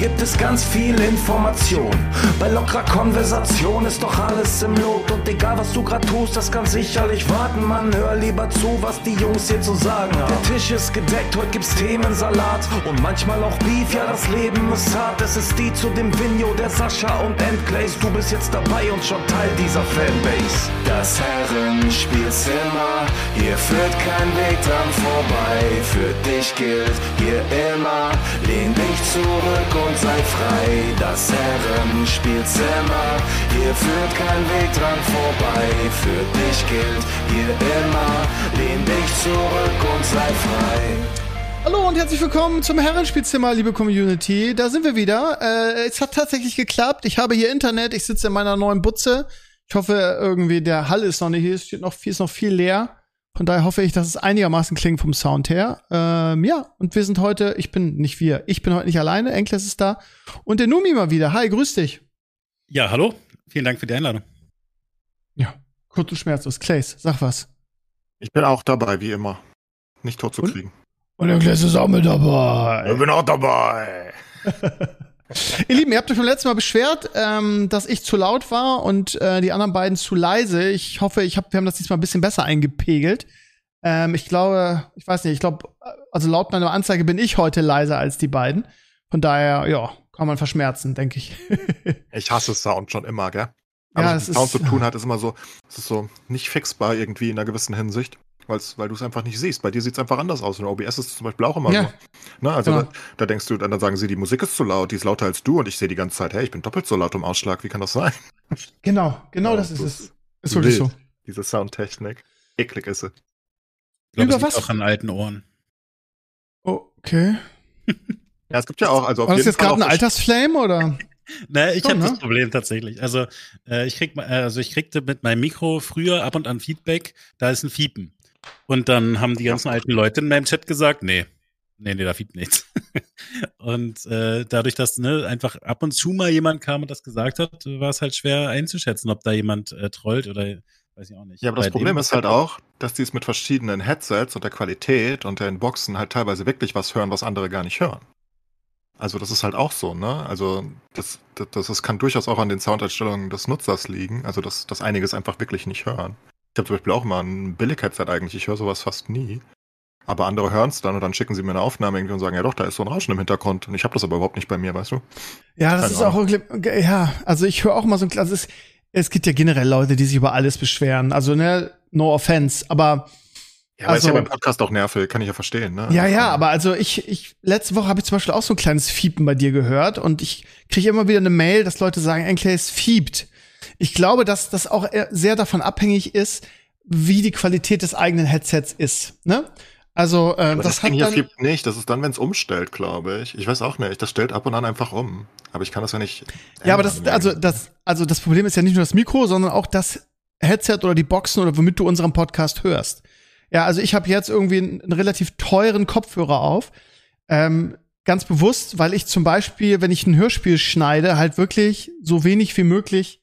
gibt es ganz viel Information. Bei lockerer Konversation ist doch alles im Lot. Und egal was du grad tust, das kann sicherlich warten. Man, hör lieber zu, was die Jungs hier zu sagen haben. Der Tisch ist gedeckt, heute gibt's Themensalat. Und manchmal auch Beef, ja, das Leben ist hart. Es ist die zu dem Vigno, der Sascha und Endglaze. Du bist jetzt dabei und schon Teil dieser Fanbase. Das Herrenspielzimmer, hier führt kein Weg dran vorbei. Für dich gilt hier immer, lehn dich zurück und sei frei. Das Herrenspielzimmer, hier führt kein Weg dran vorbei. Für dich gilt hier immer, lehn dich zurück und sei frei. Hallo und herzlich willkommen zum Herrenspielzimmer, liebe Community. Da sind wir wieder. Äh, es hat tatsächlich geklappt. Ich habe hier Internet. Ich sitze in meiner neuen Butze. Ich hoffe irgendwie, der Hall ist noch nicht, hier ist noch, ist noch viel leer. Von daher hoffe ich, dass es einigermaßen klingt vom Sound her. Ähm, ja, und wir sind heute, ich bin nicht wir, ich bin heute nicht alleine, Enkles ist da. Und der Numi mal wieder. Hi, grüß dich. Ja, hallo. Vielen Dank für die Einladung. Ja, kurz und schmerzlos. Clays, sag was. Ich bin auch dabei, wie immer. Nicht tot zu kriegen. Und Clays ist auch mit dabei. Ich bin auch dabei. Ihr Lieben, ihr habt euch beim letzten Mal beschwert, ähm, dass ich zu laut war und äh, die anderen beiden zu leise. Ich hoffe, ich hab, wir haben das diesmal ein bisschen besser eingepegelt. Ähm, ich glaube, ich weiß nicht, ich glaube, also laut meiner Anzeige bin ich heute leiser als die beiden. Von daher, ja, kann man verschmerzen, denke ich. ich hasse Sound schon immer, gell? Ja, Aber mit Sound zu tun hat, ist immer so, es ist so nicht fixbar irgendwie in einer gewissen Hinsicht weil's, weil du es einfach nicht siehst. Bei dir sieht es einfach anders aus. In OBS ist es zum Beispiel auch immer ja. so. Ne? Also genau. da, da, denkst du, dann sagen sie, die Musik ist zu laut, die ist lauter als du und ich sehe die ganze Zeit, hey, ich bin doppelt so laut im Ausschlag, wie kann das sein? Genau, genau ja, das ist es. Ist wirklich so. Diese Soundtechnik. Eklig ist sie. Ich glaube, Über was? auch an alten Ohren. Okay. ja, es gibt ja auch, also War das jetzt gerade ein Altersflame oder? naja, ich habe ne? das Problem tatsächlich. Also, äh, ich krieg, äh, also ich kriegte mit meinem Mikro früher ab und an Feedback, da ist ein Fiepen. Und dann haben die ganzen alten Leute in meinem Chat gesagt, nee, nee, nee, da fiebt nichts. und äh, dadurch, dass ne, einfach ab und zu mal jemand kam und das gesagt hat, war es halt schwer einzuschätzen, ob da jemand äh, trollt oder weiß ich auch nicht. Ja, aber das Problem ist halt auch, dass die es mit verschiedenen Headsets und der Qualität und den Boxen halt teilweise wirklich was hören, was andere gar nicht hören. Also das ist halt auch so, ne? Also das, das, das kann durchaus auch an den Soundeinstellungen des Nutzers liegen, also dass, dass einiges einfach wirklich nicht hören. Ich habe zum Beispiel auch mal ein Billig-Headset eigentlich. Ich höre sowas fast nie. Aber andere hören es dann und dann schicken sie mir eine Aufnahme irgendwie und sagen, ja doch, da ist so ein Rauschen im Hintergrund. Und ich habe das aber überhaupt nicht bei mir, weißt du? Ja, das Keine ist Ahnung. auch, ja, also ich höre auch mal so ein, also es, es gibt ja generell Leute, die sich über alles beschweren. Also, ne, no offense, aber ja, aber also, ist ja beim Podcast auch nervig, kann ich ja verstehen, ne? Ja, ja, aber also ich, ich, letzte Woche habe ich zum Beispiel auch so ein kleines Fiepen bei dir gehört und ich kriege immer wieder eine Mail, dass Leute sagen, eigentlich es fiebt. Ich glaube, dass das auch sehr davon abhängig ist, wie die Qualität des eigenen Headsets ist. Ne? Also äh, das, das hat hier fiebt nicht. Das ist dann, wenn es umstellt, glaube ich. Ich weiß auch nicht. Das stellt ab und an einfach um. Aber ich kann das ja nicht. Ja, aber das, also das, also das Problem ist ja nicht nur das Mikro, sondern auch das Headset oder die Boxen oder womit du unseren Podcast hörst. Ja, also ich habe jetzt irgendwie einen, einen, relativ teuren Kopfhörer auf. Ähm, ganz bewusst, weil ich zum Beispiel, wenn ich ein Hörspiel schneide, halt wirklich so wenig wie möglich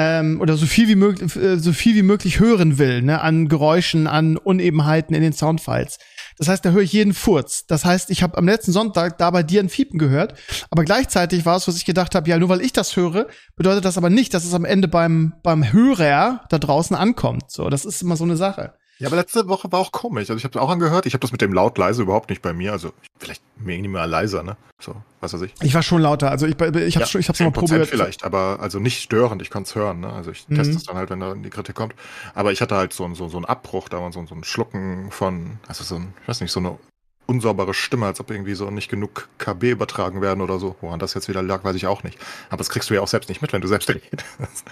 ähm, oder so viel wie möglich, äh, so viel wie möglich hören will, ne, an Geräuschen, an Unebenheiten in den Soundfiles. Das heißt, da höre ich jeden Furz. Das heißt, ich habe am letzten Sonntag da bei dir ein Fiepen gehört, aber gleichzeitig war es, was ich gedacht habe, ja, nur weil ich das höre, bedeutet das aber nicht, dass es am Ende beim beim Hörer da draußen ankommt. So, das ist immer so eine Sache. Ja, aber letzte Woche war auch komisch. Also ich habe es auch angehört. Ich habe das mit dem laut leise überhaupt nicht bei mir. Also vielleicht minimal leiser, ne? So, was weiß ich. Ich war schon lauter. Also ich, ich habe ja, schon, ich habe mal probiert. vielleicht, aber also nicht störend. Ich kann es hören. Ne? Also ich mhm. teste es dann halt, wenn da die Kritik kommt. Aber ich hatte halt so, so, so einen Abbruch, da war so, so ein Schlucken von, also so ein, ich weiß nicht, so eine unsaubere Stimme, als ob irgendwie so nicht genug KB übertragen werden oder so. Woran das jetzt wieder lag, weiß ich auch nicht. Aber das kriegst du ja auch selbst nicht mit, wenn du selbst redest.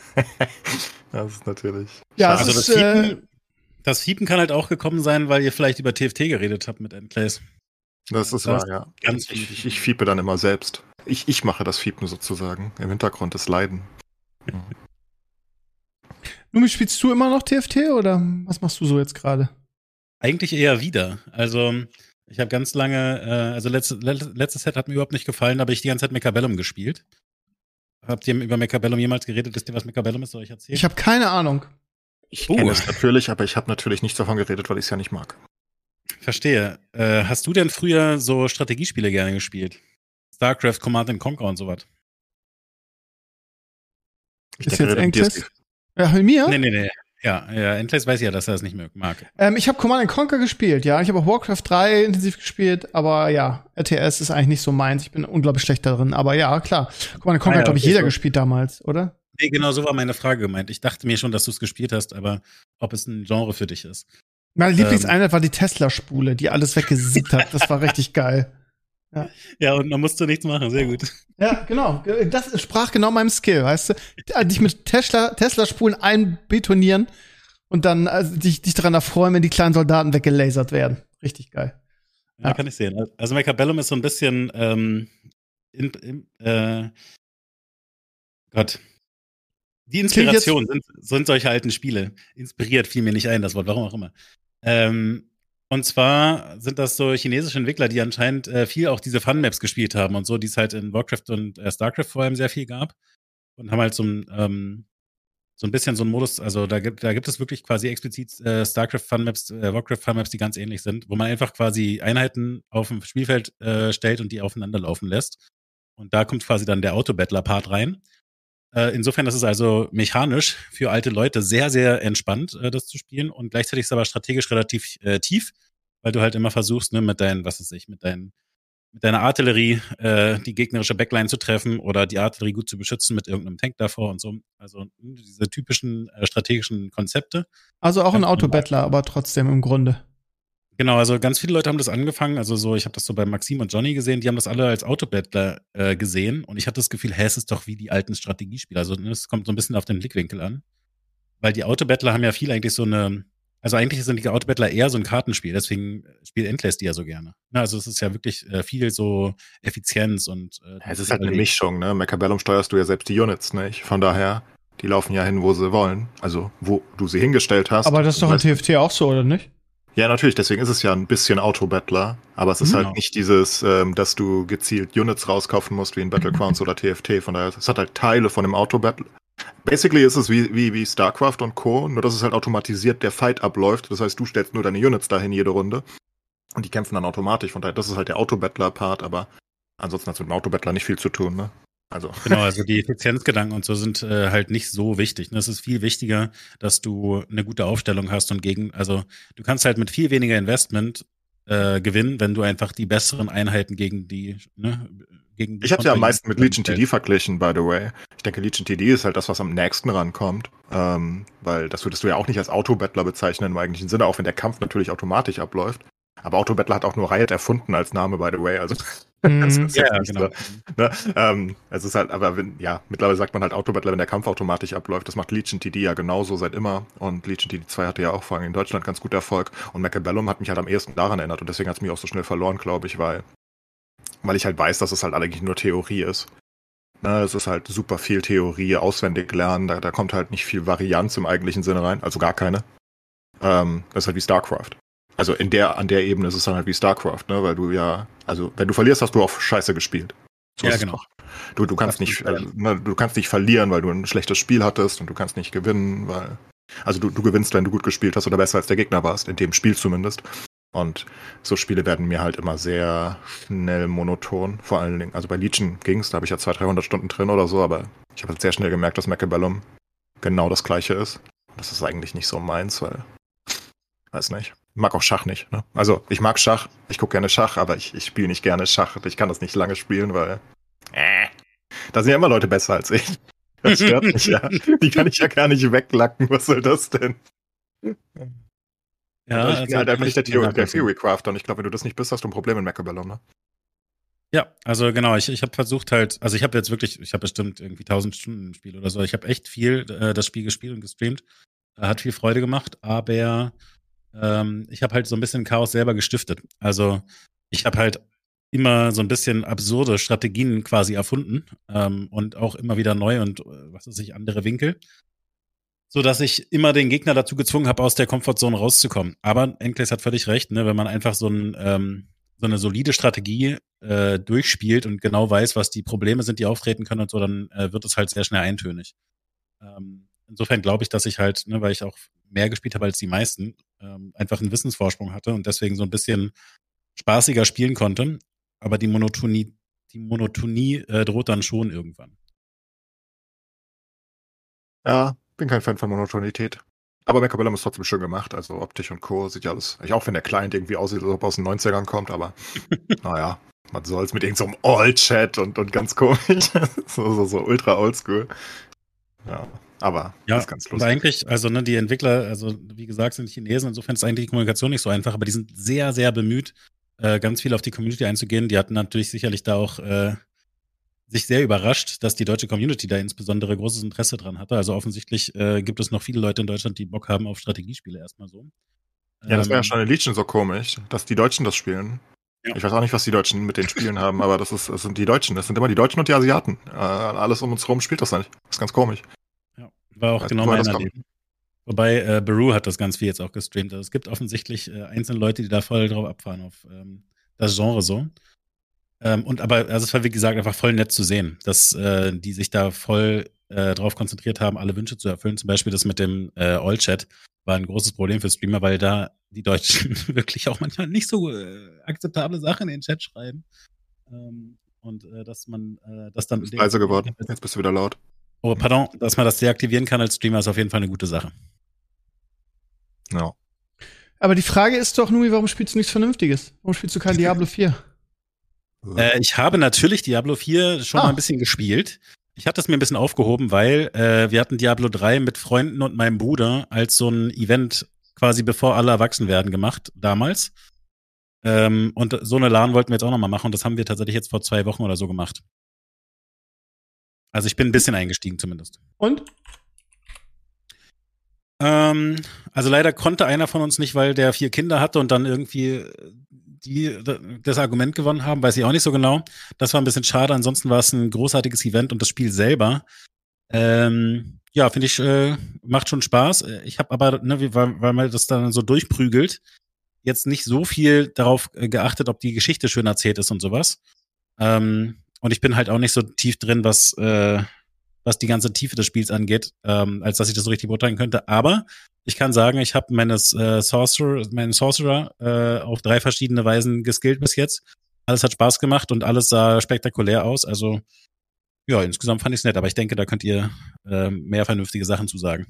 das ist natürlich. Ja, also das, äh, das Fiepen kann halt auch gekommen sein, weil ihr vielleicht über TFT geredet habt mit Endclays. Das ist wahr, ja. Ganz ich, ich, ich fiepe dann immer selbst. Ich, ich mache das Fiepen sozusagen. Im Hintergrund das Leiden. Mhm. Nun, spielst du immer noch TFT oder was machst du so jetzt gerade? Eigentlich eher wieder. Also, ich habe ganz lange, äh, also letzte, letztes Set hat mir überhaupt nicht gefallen, aber ich die ganze Zeit Mechabellum gespielt. Habt ihr über Mechabellum jemals geredet? Wisst ihr, was Mechabellum ist? Soll ich erzählen? Ich habe keine Ahnung. Ich uh. kenne es natürlich, aber ich habe natürlich nichts davon geredet, weil ich es ja nicht mag. Verstehe. Äh, hast du denn früher so Strategiespiele gerne gespielt? StarCraft, Command Conquer und sowas. Ist jetzt Enclaves? Ja, mit mir? Nee, nee, nee. Ja, ja, Endless weiß ja, dass er das nicht mehr mag. Ähm, ich habe Command Conquer gespielt, ja. Ich habe auch Warcraft 3 intensiv gespielt, aber ja, RTS ist eigentlich nicht so meins. Ich bin unglaublich schlecht darin. Aber ja, klar. Command Conquer ah, ja, hat, glaube ich, jeder so. gespielt damals, oder? Nee, genau so war meine Frage gemeint. Ich dachte mir schon, dass du es gespielt hast, aber ob es ein Genre für dich ist. Meine Lieblingseinheit ähm. war die Tesla-Spule, die alles weggesiebt hat. Das war richtig geil. Ja. ja, und man musste nichts machen, sehr gut. Ja, genau. Das sprach genau meinem Skill, weißt du? Dich mit Tesla, Tesla-Spulen einbetonieren und dann also, dich, dich daran erfreuen, wenn die kleinen Soldaten weggelasert werden. Richtig geil. Ja, ja. kann ich sehen. Also Macabellum ist so ein bisschen ähm, in, in, äh, Gott. Die Inspiration sind, sind solche alten Spiele. Inspiriert fiel mir nicht ein, das Wort, warum auch immer. Ähm, und zwar sind das so chinesische Entwickler, die anscheinend äh, viel auch diese Fun-Maps gespielt haben und so, die es halt in Warcraft und äh, StarCraft vor allem sehr viel gab. Und haben halt so ein, ähm, so ein bisschen so ein Modus, also da gibt, da gibt es wirklich quasi explizit äh, StarCraft Fun-Maps, äh, Warcraft Fun-Maps, die ganz ähnlich sind, wo man einfach quasi Einheiten auf dem Spielfeld äh, stellt und die aufeinander laufen lässt. Und da kommt quasi dann der Auto-Battler-Part rein. Äh, insofern ist es also mechanisch für alte Leute sehr, sehr entspannt, äh, das zu spielen. Und gleichzeitig ist es aber strategisch relativ äh, tief, weil du halt immer versuchst, ne, mit deinen, was weiß ich, mit deinen mit deiner Artillerie äh, die gegnerische Backline zu treffen oder die Artillerie gut zu beschützen mit irgendeinem Tank davor und so. Also diese typischen äh, strategischen Konzepte. Also auch ein Autobattler, aber trotzdem im Grunde. Genau, also ganz viele Leute haben das angefangen. Also so, ich habe das so bei Maxim und Johnny gesehen, die haben das alle als Autobattler äh, gesehen und ich hatte das Gefühl, hä, es ist doch wie die alten Strategiespiele. Also es kommt so ein bisschen auf den Blickwinkel an. Weil die Autobattler haben ja viel eigentlich so eine, also eigentlich sind die Autobattler eher so ein Kartenspiel, deswegen spielt Endless die ja so gerne. Na, also es ist ja wirklich äh, viel so Effizienz und äh, Es ist halt eine Mischung, ne? Macabellum steuerst du ja selbst die Units, nicht? Von daher, die laufen ja hin, wo sie wollen. Also wo du sie hingestellt hast. Aber das ist doch in TFT auch so, oder nicht? Ja, natürlich, deswegen ist es ja ein bisschen Autobattler, aber es ist halt genau. halt nicht dieses, ähm, dass du gezielt Units rauskaufen musst wie in Battlegrounds oder TFT. Von daher, es hat halt Teile von dem Autobattler. Basically ist es wie, wie, wie StarCraft und Co., nur dass es halt automatisiert der Fight abläuft. Das heißt, du stellst nur deine Units dahin jede Runde und die kämpfen dann automatisch. Von daher, das ist halt der Autobattler-Part, aber ansonsten hat es mit dem Autobattler nicht viel zu tun, ne? Also. Genau, also die Effizienzgedanken und so sind äh, halt nicht so wichtig. Ne? Es ist viel wichtiger, dass du eine gute Aufstellung hast und gegen, also du kannst halt mit viel weniger Investment äh, gewinnen, wenn du einfach die besseren Einheiten gegen die, ne, gegen die Ich habe ja am meisten mit Legion TD verglichen, by the way. Ich denke, Legion TD ist halt das, was am nächsten rankommt. Ähm, weil das würdest du ja auch nicht als Autobattler bezeichnen im eigentlichen Sinne, auch wenn der Kampf natürlich automatisch abläuft. Aber Autobattler hat auch nur Riot erfunden als Name, by the way. Also Mhm. ja, genau. So, ne? ähm, es ist halt, aber wenn, ja, mittlerweile sagt man halt Autobattler, wenn der Kampf automatisch abläuft. Das macht Legion TD ja genauso seit immer. Und Legion TD 2 hatte ja auch vor allem in Deutschland ganz gut Erfolg. Und Macabellum hat mich halt am ehesten daran erinnert. Und deswegen hat es mich auch so schnell verloren, glaube ich, weil, weil ich halt weiß, dass es halt eigentlich nur Theorie ist. Ne, es ist halt super viel Theorie, auswendig lernen. Da, da kommt halt nicht viel Varianz im eigentlichen Sinne rein. Also gar keine. Ähm, das ist halt wie StarCraft also in der, an der Ebene ist es dann halt wie StarCraft, ne? Weil du ja, also wenn du verlierst, hast du auf Scheiße gespielt. So ja, genau. Du, du kannst nicht, äh, ne, du kannst nicht verlieren, weil du ein schlechtes Spiel hattest und du kannst nicht gewinnen, weil, also du, du gewinnst, wenn du gut gespielt hast oder besser als der Gegner warst, in dem Spiel zumindest. Und so Spiele werden mir halt immer sehr schnell monoton. Vor allen Dingen, also bei Legion ging's, da habe ich ja 200, 300 Stunden drin oder so, aber ich habe halt sehr schnell gemerkt, dass Macabellum genau das gleiche ist. Das ist eigentlich nicht so meins, weil, weiß nicht mag auch Schach nicht. Ne? Also ich mag Schach, ich gucke gerne Schach, aber ich, ich spiele nicht gerne Schach. Ich kann das nicht lange spielen, weil äh, da sind ja immer Leute besser als ich. Das stört mich ja. Die kann ich ja gar nicht weglacken. Was soll das denn? Ja, ich bin also halt einfach nicht der, Theory, der Theory Crafter und ich glaube, wenn du das nicht bist, hast du ein Problem mit Macabellum, ne? Ja, also genau, ich, ich habe versucht halt, also ich habe jetzt wirklich, ich habe bestimmt irgendwie 1000 Stunden im Spiel oder so. Ich habe echt viel äh, das Spiel gespielt und gestreamt. Hat viel Freude gemacht, aber ähm, ich habe halt so ein bisschen Chaos selber gestiftet. Also ich habe halt immer so ein bisschen absurde Strategien quasi erfunden ähm, und auch immer wieder neu und äh, was weiß ich, andere Winkel. So dass ich immer den Gegner dazu gezwungen habe, aus der Komfortzone rauszukommen. Aber Enkles hat völlig recht, ne, wenn man einfach so, ein, ähm, so eine solide Strategie äh, durchspielt und genau weiß, was die Probleme sind, die auftreten können und so, dann äh, wird es halt sehr schnell eintönig. Ähm, insofern glaube ich, dass ich halt, ne, weil ich auch mehr gespielt habe als die meisten, ähm, einfach einen Wissensvorsprung hatte und deswegen so ein bisschen spaßiger spielen konnte. Aber die Monotonie die Monotonie äh, droht dann schon irgendwann. Ja, bin kein Fan von Monotonität. Aber Macabellum ist trotzdem schön gemacht, also optisch und Co. sieht ja alles. Ich auch wenn der Client irgendwie aussieht, als ob er aus den 90ern kommt, aber naja, man soll's mit irgendeinem so All-Chat und, und ganz komisch. so, so, so ultra oldschool. Ja, aber ja, das ist ganz lustig. Aber eigentlich, also ne, die Entwickler, also wie gesagt, sind Chinesen, insofern ist eigentlich die Kommunikation nicht so einfach, aber die sind sehr, sehr bemüht, äh, ganz viel auf die Community einzugehen. Die hatten natürlich sicherlich da auch äh, sich sehr überrascht, dass die deutsche Community da insbesondere großes Interesse dran hatte. Also offensichtlich äh, gibt es noch viele Leute in Deutschland, die Bock haben auf Strategiespiele erstmal so. Ja, das wäre ja Ähm, schon in Legion so komisch, dass die Deutschen das spielen. Ja. Ich weiß auch nicht, was die Deutschen mit den Spielen haben, aber das, ist, das sind die Deutschen. Das sind immer die Deutschen und die Asiaten. Äh, alles um uns herum spielt das nicht. Das ist ganz komisch. War auch genau mein. Erleben. Wobei äh, Baru hat das ganz viel jetzt auch gestreamt. Also es gibt offensichtlich äh, einzelne Leute, die da voll drauf abfahren auf ähm, das Genre so. Ähm, und aber also es war wie gesagt einfach voll nett zu sehen, dass äh, die sich da voll äh, drauf konzentriert haben, alle Wünsche zu erfüllen. Zum Beispiel das mit dem äh, All-Chat war ein großes Problem für Streamer, weil da die Deutschen wirklich auch manchmal nicht so äh, akzeptable Sachen in den Chat schreiben. Ähm, und äh, dass man äh, das dann Du bist leise geworden. Jetzt bist du wieder laut. Oh, pardon, dass man das deaktivieren kann als Streamer ist auf jeden Fall eine gute Sache. Ja. Aber die Frage ist doch, Numi, warum spielst du nichts Vernünftiges? Warum spielst du kein Diablo 4? Äh, ich habe natürlich Diablo 4 schon Ah. mal ein bisschen gespielt. Ich hatte es mir ein bisschen aufgehoben, weil äh, wir hatten Diablo 3 mit Freunden und meinem Bruder als so ein Event quasi bevor alle erwachsen werden gemacht, damals. Ähm, und so eine LAN wollten wir jetzt auch noch mal machen und das haben wir tatsächlich jetzt vor zwei Wochen oder so gemacht. Also ich bin ein bisschen eingestiegen zumindest. Und? Ähm, also leider konnte einer von uns nicht, weil der vier Kinder hatte und dann irgendwie die das Argument gewonnen haben, weiß ich auch nicht so genau. Das war ein bisschen schade. Ansonsten war es ein großartiges Event und das Spiel selber. Ähm, ja, finde ich, äh, macht schon Spaß. Äh, Ich habe aber, ne, weil, weil man das dann so durchprügelt, jetzt nicht so viel darauf äh, geachtet, ob die Geschichte schön erzählt ist und sowas. Ähm, und ich bin halt auch nicht so tief drin, was, äh, was die ganze Tiefe des Spiels angeht, ähm, als dass ich das so richtig beurteilen könnte. Aber ich kann sagen, ich habe meines äh, Sorcerer, meinen Sorcerer äh, auf drei verschiedene Weisen geskillt bis jetzt. Alles hat Spaß gemacht und alles sah spektakulär aus. Also ja, insgesamt fand ich es nett, aber ich denke, da könnt ihr äh, mehr vernünftige Sachen zu sagen.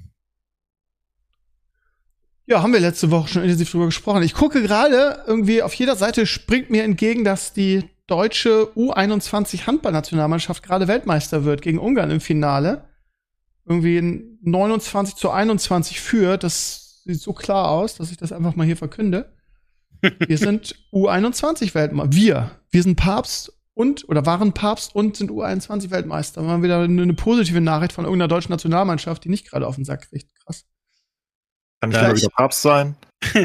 Ja, haben wir letzte Woche schon intensiv drüber gesprochen. Ich gucke gerade, irgendwie auf jeder Seite springt mir entgegen, dass die deutsche U21 Handballnationalmannschaft gerade Weltmeister wird gegen Ungarn im Finale. Irgendwie in 29 zu 21 führt. Das sieht so klar aus, dass ich das einfach mal hier verkünde. Wir sind U21 Weltmeister. Wir. Wir sind Papst und, oder waren Papst und sind U21 Weltmeister. Mal wieder eine, eine positive Nachricht von irgendeiner deutschen Nationalmannschaft, die nicht gerade auf den Sack kriegt. Krass. Kann ich ich- wieder Papst sein?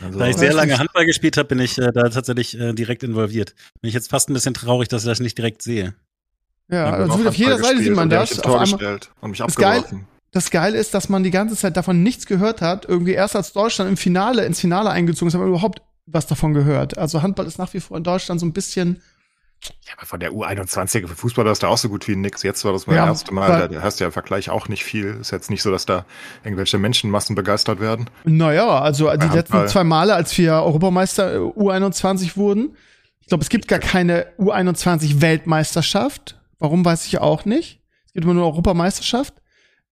Also, Da ich sehr lange. Handball gespielt habe, bin ich äh, da tatsächlich äh, direkt involviert. Bin ich jetzt fast ein bisschen traurig, dass ich das nicht direkt sehe. Ja, also auf jeder Seite sieht man das. ich Tor gestellt und mich Das geil- abgeworfen. das Geile ist, dass man die ganze Zeit davon nichts gehört hat. Irgendwie erst als Deutschland im Finale, ins Finale eingezogen ist, haben wir überhaupt was davon gehört. Also Handball ist nach wie vor in Deutschland so ein bisschen, Ja, aber von der U21 für Fußballer ist da auch so gut wie nix. Jetzt war das mal Ja, das erste Mal, da, hast du ja im Vergleich auch nicht viel. Ist jetzt nicht so, dass da irgendwelche Menschenmassen begeistert werden. naja, also die Handball. letzten zwei Male, als wir Europameister äh, U21 wurden. Ich glaube, es gibt gar keine U21-Weltmeisterschaft. Warum weiß ich auch nicht. Es gibt immer nur Europameisterschaft.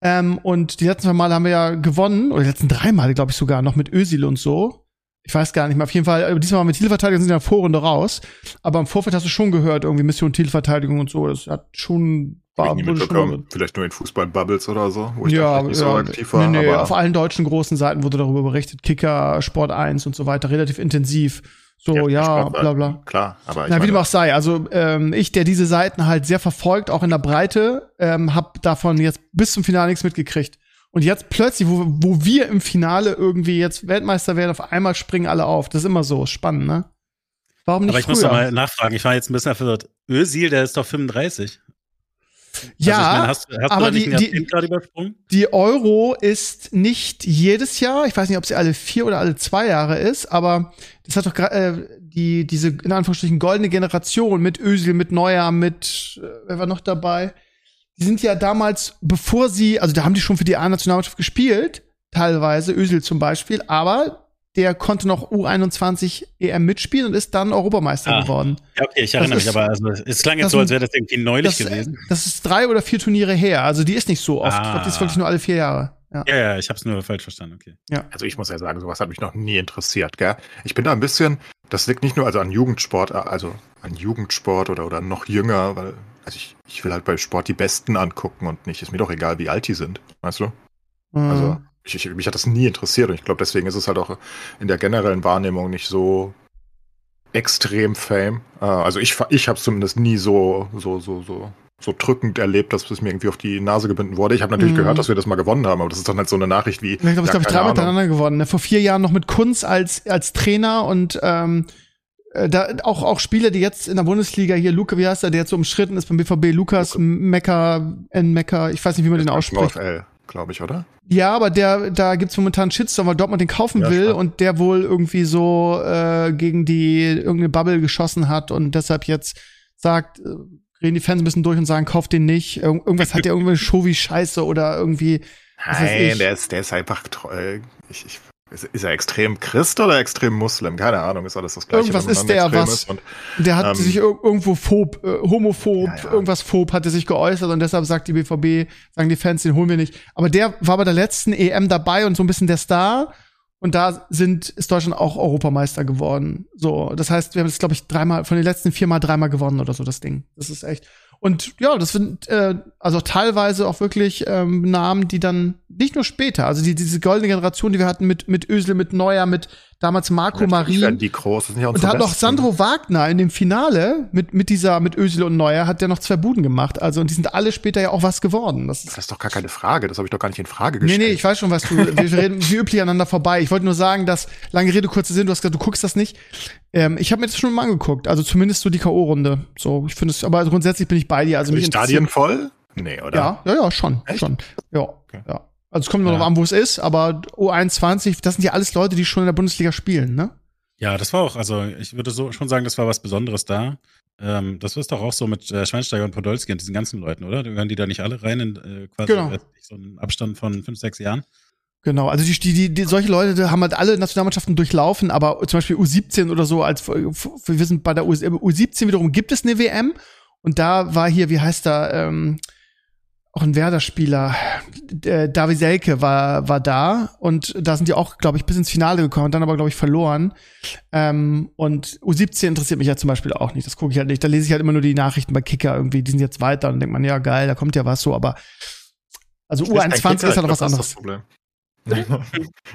Ähm, und die letzten zwei Male haben wir ja gewonnen, oder die letzten drei Male, glaube ich sogar, noch mit Özil und so. Ich weiß gar nicht mehr. Auf jeden Fall, äh, diesmal mit Titelverteidigung sind der Vorrunde raus. Aber im Vorfeld hast du schon gehört, irgendwie Mission Titelverteidigung und so. Das hat schon, war, ich nie wurde schon Vielleicht nur in Fußball-Bubbles oder so, wo ich da ja, nicht so ja, aktiv war. nee, nee, auf allen deutschen großen Seiten wurde darüber berichtet. Kicker, Sport 1 und so weiter, relativ intensiv. So, ja, Sport- bla bla. Klar, aber ich Na, wie dem auch sei. Also ähm, ich, der diese Seiten halt sehr verfolgt, auch in der Breite, ähm, hab davon jetzt bis zum Finale nichts mitgekriegt. Und jetzt plötzlich, wo, wo wir im Finale irgendwie jetzt Weltmeister werden, auf einmal springen alle auf. Das ist immer so, spannend, ne? Warum nicht Aber ich früher? muss noch mal nachfragen. Ich war jetzt ein bisschen verwirrt. Özil, der ist doch 35. ja, also ich meine, hast, hast aber du da nicht die- die-? Die Euro ist nicht jedes Jahr, ich weiß nicht, ob sie alle vier oder alle zwei Jahre ist, aber das hat doch äh, die diese in Anführungsstrichen goldene Generation mit Özil, mit Neuer, mit äh, wer war noch dabei? Die sind ja damals, bevor sie, also da haben die schon für die A-Nationalmannschaft gespielt, teilweise Özil zum Beispiel, aber der konnte noch U21 EM mitspielen und ist dann Europameister Ah. geworden. Ja, okay, ich erinnere Das mich, ist- aber also, es klang jetzt so, als wäre das irgendwie neulich Das, gewesen. das ist drei oder vier Turniere her. Also die ist nicht so oft. Ich glaube, die ist Ah. wirklich nur alle vier Jahre. Ja. Ja, ja, ich habe es nur falsch verstanden, okay. Also ich muss ja sagen, sowas hat mich noch nie interessiert, gell? Ich bin da ein bisschen, das liegt nicht nur also an Jugendsport, also an Jugendsport oder, oder noch jünger, weil, also ich, ich will halt bei Sport die Besten angucken und nicht, ist mir doch egal, wie alt die sind, weißt du? Also Mhm. ich, ich, mich hat das nie interessiert und ich glaube, deswegen ist es halt auch in der generellen Wahrnehmung nicht so extrem Fame. Äh, Also ich, ich habe es zumindest nie so, so, so, so, so drückend erlebt, dass es mir irgendwie auf die Nase gebunden wurde. Ich habe natürlich Mhm. gehört, dass wir das mal gewonnen haben, aber das ist dann halt so eine Nachricht wie. Ich glaube, ja, glaube ich Ahnung. miteinander gewonnen. Ne? Vor vier Jahren noch mit Kunz als, als Trainer und ähm, äh, da auch, auch Spieler, die jetzt in der Bundesliga hier, Luca, wie heißt der, der jetzt so umstritten ist beim BVB, Lukas Mecker, N. Mecker, ich weiß nicht, wie man den ausspricht. VfL, glaube ich, oder? Ja, aber der, da gibt's momentan Shitstorm, weil Dortmund den kaufen Ja, will spannend. und der wohl irgendwie so äh, gegen die irgendeine Bubble geschossen hat und deshalb jetzt sagt, äh, reden die Fans ein bisschen durch und sagen, kauft den nicht. Irg irgendwas hat der irgendwie Show wie Scheiße oder irgendwie. Nein, der ist, der ist einfach treu. Ich, ich, ist, er extrem Christ oder extrem Muslim? Keine Ahnung, ist alles das gleiche. Irgendwas ist der, was- ist Und, Der hat Ähm, sich ir irgendwo phob, äh, homophob, Ja, ja. irgendwas phob, hat er sich geäußert und deshalb sagt die BVB, sagen die Fans, den holen wir nicht. Aber der war bei der letzten EM dabei und so ein bisschen der Star. Und da sind, ist Deutschland auch Europameister geworden. So, das heißt, wir haben jetzt, glaube ich, dreimal, von den letzten viermal dreimal gewonnen oder so, das Ding. Das ist echt. Und ja, das sind äh, also teilweise auch wirklich ähm, Namen, die dann nicht nur später, also die, diese goldene Generation, die wir hatten mit, mit Özil, mit Neuer, mit damals Marco Marin. die groß. Das sind ja Und da hat noch. Sandro Wagner in dem Finale mit, mit dieser, mit Özil und Neuer, hat der noch zwei Buden gemacht. Also, und die sind alle später ja auch was geworden. Das ist, Das ist doch gar keine Frage. Das habe ich doch gar nicht in Frage nee, gestellt. nee, ich weiß schon, was du, wir reden wie üblich aneinander vorbei. Ich wollte nur sagen, dass, lange Rede, kurzer Sinn, du hast gesagt, du guckst das nicht. Ähm, ich habe mir das schon mal angeguckt. Also zumindest so die K.O.-Runde. So, ich finde es, aber grundsätzlich bin ich bei dir. Also mich die Stadien voll? Nee, oder? Ja, ja, ja, schon, Echt? schon. Ja, Okay. ja. Also es kommt nur Ja. noch an, wo es ist, aber U21, das sind ja alles Leute, die schon in der Bundesliga spielen, ne? Ja, das war auch, also ich würde so schon sagen, das war was Besonderes da. Ähm, das ist doch auch so mit äh, Schweinsteiger und Podolski und diesen ganzen Leuten, oder? Gehören die da nicht alle rein in äh, quasi Genau. äh, so einen Abstand von fünf, sechs Jahren? Genau, also die, die, die, solche Leute die haben halt alle Nationalmannschaften durchlaufen, aber zum Beispiel U17 oder so, als wir sind bei der U, U17 wiederum gibt es eine WM und da war hier, wie heißt er, ähm, auch ein Werder-Spieler, äh, David Selke war, war da und da sind die auch, glaube ich, bis ins Finale gekommen, dann aber, glaube ich, verloren. Ähm, und U17 interessiert mich ja zum Beispiel auch nicht, das gucke ich halt nicht. Da lese ich halt immer nur die Nachrichten bei Kicker irgendwie, die sind jetzt weiter und denkt man, ja geil, da kommt ja was so, aber also Ich lese kein U21 Kicker, ist halt noch glaub, was das anderes. das Problem.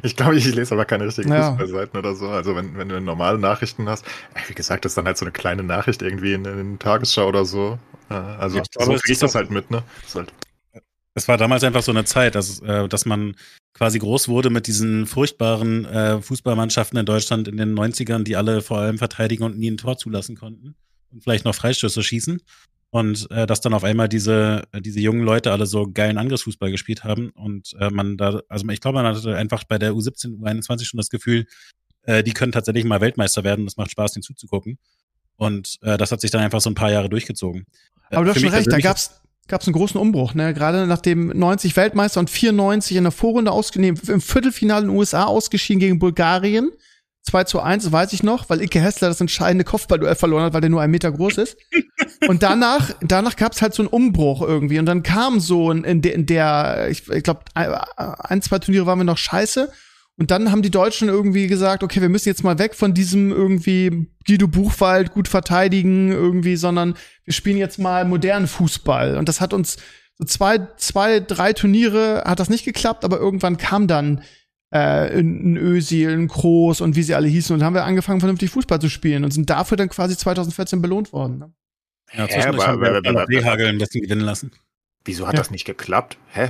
ich glaube, ich lese aber keine richtigen Ja. Fußballseiten oder so. Also wenn, wenn du normale Nachrichten hast, wie gesagt, das ist dann halt so eine kleine Nachricht irgendwie in, in den Tagesschau oder so. Äh, Also Ja, ich glaube, so es krieg ich das halt mit, ne? Das ist halt, Es war damals einfach so eine Zeit, dass, äh, dass man quasi groß wurde mit diesen furchtbaren äh, Fußballmannschaften in Deutschland in den 90ern, die alle vor allem verteidigen und nie ein Tor zulassen konnten und vielleicht noch Freistöße schießen. Und äh, dass dann auf einmal diese, äh, diese jungen Leute alle so geilen Angriffsfußball gespielt haben. Und äh, man da, also ich glaube, man hatte einfach bei der U17, U21 schon das Gefühl, äh, die können tatsächlich mal Weltmeister werden. Das macht Spaß, denen zuzugucken. Und äh, das hat sich dann einfach so ein paar Jahre durchgezogen. Aber du hast schon recht, da persönlich gab's gab's einen großen Umbruch, ne? Gerade nachdem 90 Weltmeister und 94 in der Vorrunde ausgenommen, im Viertelfinale in den USA ausgeschieden gegen Bulgarien. 2 zu 1, das weiß ich noch, weil Ike Hessler das entscheidende Kopfballduell verloren hat, weil der nur einen Meter groß ist. und danach, danach gab's halt so einen Umbruch irgendwie. Und dann kam so in, in, der, in der, ich, ich glaube, ein, zwei Turniere waren wir noch scheiße. Und dann haben die Deutschen irgendwie gesagt, okay, wir müssen jetzt mal weg von diesem irgendwie Guido Buchwald gut verteidigen irgendwie, sondern wir spielen jetzt mal modernen Fußball. Und das hat uns so zwei, zwei, drei Turniere hat das nicht geklappt, aber irgendwann kam dann äh, ein Özil, ein Kroos und wie sie alle hießen und dann haben wir angefangen vernünftig Fußball zu spielen und sind dafür dann quasi 2014 belohnt worden. Ne? Ja, zwischendurch aber- haben wir aber- aber- LAB Hagel ein bisschen gewinnen lassen. wieso hat Ja. das nicht geklappt? Hä?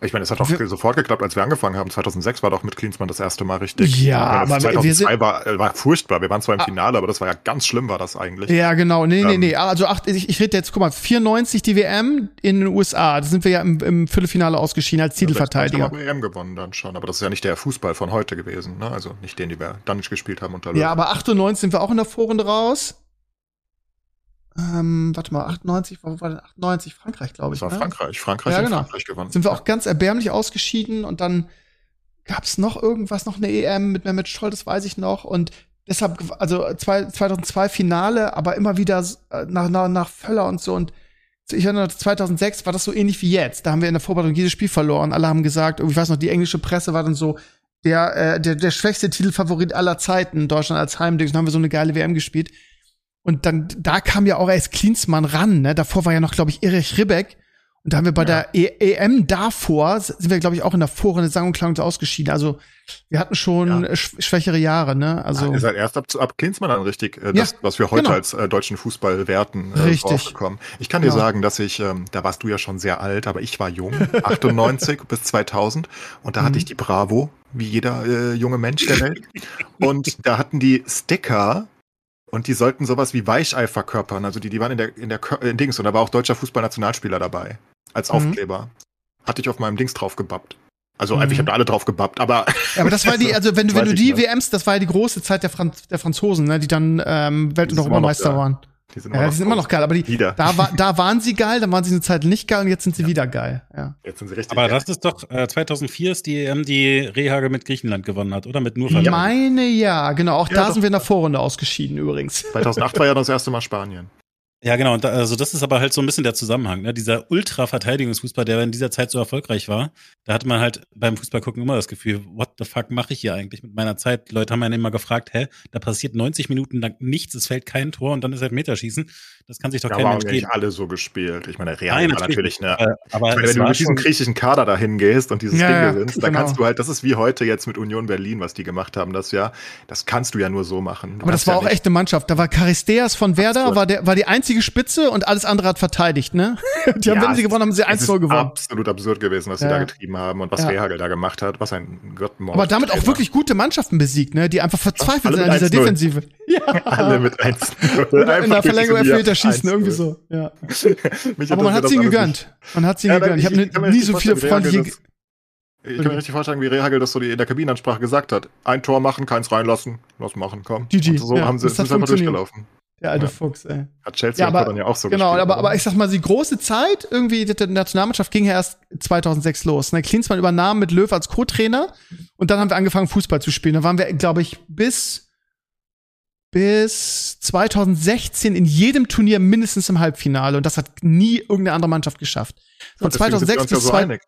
Ich meine, es hat doch Wir- sofort geklappt, als wir angefangen haben. 2006 war doch mit Klinsmann das erste Mal richtig. Ja, aber wir 2002 sind- war, äh, war furchtbar. Wir waren zwar im Ah. Finale, aber das war ja ganz schlimm, war das eigentlich. Ja, genau. Nee, nee, Ähm. nee. Also acht, ich, ich rede jetzt, guck mal, 94 die WM in den USA. Da sind wir ja im, im Viertelfinale ausgeschieden als Titelverteidiger. haben wir EM gewonnen dann schon, aber das ist ja nicht der Fußball von heute gewesen, ne? Also nicht den, die wir dann nicht gespielt haben unter Löw. Ja, aber 98 sind wir auch in der Vorrunde raus. Ähm, warte mal, 98, wo war denn 98? Frankreich, glaube ich. das war ne? Frankreich. Frankreich Ja, hat genau. Frankreich gewonnen. Sind wir auch ganz erbärmlich ausgeschieden und dann gab's noch irgendwas, noch eine EM mit Mehmet Scholl, das weiß ich noch. Und deshalb, also zwei, 2002 Finale, aber immer wieder äh, nach, nach, nach Völler und so. Und ich erinnere, 2006 war das so ähnlich wie jetzt. Da haben wir in der Vorbereitung jedes Spiel verloren. Alle haben gesagt, ich weiß noch, die englische Presse war dann so, der, äh, der, der schwächste Titelfavorit aller Zeiten, Deutschland als Heimding. Dann haben wir so eine geile WM gespielt. Und dann, da kam ja auch erst Klinsmann ran, ne? Davor war ja noch, glaube ich, Erich Ribbeck. Und da haben wir bei ja. der e EM davor, sind wir, glaube ich, auch in der Vorrunde sang- und klang ausgeschieden. Also wir hatten schon ja. sch schwächere Jahre, ne? Also ja, ihr seid erst ab, ab Klinsmann dann richtig, äh, das, was wir heute genau. als äh, deutschen Fußball werten, äh, richtig. Ich kann dir genau. sagen, dass ich, ähm, da warst du ja schon sehr alt, aber ich war jung, 98 bis 2000 und da mhm. hatte ich die Bravo, wie jeder äh, junge Mensch der Welt. und da hatten die Sticker und die sollten sowas wie Weichei verkörpern. Also die, die waren in der, in der in Dings und da war auch deutscher Fußballnationalspieler dabei. Als mhm. Aufkleber. Mhm. Hatte ich auf meinem Dings drauf gebappt. Also mhm. ich habe da alle drauf gebappt, aber. Ja, aber das war die, also wenn du, wenn du die WMs, das war ja die große Zeit der, Franz, der Franzosen, ne, die dann ähm, Welt- und Europameister waren. Die sind immer, ja, noch, die sind immer noch geil, aber die, wieder. Da, war, da waren sie geil, dann waren sie eine Zeit nicht geil und jetzt sind sie ja. wieder geil. Ja. Jetzt sind sie richtig Aber geil. das ist doch äh, 2004 ist die EM, die Rehage mit Griechenland gewonnen hat, oder? Mit nur Ich meine ja, genau. Auch ja, da doch. sind wir in der Vorrunde ausgeschieden übrigens. 2008 war ja das erste Mal Spanien. Ja, genau. Und da, also das ist aber halt so ein bisschen der Zusammenhang. Ne? Dieser Ultra-Verteidigungsfußball, der in dieser Zeit so erfolgreich war, da hatte man halt beim Fußballgucken immer das Gefühl, what the fuck mache ich hier eigentlich mit meiner Zeit? Die Leute haben einen immer gefragt, hä, da passiert 90 Minuten lang nichts, es fällt kein Tor und dann ist halt Meterschießen. Das kann sich doch da kein Mensch geben. nicht alle so gespielt. Ich meine, Real Nein, war natürlich, eine. Äh, aber meine, wenn du mit diesem griechischen Kader dahin gehst und dieses ja, Ding gewinnst, genau. dann kannst du halt, das ist wie heute jetzt mit Union Berlin, was die gemacht haben, das ja, das kannst du ja nur so machen. Du aber das war ja auch echt eine Mannschaft. Da war Charisteas von Werder, war, der, war die einzige Spitze und alles andere hat verteidigt, ne? Die haben, ja, wenn sie gewonnen haben, sie 1-0 gewonnen. Absolut absurd gewesen, was ja. sie da getrieben haben und was ja. Rehagel da gemacht hat. Was ein Göttenmord. Aber damit auch wirklich gute Mannschaften besiegt, ne? Die einfach verzweifelt sind an dieser Defensive. Ja. Alle mit 1 In der Verlängerung Elfmeter schießen, irgendwie so. Ja. Aber man hat sie gegönnt. Man hat sie gegönnt. Ich habe nie so viele freundliche. Ich kann mir richtig vorstellen, wie Rehagel das so in der Kabinenansprache gesagt hat. Ein Tor machen, keins reinlassen. Lass machen, komm. GG. Und so ja, haben sie, sind einfach durchgelaufen. Der alte ja. Fuchs, ey. Hat Chelsea ja, aber, dann ja auch so Genau, gespielt, aber, aber ich sag mal, die große Zeit irgendwie der Nationalmannschaft ging ja erst 2006 los. Ne? Klinsmann übernahm mit Löw als Co-Trainer und dann haben wir angefangen Fußball zu spielen. Da waren wir, glaube ich, bis bis 2016 in jedem Turnier mindestens im Halbfinale und das hat nie irgendeine andere Mannschaft geschafft. Von 2006 bis ja so einig.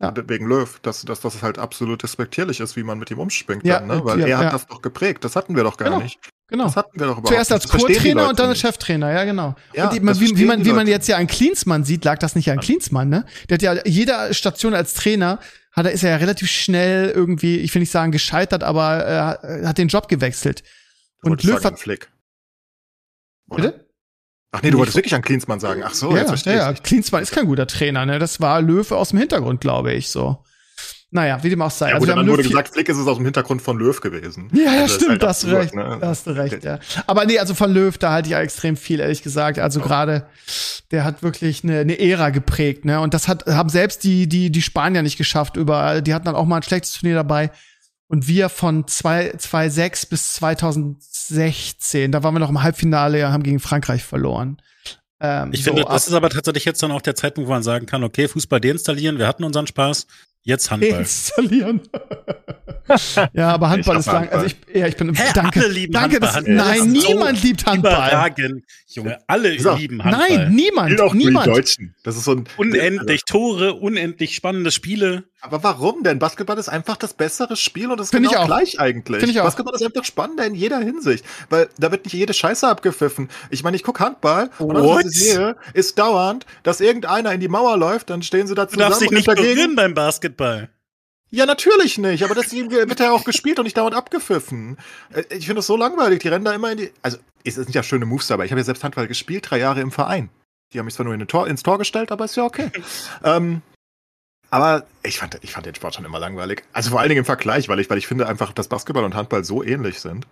Ja. Wegen Löw, dass, dass das halt absolut respektierlich ist, wie man mit ihm umspringt, ja, dann, ne? weil ja, er hat das doch geprägt. Das hatten wir doch gar genau. nicht. Genau. Das hatten wir doch überhaupt Zuerst als Co-Trainer und dann als Cheftrainer, ja, genau. Ja, und die, wie, wie, man, wie man jetzt ja an Klinsmann sieht, lag das nicht an Klinsmann, ne? Der hat ja jeder Station als Trainer, hat er, ist er ja relativ schnell irgendwie, ich will nicht sagen gescheitert, aber äh, hat den Job gewechselt. Und Löw hat. Flick. Oder? Bitte? Ach nee, du wolltest wirklich an Klinsmann sagen. Ach so, ja, jetzt verstehe ja, ja. Klinsmann ist kein guter Trainer, ne? Das war Löwe aus dem Hintergrund, glaube ich, so. Naja, wie dem auch sei. Ja, also, dann wurde gesagt, Flick ist es aus dem Hintergrund von Löw gewesen. Ja, ja, also, stimmt, halt da hast du recht. Ne? Da hast du recht, ja. Aber nee, also von Löw, da halte ich extrem viel, ehrlich gesagt. Also oh. gerade, der hat wirklich eine, eine Ära geprägt, ne? Und das hat, haben selbst die, die, die Spanier nicht geschafft überall. Die hatten dann auch mal ein schlechtes Turnier dabei. Und wir von 2006 bis 2016, da waren wir noch im Halbfinale, haben gegen Frankreich verloren. Ähm, ich so finde, das ist aber tatsächlich jetzt dann auch der Zeitpunkt, wo man sagen kann, okay, Fußball deinstallieren, wir hatten unseren Spaß, jetzt Handball. Installieren. ja, aber Handball ist lang. Also ich, ja, ich bin. Hä, danke. Alle lieben danke, Handball. Das, nein, niemand so liebt Handball. Überragend. Junge, alle so, lieben Handball. Nein, niemand. Auch niemand. Die Deutschen. Das ist so ein unendlich Tore, unendlich spannende Spiele. Aber warum denn? Basketball ist einfach das bessere Spiel und das ist Find genau gleich eigentlich. Find ich auch. Basketball ist einfach spannender in jeder Hinsicht, weil da wird nicht jede Scheiße abgepfiffen. Ich meine, ich gucke Handball What? und was ich sehe, ist dauernd, dass irgendeiner in die Mauer läuft, dann stehen sie da zusammen du darfst dich nicht dagegen beim Basketball. Ja, natürlich nicht, aber deswegen wird er auch gespielt und nicht dauernd abgepfiffen. Äh, ich finde das so langweilig, die rennen da immer in die. Also, es sind ja schöne Moves aber Ich habe ja selbst Handball gespielt, drei Jahre im Verein. Die haben mich zwar nur in Tor, ins Tor gestellt, aber ist ja okay. ähm, aber ich fand, ich fand den Sport schon immer langweilig. Also vor allen Dingen im Vergleich, weil ich, weil ich finde einfach, dass Basketball und Handball so ähnlich sind.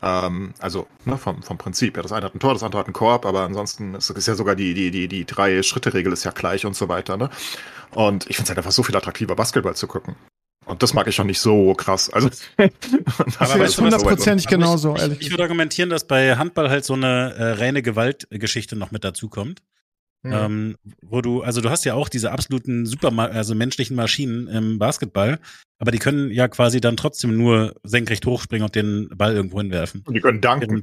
Ähm, also ne, vom, vom Prinzip. Ja, das eine hat ein Tor, das andere hat einen Korb, aber ansonsten ist, ist ja sogar die, die, die, die drei Schritte-Regel ist ja gleich und so weiter. Ne? Und ich finde es halt einfach so viel attraktiver, Basketball zu gucken. Und das mag ich schon nicht so krass. Also, das ist hundertprozentig genauso, ich, ich, ich würde argumentieren, dass bei Handball halt so eine äh, reine Gewaltgeschichte noch mit dazukommt. Mhm. Ähm, wo du, also du hast ja auch diese absoluten super, also menschlichen Maschinen im Basketball, aber die können ja quasi dann trotzdem nur senkrecht hochspringen und den Ball irgendwo hinwerfen. Und die können danken.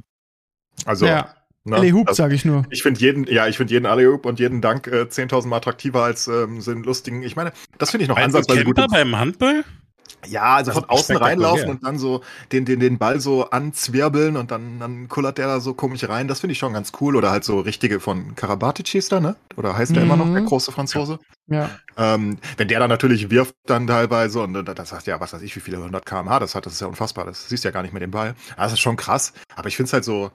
Also, ja. Ne? Alley-Hoop, sage ich nur. Ich finde jeden, ja, ich finde jeden Alley-Hoop und jeden Dank äh, 10.000 Mal attraktiver als ähm, so einen lustigen. Ich meine, das finde ich noch ansatzweise gut. beim Handball? Ja, also von außen reinlaufen und dann so den, den, den Ball so anzwirbeln und dann, dann kullert der da so komisch rein. Das finde ich schon ganz cool. Oder halt so richtige von Karabatic hieß der, ne? Oder heißt der mhm. immer noch, der mhm. große Franzose? Ja. Ähm, wenn der dann natürlich wirft dann teilweise und das sagt ja, was weiß ich, wie viele 100 kmh das hat, das ist ja unfassbar. Das siehst ja gar nicht mehr den Ball. Das ist schon krass. Aber ich finde es halt so,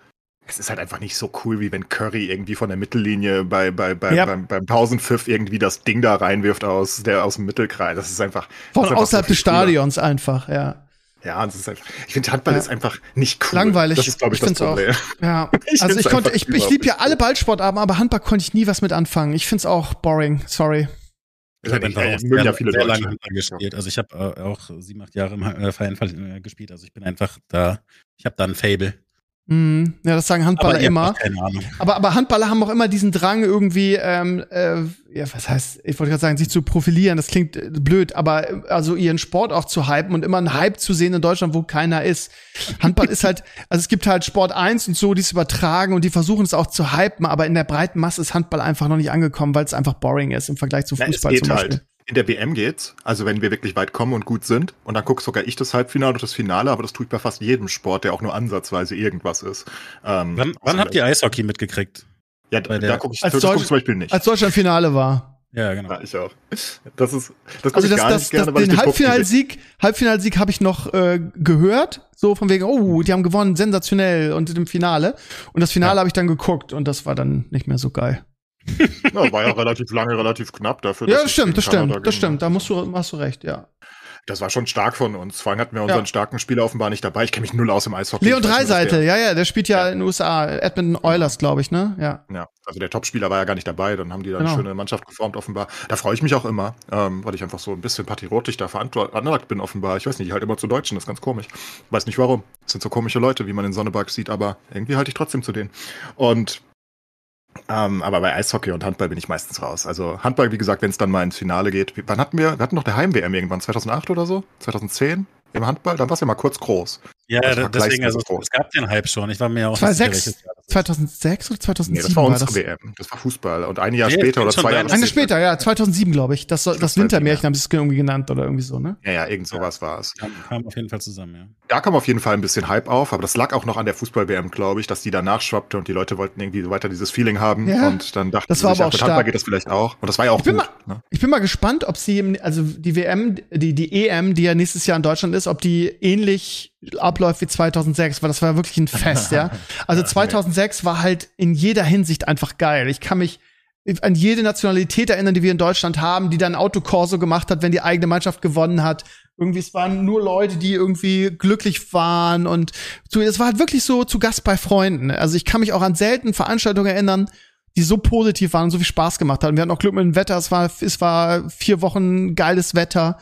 es ist halt einfach nicht so cool, wie wenn Curry irgendwie von der Mittellinie bei, bei, bei, ja. beim, beim Tausendpfiff irgendwie das Ding da reinwirft aus, der, aus dem Mittelkreis. Das ist einfach. Von ist einfach außerhalb so des Stadions cooler. einfach, ja. Ja, das ist einfach, ich finde Handball ja. ist einfach nicht cool. Langweilig. Das ist, glaube ich, ich das Problem. Auch. Ja. ich also ich konnte, ich, ich liebe ja alle Ballsportarten, aber Handball konnte ich nie was mit anfangen. Ich finde es auch boring. Sorry. Ich habe einfach auch sehr, ja viele sehr lange Handball gespielt. Also ich habe äh, auch sieben, acht Jahre im äh, Verein äh, gespielt. Also ich bin einfach da, ich habe da ein Fable. Mm, ja, das sagen Handballer immer. Aber, aber Handballer haben auch immer diesen Drang, irgendwie, ähm, äh, ja, was heißt, ich wollte gerade sagen, sich zu profilieren, das klingt äh, blöd, aber äh, also ihren Sport auch zu hypen und immer einen Hype zu sehen in Deutschland, wo keiner ist. Handball ist halt, also es gibt halt Sport 1 und so, die es übertragen und die versuchen es auch zu hypen, aber in der breiten Masse ist Handball einfach noch nicht angekommen, weil es einfach boring ist im Vergleich zu Fußball zum Beispiel. Halt in der WM geht's, also wenn wir wirklich weit kommen und gut sind, und dann gucke sogar ich das Halbfinale und das Finale, aber das tue ich bei fast jedem Sport, der auch nur ansatzweise irgendwas ist. Ähm, wann wann habt ihr Eishockey mitgekriegt? Ja, da, da gucke ich, das guck ich zum Beispiel nicht. Als Deutschland Finale war. Ja, genau. Ja, ich auch. Das ist, das also das, das, das, gerne, den Halbfinalsieg, Halbfinalsieg habe ich noch äh, gehört, so von wegen, oh, die haben gewonnen, sensationell und im Finale. Und das Finale ja. habe ich dann geguckt und das war dann nicht mehr so geil ja, war ja relativ lange, relativ knapp dafür. Ja, das stimmt, das stimmt, das stimmt. Da musst du, hast du recht, ja. Das war schon stark von uns. Vor allem hatten wir unseren ja. starken Spieler offenbar nicht dabei. Ich kenne mich null aus im Eishockey. Leon Dreiseite, ja, ja, der spielt ja, ja. in den USA. Edmonton Oilers, glaube ich, ne? Ja. Ja, also der Topspieler war ja gar nicht dabei. Dann haben die dann genau. eine schöne Mannschaft geformt, offenbar. Da freue ich mich auch immer, ähm, weil ich einfach so ein bisschen patriotisch da veranlagt bin, offenbar. Ich weiß nicht, ich halte immer zu Deutschen, das ist ganz komisch. weiß nicht warum. Das sind so komische Leute, wie man in Sonneberg sieht, aber irgendwie halte ich trotzdem zu denen. Und ähm, aber bei Eishockey und Handball bin ich meistens raus. Also Handball, wie gesagt, wenn es dann mal ins Finale geht. Wann hatten wir? Wir hatten noch der Heim-WM irgendwann, 2008 oder so? 2010? Im Handball? Dann war es ja mal kurz groß. Ja, deswegen, also es gab den Hype schon. Ich war mir auch 2006, 2006 oder 2007? Nee, das war unsere war WM. Das war Fußball. Und ein Jahr nee, später oder zwei Jahre Eine später, ja, 2007, glaube ich. Das, das, das Wintermärchen haben sie es irgendwie genannt oder irgendwie so, ne? Ja, ja, irgend sowas ja. war es. Kam, kam, auf jeden Fall zusammen, ja. Da kam auf jeden Fall ein bisschen Hype auf, aber das lag auch noch an der Fußball-WM, glaube ich, dass die danach schwappte und die Leute wollten irgendwie weiter dieses Feeling haben. Ja, und dann dachten das sie war sich, aber auch mit Handball geht das vielleicht auch. Und das war ja auch ich gut. Mal, ne? Ich bin mal gespannt, ob sie, also die WM, die, die EM, die ja nächstes Jahr in Deutschland ist, ob die ähnlich abläuft wie 2006, weil das war wirklich ein Fest, ja. Also 2006 war halt in jeder Hinsicht einfach geil. Ich kann mich an jede Nationalität erinnern, die wir in Deutschland haben, die dann Autokorso gemacht hat, wenn die eigene Mannschaft gewonnen hat. Irgendwie, es waren nur Leute, die irgendwie glücklich waren und so, es war halt wirklich so zu Gast bei Freunden. Also ich kann mich auch an selten Veranstaltungen erinnern, die so positiv waren und so viel Spaß gemacht haben. Wir hatten auch Glück mit dem Wetter, es war, es war vier Wochen geiles Wetter.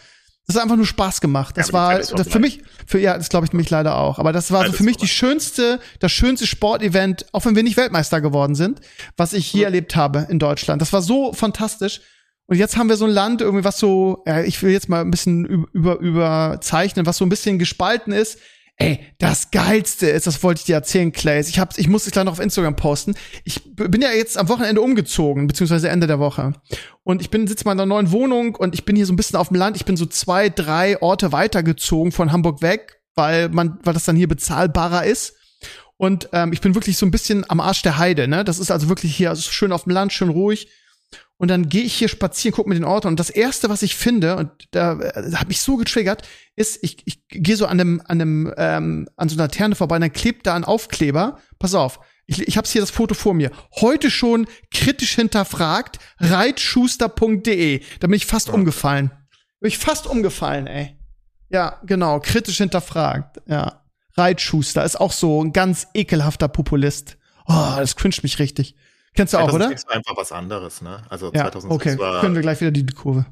Das hat einfach nur Spaß gemacht. Das ja, war das für mich, für ja, das glaube ich mich leider auch. Aber das war so für mich die schönste, das schönste Sportevent, auch wenn wir nicht Weltmeister geworden sind, was ich je mhm. erlebt habe in Deutschland. Das war so fantastisch. Und jetzt haben wir so ein Land irgendwie, was so, ja, ich will jetzt mal ein bisschen über, überzeichnen, was so ein bisschen gespalten ist Ey, das Geilste ist, das wollte ich dir erzählen, Clays. Ich, hab's, ich muss es gleich noch auf Instagram posten. Ich bin ja jetzt am Wochenende umgezogen, beziehungsweise Ende der Woche. Und ich bin sitze mal in einer neuen Wohnung und ich bin hier so ein bisschen auf dem Land. Ich bin so zwei, drei Orte weitergezogen von Hamburg weg, weil man, weil das dann hier bezahlbarer ist. Und ähm, ich bin wirklich so ein bisschen am Arsch der Heide. Ne, das ist also wirklich hier also schön auf dem Land, schön ruhig. Und dann gehe ich hier spazieren, gucke mir den Ort an. Und das erste, was ich finde, und da äh, hat mich so getriggert, ist, ich, ich gehe so an einem, an einem, ähm, an so einer Laterne vorbei, und dann klebt da ein Aufkleber. Pass auf, ich, ich habe hier das Foto vor mir. Heute schon kritisch hinterfragt, reitschuster.de. Da bin ich fast ja. umgefallen. Bin ich fast umgefallen, ey. Ja, genau, kritisch hinterfragt. Ja. Reitschuster ist auch so ein ganz ekelhafter Populist. Oh, das cringet mich richtig. Kennst du auch, oder? Das war einfach was anderes, ne? Also ja, 2006 okay. war. Können wir gleich wieder die Kurve.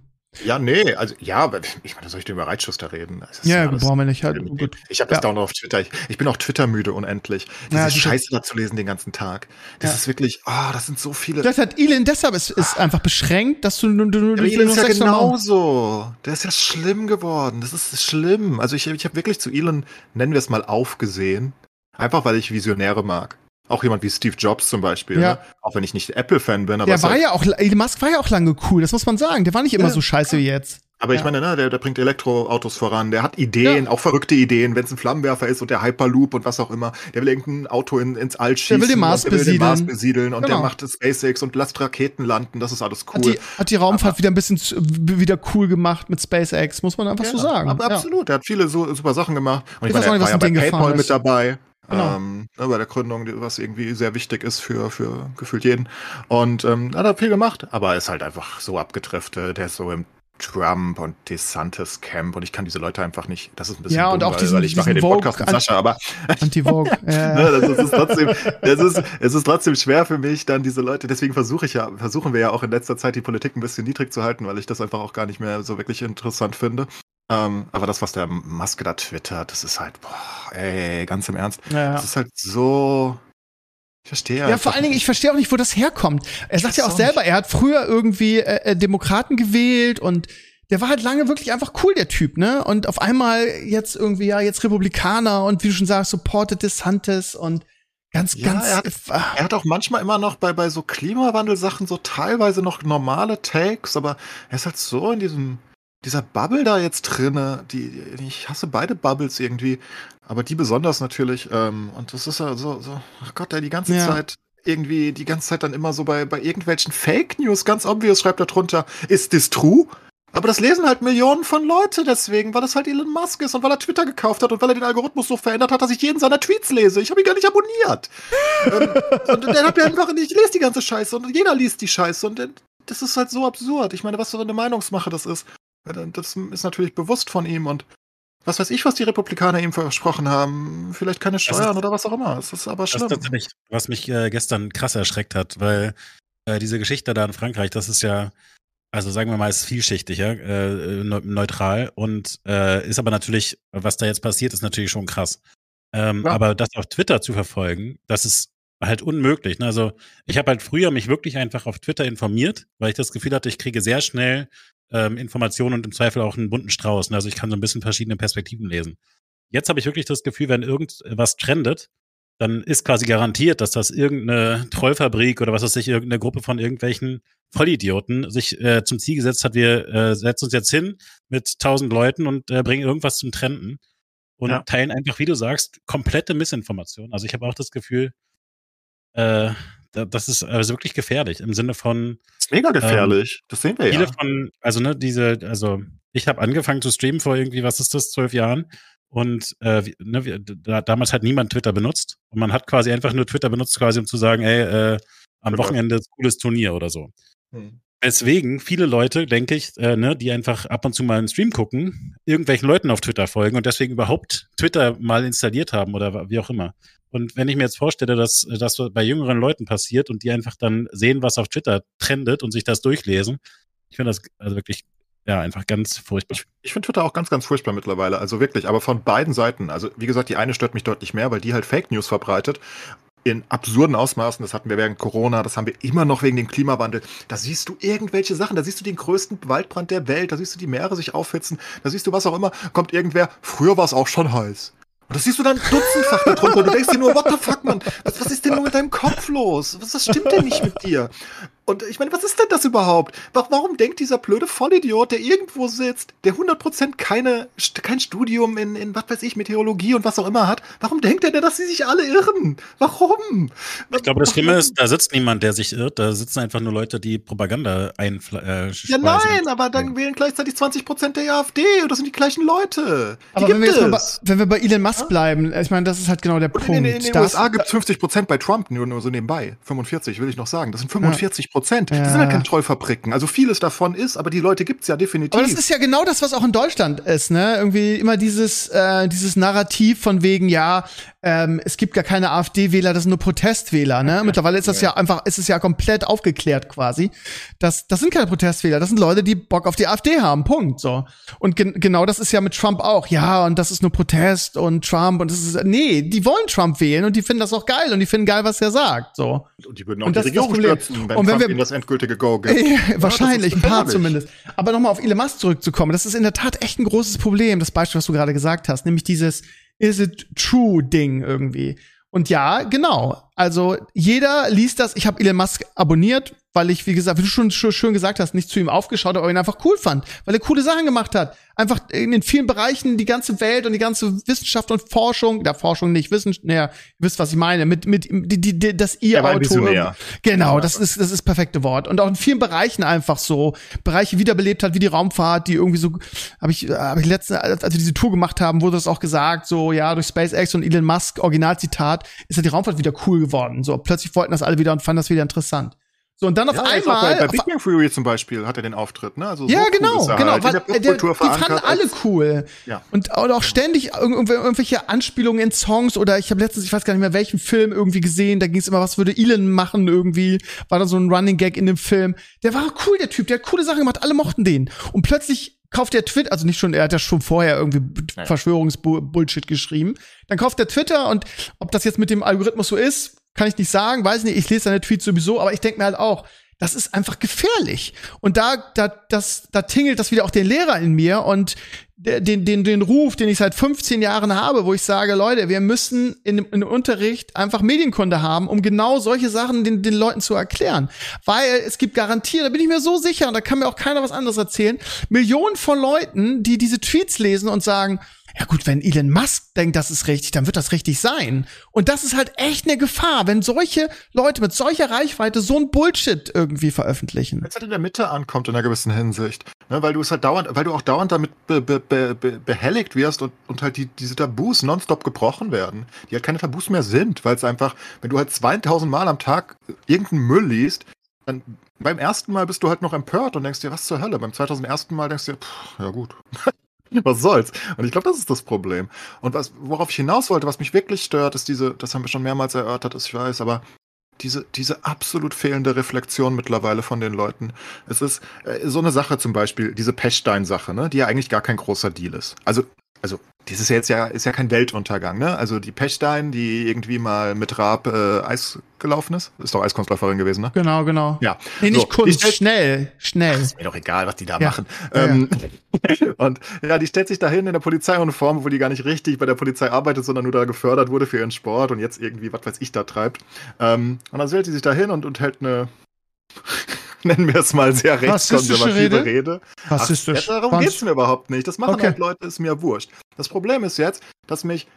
Ja, nee, also ja, ich meine, soll ich denn über Reitschuster reden? Ja, ja brauchen wir nicht. Halt, gut. Ich habe das ja. auch noch auf Twitter. Ich, ich bin auch Twitter-müde unendlich. Diese ja, Scheiße da zu lesen den ganzen Tag. Das ja. ist wirklich, ah, oh, das sind so viele. Vielleicht hat Elon deshalb ist, ist einfach beschränkt, dass du, du, du ja, Elon ist ja genauso. Der ist ja schlimm geworden. Das ist schlimm. Also ich, ich habe wirklich zu Elon, nennen wir es mal, aufgesehen. Einfach weil ich Visionäre mag. Auch jemand wie Steve Jobs zum Beispiel. Ja. Ne? Auch wenn ich nicht Apple-Fan bin. Aber der war halt ja auch, Elon Musk war ja auch lange cool, das muss man sagen. Der war nicht immer ja. so scheiße wie jetzt. Aber ja. ich meine, ne, der, der bringt Elektroautos voran, der hat Ideen, ja. auch verrückte Ideen, wenn es ein Flammenwerfer ist und der Hyperloop und was auch immer. Der will irgendein Auto in, ins All schießen. Der will den Mars der besiedeln. Will den Mars besiedeln und genau. der macht SpaceX und lässt Raketen landen, das ist alles cool. Hat die, hat die Raumfahrt aber, wieder ein bisschen wieder cool gemacht mit SpaceX, muss man einfach ja, so sagen. Aber absolut, der hat viele so, super Sachen gemacht. Und ich, ich meine, der war ja bei PayPal mit dabei. Genau. Ähm, ne, bei der Gründung, was irgendwie sehr wichtig ist für, für gefühlt jeden. Und ähm, hat er viel gemacht, aber ist halt einfach so abgetriftet. Der ist so im Trump und DeSantis Camp und ich kann diese Leute einfach nicht. Das ist ein bisschen ja und dumm, auch weil, diesen, weil ich mache ja den Podcast mit Sascha, aber Anti-Vogue. ja. ne, das, ist trotzdem, das ist, es ist trotzdem schwer für mich, dann diese Leute. Deswegen versuche ich ja, versuchen wir ja auch in letzter Zeit die Politik ein bisschen niedrig zu halten, weil ich das einfach auch gar nicht mehr so wirklich interessant finde. Ähm, aber das, was der Maske da twittert, das ist halt, boah, ey, ganz im Ernst. Ja. Das ist halt so. Ich verstehe. Ja, vor allen Dingen, ich verstehe auch nicht, wo das herkommt. Er sagt ja auch selber, er hat früher irgendwie äh, äh, Demokraten gewählt und der war halt lange wirklich einfach cool, der Typ, ne? Und auf einmal jetzt irgendwie, ja, jetzt Republikaner und wie du schon sagst, supported DeSantis und ganz, ja, ganz. Er hat, er hat auch manchmal immer noch bei, bei so Klimawandel-Sachen so teilweise noch normale Takes, aber er ist halt so in diesem dieser Bubble da jetzt drinne, die, ich hasse beide Bubbles irgendwie, aber die besonders natürlich. Ähm, und das ist ja so, so, ach Gott, der die ganze ja. Zeit irgendwie, die ganze Zeit dann immer so bei, bei irgendwelchen Fake News, ganz obvious, schreibt er drunter, ist this true? Aber das lesen halt Millionen von Leute deswegen, weil das halt Elon Musk ist und weil er Twitter gekauft hat und weil er den Algorithmus so verändert hat, dass ich jeden seiner Tweets lese. Ich habe ihn gar nicht abonniert. ähm, und der hat mir einfach, ich lese die ganze Scheiße und jeder liest die Scheiße und das ist halt so absurd. Ich meine, was für eine Meinungsmache das ist. Das ist natürlich bewusst von ihm und was weiß ich, was die Republikaner ihm versprochen haben. Vielleicht keine Steuern ist, oder was auch immer. Das ist aber schlimm. Das ist tatsächlich, was mich äh, gestern krass erschreckt hat, weil äh, diese Geschichte da in Frankreich, das ist ja, also sagen wir mal, ist vielschichtig, ja, äh, neutral und äh, ist aber natürlich, was da jetzt passiert, ist natürlich schon krass. Ähm, ja. Aber das auf Twitter zu verfolgen, das ist halt unmöglich. Ne? Also ich habe halt früher mich wirklich einfach auf Twitter informiert, weil ich das Gefühl hatte, ich kriege sehr schnell ähm, Informationen und im Zweifel auch einen bunten Strauß. Also ich kann so ein bisschen verschiedene Perspektiven lesen. Jetzt habe ich wirklich das Gefühl, wenn irgendwas trendet, dann ist quasi garantiert, dass das irgendeine Trollfabrik oder was weiß ich, irgendeine Gruppe von irgendwelchen Vollidioten sich äh, zum Ziel gesetzt hat, wir äh, setzen uns jetzt hin mit tausend Leuten und äh, bringen irgendwas zum Trenden und ja. teilen einfach, wie du sagst, komplette Missinformation. Also ich habe auch das Gefühl, äh, das ist also wirklich gefährlich im Sinne von. Das ist mega gefährlich. Ähm, das sehen wir viele ja. von, also ne, diese, also ich habe angefangen zu streamen vor irgendwie, was ist das, zwölf Jahren. Und äh, ne, da, damals hat niemand Twitter benutzt. Und man hat quasi einfach nur Twitter benutzt, quasi um zu sagen, ey, äh, am Wochenende ist cooles Turnier oder so. Hm. Deswegen viele Leute, denke ich, äh, ne, die einfach ab und zu mal einen Stream gucken, irgendwelchen Leuten auf Twitter folgen und deswegen überhaupt Twitter mal installiert haben oder wie auch immer. Und wenn ich mir jetzt vorstelle, dass das bei jüngeren Leuten passiert und die einfach dann sehen, was auf Twitter trendet und sich das durchlesen, ich finde das also wirklich ja, einfach ganz furchtbar. Ich, ich finde Twitter auch ganz, ganz furchtbar mittlerweile. Also wirklich, aber von beiden Seiten. Also, wie gesagt, die eine stört mich deutlich mehr, weil die halt Fake News verbreitet. In absurden Ausmaßen. Das hatten wir während Corona, das haben wir immer noch wegen dem Klimawandel. Da siehst du irgendwelche Sachen, da siehst du den größten Waldbrand der Welt, da siehst du die Meere sich aufhitzen, da siehst du was auch immer. Kommt irgendwer, früher war es auch schon heiß. Und das siehst du dann dutzendfach darunter. Du denkst dir nur, what the fuck, Mann? Was, was ist denn nur mit deinem Kopf los? Was, was stimmt denn nicht mit dir? Und ich meine, was ist denn das überhaupt? Warum denkt dieser blöde Vollidiot, der irgendwo sitzt, der 100% keine, kein Studium in, in, was weiß ich, Meteorologie und was auch immer hat, warum denkt er denn, dass sie sich alle irren? Warum? Ich glaube, das Schlimme ist, da sitzt niemand, der sich irrt, da sitzen einfach nur Leute, die Propaganda einschmeißen. Äh, ja, nein, aber dann wählen gleichzeitig 20% der AfD und das sind die gleichen Leute. Die aber wenn wir, bei, wenn wir bei Elon Musk ja? bleiben, ich meine, das ist halt genau der und Punkt. In, in, in den USA gibt es 50% bei Trump, nur, nur so nebenbei. 45, will ich noch sagen. Das sind 45%. Ja. Prozent. Ja. Das sind halt keine Trollfabriken. Also vieles davon ist, aber die Leute gibt's ja definitiv. Aber das ist ja genau das, was auch in Deutschland ist, ne? Irgendwie immer dieses, äh, dieses Narrativ von wegen, ja, ähm, es gibt gar keine AfD-Wähler, das sind nur Protestwähler, ne? Mittlerweile ist das ja. einfach, ist es ja komplett aufgeklärt quasi. Das, das sind keine Protestwähler, das sind Leute, die Bock auf die AfD haben, Punkt, so. Und gen genau das ist ja mit Trump auch. Ja, und das ist nur Protest und Trump und das ist, nee, die wollen Trump wählen und die finden das auch geil und die finden geil, was er sagt, so. Und die würden auch und die Regierung stürzen, wenn und wenn Trump ihnen das endgültige Go gibt. Äh, wahrscheinlich, ein paar zumindest. Aber nochmal auf Elon Musk zurückzukommen, das ist in der Tat echt ein großes Problem, das Beispiel, was du gerade gesagt hast, nämlich dieses, is it true Ding irgendwie. Und ja, genau. Also jeder liest das. Ich habe Elon Musk abonniert, weil ich, wie gesagt, wie du schon schön gesagt hast, nicht zu ihm aufgeschaut habe, aber ihn einfach cool fand, weil er coole Sachen gemacht hat. Einfach in den vielen Bereichen die ganze Welt und die ganze Wissenschaft und Forschung, der Forschung nicht, Wissenschaft, naja, ihr wisst, was ich meine, mit, mit, die, die, die das ihr-Auto. Genau, das ist, das ist perfekte Wort. Und auch in vielen Bereichen einfach so, Bereiche wiederbelebt hat, wie die Raumfahrt, die irgendwie so, habe ich, habe ich letzte, als wir diese Tour gemacht haben, wurde das auch gesagt, so, ja, durch SpaceX und Elon Musk, Originalzitat, ist halt die Raumfahrt wieder cool geworden. So, plötzlich wollten das alle wieder und fanden das wieder interessant. So, und dann auf ja, einmal. Bei, bei Big Bang Theory zum Beispiel hat er den Auftritt, ne? Also ja, so genau, cool genau. Halt. Weil, der, die fanden alle cool. Ja. Und auch ständig irgendwelche Anspielungen in Songs oder ich habe letztens, ich weiß gar nicht mehr, welchen Film irgendwie gesehen, da ging es immer, was würde Elon machen irgendwie, war da so ein Running Gag in dem Film. Der war cool, der Typ, der hat coole Sachen gemacht, alle mochten den. Und plötzlich kauft der Twitter, also nicht schon, er hat ja schon vorher irgendwie naja. Verschwörungsbullshit geschrieben. Dann kauft der Twitter und ob das jetzt mit dem Algorithmus so ist, kann ich nicht sagen, weiß nicht, ich lese seine Tweets sowieso, aber ich denke mir halt auch, das ist einfach gefährlich. Und da, da, das, da tingelt das wieder auch den Lehrer in mir und den, den, den Ruf, den ich seit 15 Jahren habe, wo ich sage, Leute, wir müssen in, in Unterricht einfach Medienkunde haben, um genau solche Sachen den, den Leuten zu erklären. Weil es gibt garantiert, da bin ich mir so sicher, und da kann mir auch keiner was anderes erzählen, Millionen von Leuten, die diese Tweets lesen und sagen, ja gut, wenn Elon Musk denkt, das ist richtig, dann wird das richtig sein. Und das ist halt echt eine Gefahr, wenn solche Leute mit solcher Reichweite so ein Bullshit irgendwie veröffentlichen. Wenn es halt in der Mitte ankommt in einer gewissen Hinsicht, ne, weil du es halt dauernd, weil du auch dauernd damit be, be, be, behelligt wirst und, und halt die, diese Tabus nonstop gebrochen werden, die halt keine Tabus mehr sind, weil es einfach, wenn du halt 2000 Mal am Tag irgendeinen Müll liest, dann beim ersten Mal bist du halt noch empört und denkst dir, was zur Hölle? Beim 2001. Mal denkst du dir, pff, ja gut. Was soll's? Und ich glaube, das ist das Problem. Und was, worauf ich hinaus wollte, was mich wirklich stört, ist diese, das haben wir schon mehrmals erörtert, ich weiß, aber diese, diese absolut fehlende Reflexion mittlerweile von den Leuten. Es ist äh, so eine Sache zum Beispiel, diese Pechstein-Sache, ne, die ja eigentlich gar kein großer Deal ist. Also, also das ist ja jetzt ja, ist ja kein Weltuntergang, ne? Also die Pechstein, die irgendwie mal mit Raab äh, Eis gelaufen ist, ist doch Eiskunstläuferin gewesen, ne? Genau, genau. Ja. Nee, nicht so, Kunst, schnell, schnell. Ach, ist mir doch egal, was die da ja. machen. Ja, ähm, ja. Und ja, die stellt sich dahin in der Polizeiuniform, wo die gar nicht richtig bei der Polizei arbeitet, sondern nur da gefördert wurde für ihren Sport und jetzt irgendwie, was weiß ich, da treibt. Ähm, und dann stellt sie sich dahin und, und hält eine nennen wir es mal, sehr rechtskonservative Rede. Rede. Rassistisch. Ach, darum geht es mir überhaupt nicht. Das machen okay. halt Leute, ist mir wurscht. Das Problem ist jetzt, dass mich,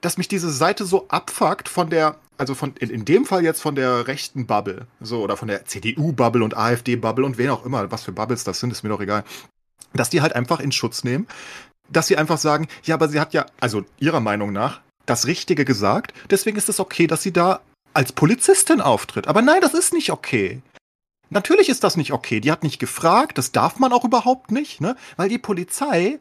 dass mich diese Seite so abfuckt von der, also von, in, in dem Fall jetzt von der rechten Bubble, so, oder von der CDU-Bubble und AfD-Bubble und wen auch immer, was für Bubbles das sind, ist mir doch egal. Dass die halt einfach in Schutz nehmen, dass sie einfach sagen, ja, aber sie hat ja, also ihrer Meinung nach, das Richtige gesagt, deswegen ist es okay, dass sie da als Polizistin auftritt. Aber nein, das ist nicht okay. Natürlich ist das nicht okay. Die hat nicht gefragt, das darf man auch überhaupt nicht, ne? Weil die Polizei,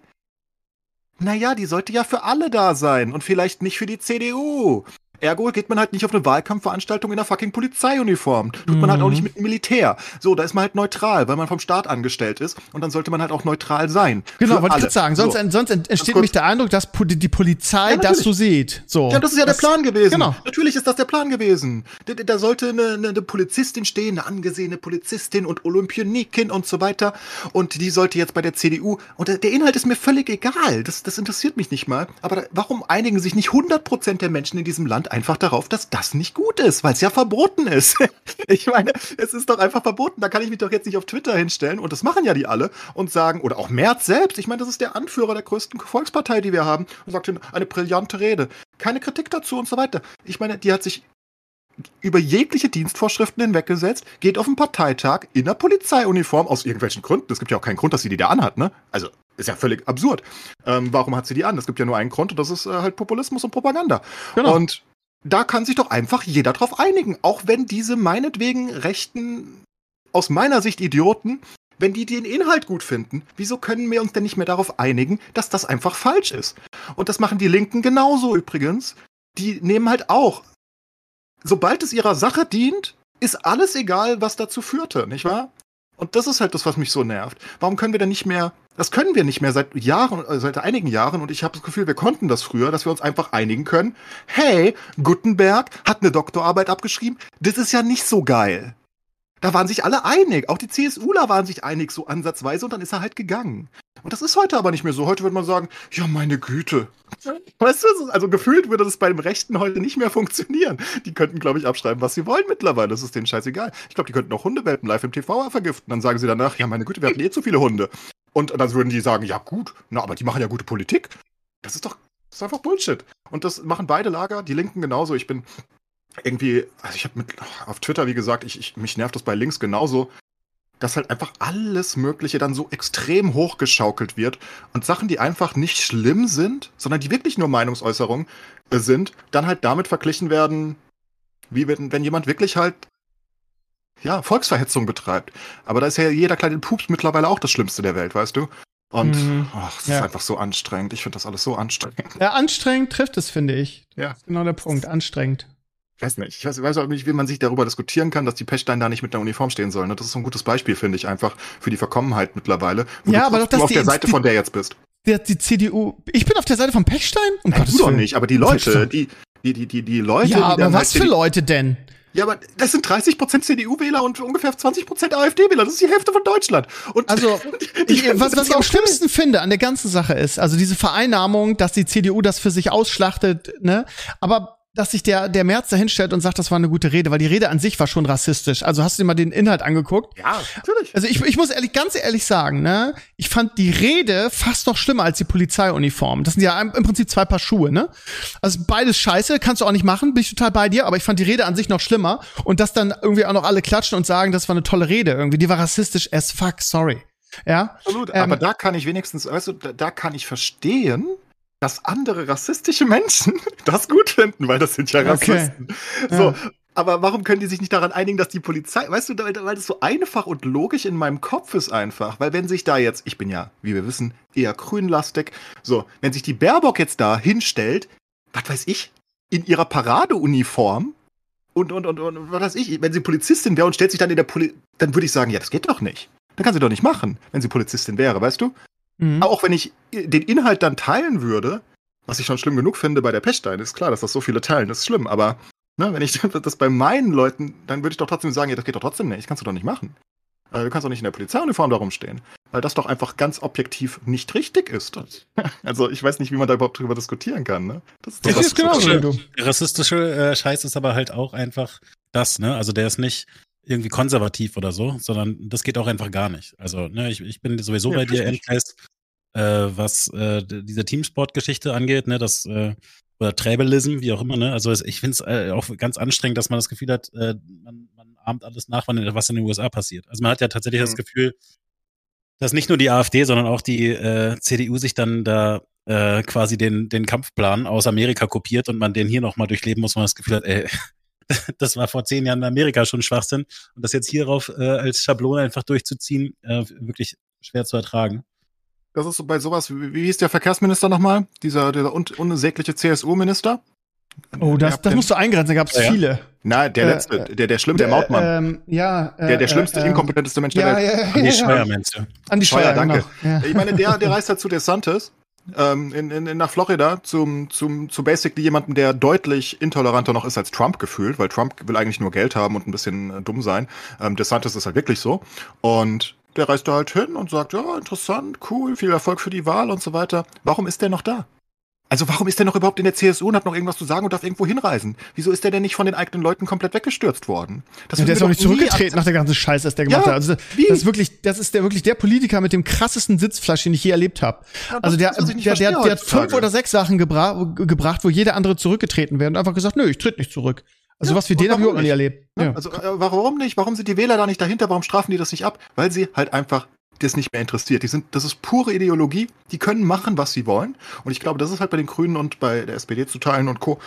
naja, die sollte ja für alle da sein und vielleicht nicht für die CDU. Ergo geht man halt nicht auf eine Wahlkampfveranstaltung in einer fucking Polizeiuniform. Tut man halt auch nicht mhm. mit dem Militär. So, da ist man halt neutral, weil man vom Staat angestellt ist. Und dann sollte man halt auch neutral sein. Genau, wollte ich sagen. Sonst, so. sonst entsteht nämlich der Eindruck, dass die Polizei ja, das so sieht. So. Ja, das ist ja das, der Plan gewesen. Genau. Natürlich ist das der Plan gewesen. Da, da sollte eine, eine, Polizistin stehen, eine angesehene Polizistin und Olympionikin und so weiter. Und die sollte jetzt bei der CDU. Und der Inhalt ist mir völlig egal. Das, das interessiert mich nicht mal. Aber warum einigen sich nicht 100% der Menschen in diesem Land einfach darauf, dass das nicht gut ist, weil es ja verboten ist. ich meine, es ist doch einfach verboten. Da kann ich mich doch jetzt nicht auf Twitter hinstellen und das machen ja die alle und sagen, oder auch Merz selbst, ich meine, das ist der Anführer der größten Volkspartei, die wir haben, und sagt eine brillante Rede. Keine Kritik dazu und so weiter. Ich meine, die hat sich über jegliche Dienstvorschriften hinweggesetzt, geht auf einen Parteitag in der Polizeiuniform aus irgendwelchen Gründen. Es gibt ja auch keinen Grund, dass sie die da anhat, ne? Also ist ja völlig absurd. Ähm, warum hat sie die an? Es gibt ja nur einen Grund und das ist äh, halt Populismus und Propaganda. Genau. Und da kann sich doch einfach jeder drauf einigen. Auch wenn diese meinetwegen rechten, aus meiner Sicht Idioten, wenn die den Inhalt gut finden, wieso können wir uns denn nicht mehr darauf einigen, dass das einfach falsch ist? Und das machen die Linken genauso übrigens. Die nehmen halt auch, sobald es ihrer Sache dient, ist alles egal, was dazu führte, nicht wahr? Und das ist halt das, was mich so nervt. Warum können wir denn nicht mehr, das können wir nicht mehr seit Jahren, äh, seit einigen Jahren und ich habe das Gefühl, wir konnten das früher, dass wir uns einfach einigen können. Hey, Gutenberg hat eine Doktorarbeit abgeschrieben. Das ist ja nicht so geil. Da waren sich alle einig. Auch die CSUler waren sich einig, so ansatzweise, und dann ist er halt gegangen. Und das ist heute aber nicht mehr so. Heute würde man sagen, ja, meine Güte. Weißt du, also gefühlt würde das bei dem Rechten heute nicht mehr funktionieren. Die könnten, glaube ich, abschreiben, was sie wollen mittlerweile. Das ist denen scheißegal. Ich glaube, die könnten auch Hundewelpen live im TV vergiften. Dann sagen sie danach, ja, meine Güte, wir hatten eh zu viele Hunde. Und dann würden die sagen, ja, gut, na, aber die machen ja gute Politik. Das ist doch, das ist einfach Bullshit. Und das machen beide Lager, die Linken genauso. Ich bin irgendwie, also ich habe mit auf Twitter, wie gesagt, ich, ich, mich nervt das bei Links genauso, dass halt einfach alles Mögliche dann so extrem hochgeschaukelt wird und Sachen, die einfach nicht schlimm sind, sondern die wirklich nur Meinungsäußerungen sind, dann halt damit verglichen werden, wie wenn, wenn jemand wirklich halt ja, Volksverhetzung betreibt. Aber da ist ja jeder kleine Pups mittlerweile auch das Schlimmste der Welt, weißt du? Und Mhm. ach, das Ja. ist einfach so anstrengend. Ich finde das alles so anstrengend. Ja, anstrengend trifft es, finde ich. Ja. Das ist genau der Punkt. Anstrengend. Ich weiß nicht. Ich weiß, weiß auch nicht, wie man sich darüber diskutieren kann, dass die Pechstein da nicht mit einer Uniform stehen sollen. Das ist so ein gutes Beispiel, finde ich, einfach für die Verkommenheit mittlerweile. Wo Ja, du aber doch, dass auf die- der Seite die- von der jetzt bist. Der, die CDU. Ich bin auf der Seite von Pechstein? Um Nein, Gottes du doch nicht, aber die. Leute, die, die, die, die, die Leute, Ja, aber dann was halt für Leute denn? Ja, aber das sind 30% CDU-Wähler und ungefähr 20% AfD-Wähler. Das ist die Hälfte von Deutschland. Und Also, Ich, was, was ich am schlimmsten finde an der ganzen Sache ist, also diese Vereinnahmung, dass die CDU das für sich ausschlachtet, ne? Aber dass sich der, der Merz da hinstellt und sagt, das war eine gute Rede, weil die Rede an sich war schon rassistisch. Also hast du dir mal den Inhalt angeguckt? Ja, natürlich. Also ich, ich muss ehrlich, ganz ehrlich sagen, ne, ich fand die Rede fast noch schlimmer als die Polizeiuniform. Das sind ja im im Prinzip zwei Paar Schuhe, ne? Also beides scheiße, kannst du auch nicht machen, bin ich total bei dir, aber ich fand die Rede an sich noch schlimmer und dass dann irgendwie auch noch alle klatschen und sagen, das war eine tolle Rede irgendwie, die war rassistisch as fuck, sorry. Ja? Absolut. Ähm, aber da kann ich wenigstens, weißt du, da, da kann ich verstehen, dass andere rassistische Menschen das gut finden, weil das sind ja Okay. Rassisten. So. Aber warum können die sich nicht daran einigen, dass die Polizei, weißt du, weil, weil das so einfach und logisch in meinem Kopf ist einfach. Weil wenn sich da jetzt, ich bin ja, wie wir wissen, eher grünlastig, so, wenn sich die Baerbock jetzt da hinstellt, was weiß ich, in ihrer Paradeuniform und, und, und, und was weiß ich, wenn sie Polizistin wäre und stellt sich dann in der Poli, dann würde ich sagen, ja, das geht doch nicht. Dann kann sie doch nicht machen, wenn sie Polizistin wäre, weißt du? Mhm. Auch wenn ich den Inhalt dann teilen würde, was ich schon schlimm genug finde bei der Pechstein, ist klar, dass das so viele teilen, das ist schlimm, aber ne, wenn ich das bei meinen Leuten, dann würde ich doch trotzdem sagen, ja, das geht doch trotzdem nicht, das kannst du doch nicht machen. Äh, Du kannst doch nicht in der Polizeiuniform da rumstehen, weil das doch einfach ganz objektiv nicht richtig ist. Also ich weiß nicht, wie man da überhaupt drüber diskutieren kann. Ne? Das ist genauso wie du. Der rassistische äh, Scheiß ist aber halt auch einfach das, ne? Also der ist nicht irgendwie konservativ oder so, sondern das geht auch einfach gar nicht. Also, ne, ich, ich bin sowieso Ja, bei dir. Endgeist, äh, was äh, diese Teamsport-Geschichte angeht, ne, das äh, oder Tribalism, wie auch immer, ne? Also ich finde es äh, auch ganz anstrengend, dass man das Gefühl hat, äh, man, man ahmt alles nach, wann- was in den USA passiert. Also man hat ja tatsächlich das Mhm. Gefühl, dass nicht nur die AfD, sondern auch die äh, CDU sich dann da äh, quasi den, den Kampfplan aus Amerika kopiert und man den hier nochmal durchleben muss, man das Gefühl hat, ey, das war vor zehn Jahren in Amerika schon Schwachsinn und das jetzt hierauf äh, als Schablone einfach durchzuziehen, äh, wirklich schwer zu ertragen. Das ist so bei sowas, wie, wie hieß der Verkehrsminister nochmal? Dieser, dieser un unsägliche CSU-Minister? Oh, das, das musst du eingrenzen, da gab es Ja, ja. viele. Nein, der Äh, letzte, der, der schlimm, der Mautmann. Ähm, ja. Äh, der, der schlimmste, äh, inkompetenteste Mensch der Ja, Welt. ja, ja. Andi ja, Scheuer ja. meinst du? Andi Scheuer, Scheuer, danke. Genau. Ja. Ich meine, der, der reist halt zu DeSantis ähm, in, in, nach Florida zum, zum, zu basically jemandem, der deutlich intoleranter noch ist als Trump gefühlt, weil Trump will eigentlich nur Geld haben und ein bisschen äh, dumm sein. Ähm, DeSantis ist halt wirklich so. Und der reist da halt hin und sagt, ja, interessant, cool, viel Erfolg für die Wahl und so weiter. Warum ist der noch da? Also warum ist der noch überhaupt in der CSU und hat noch irgendwas zu sagen und darf irgendwo hinreisen? Wieso ist der denn nicht von den eigenen Leuten komplett weggestürzt worden? Das Ja, der ist wir auch nicht zurückgetreten nach der ganzen Scheiße, das der gemacht Ja, hat. Also wie? das ist wirklich, das ist der wirklich der Politiker mit dem krassesten Sitzfleisch, den ich je erlebt habe. Ja, das Also der, der, der, verstehe der hat fünf oder sechs Sachen gebra gebracht, wo jeder andere zurückgetreten wäre und einfach gesagt, nö, ich tritt nicht zurück. Also Ja, was und den habe ich auch noch nie nicht? erlebt. Ja. Also äh, warum nicht? Warum sind die Wähler da nicht dahinter? Warum strafen die das nicht ab? Weil sie halt einfach das nicht mehr interessiert. Die sind, das ist pure Ideologie. Die können machen, was sie wollen. Und ich glaube, das ist halt bei den Grünen und bei der SPD zu teilen und Co.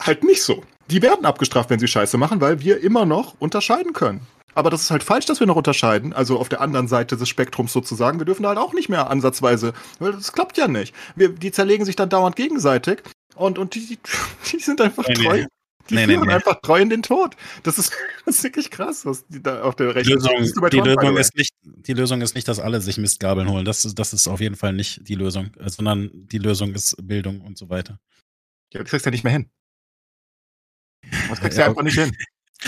halt nicht so. Die werden abgestraft, wenn sie Scheiße machen, weil wir immer noch unterscheiden können. Aber das ist halt falsch, dass wir noch unterscheiden. Also auf der anderen Seite des Spektrums sozusagen. Wir dürfen halt auch nicht mehr ansatzweise, weil das klappt ja nicht. Wir, die zerlegen sich dann dauernd gegenseitig und, und die, die sind einfach nee, treu. Nee. Die nee, führen nee, einfach treu in den Tod. Das ist, das ist wirklich krass, was die da auf der Rechnung die Lösung, die, Lösung ist nicht, die Lösung ist nicht, dass alle sich Mistgabeln holen. Das ist, das ist auf jeden Fall nicht die Lösung, sondern die Lösung ist Bildung und so weiter. Ja, du kriegst ja nicht mehr hin. Das kriegst ja, ja einfach nicht hin.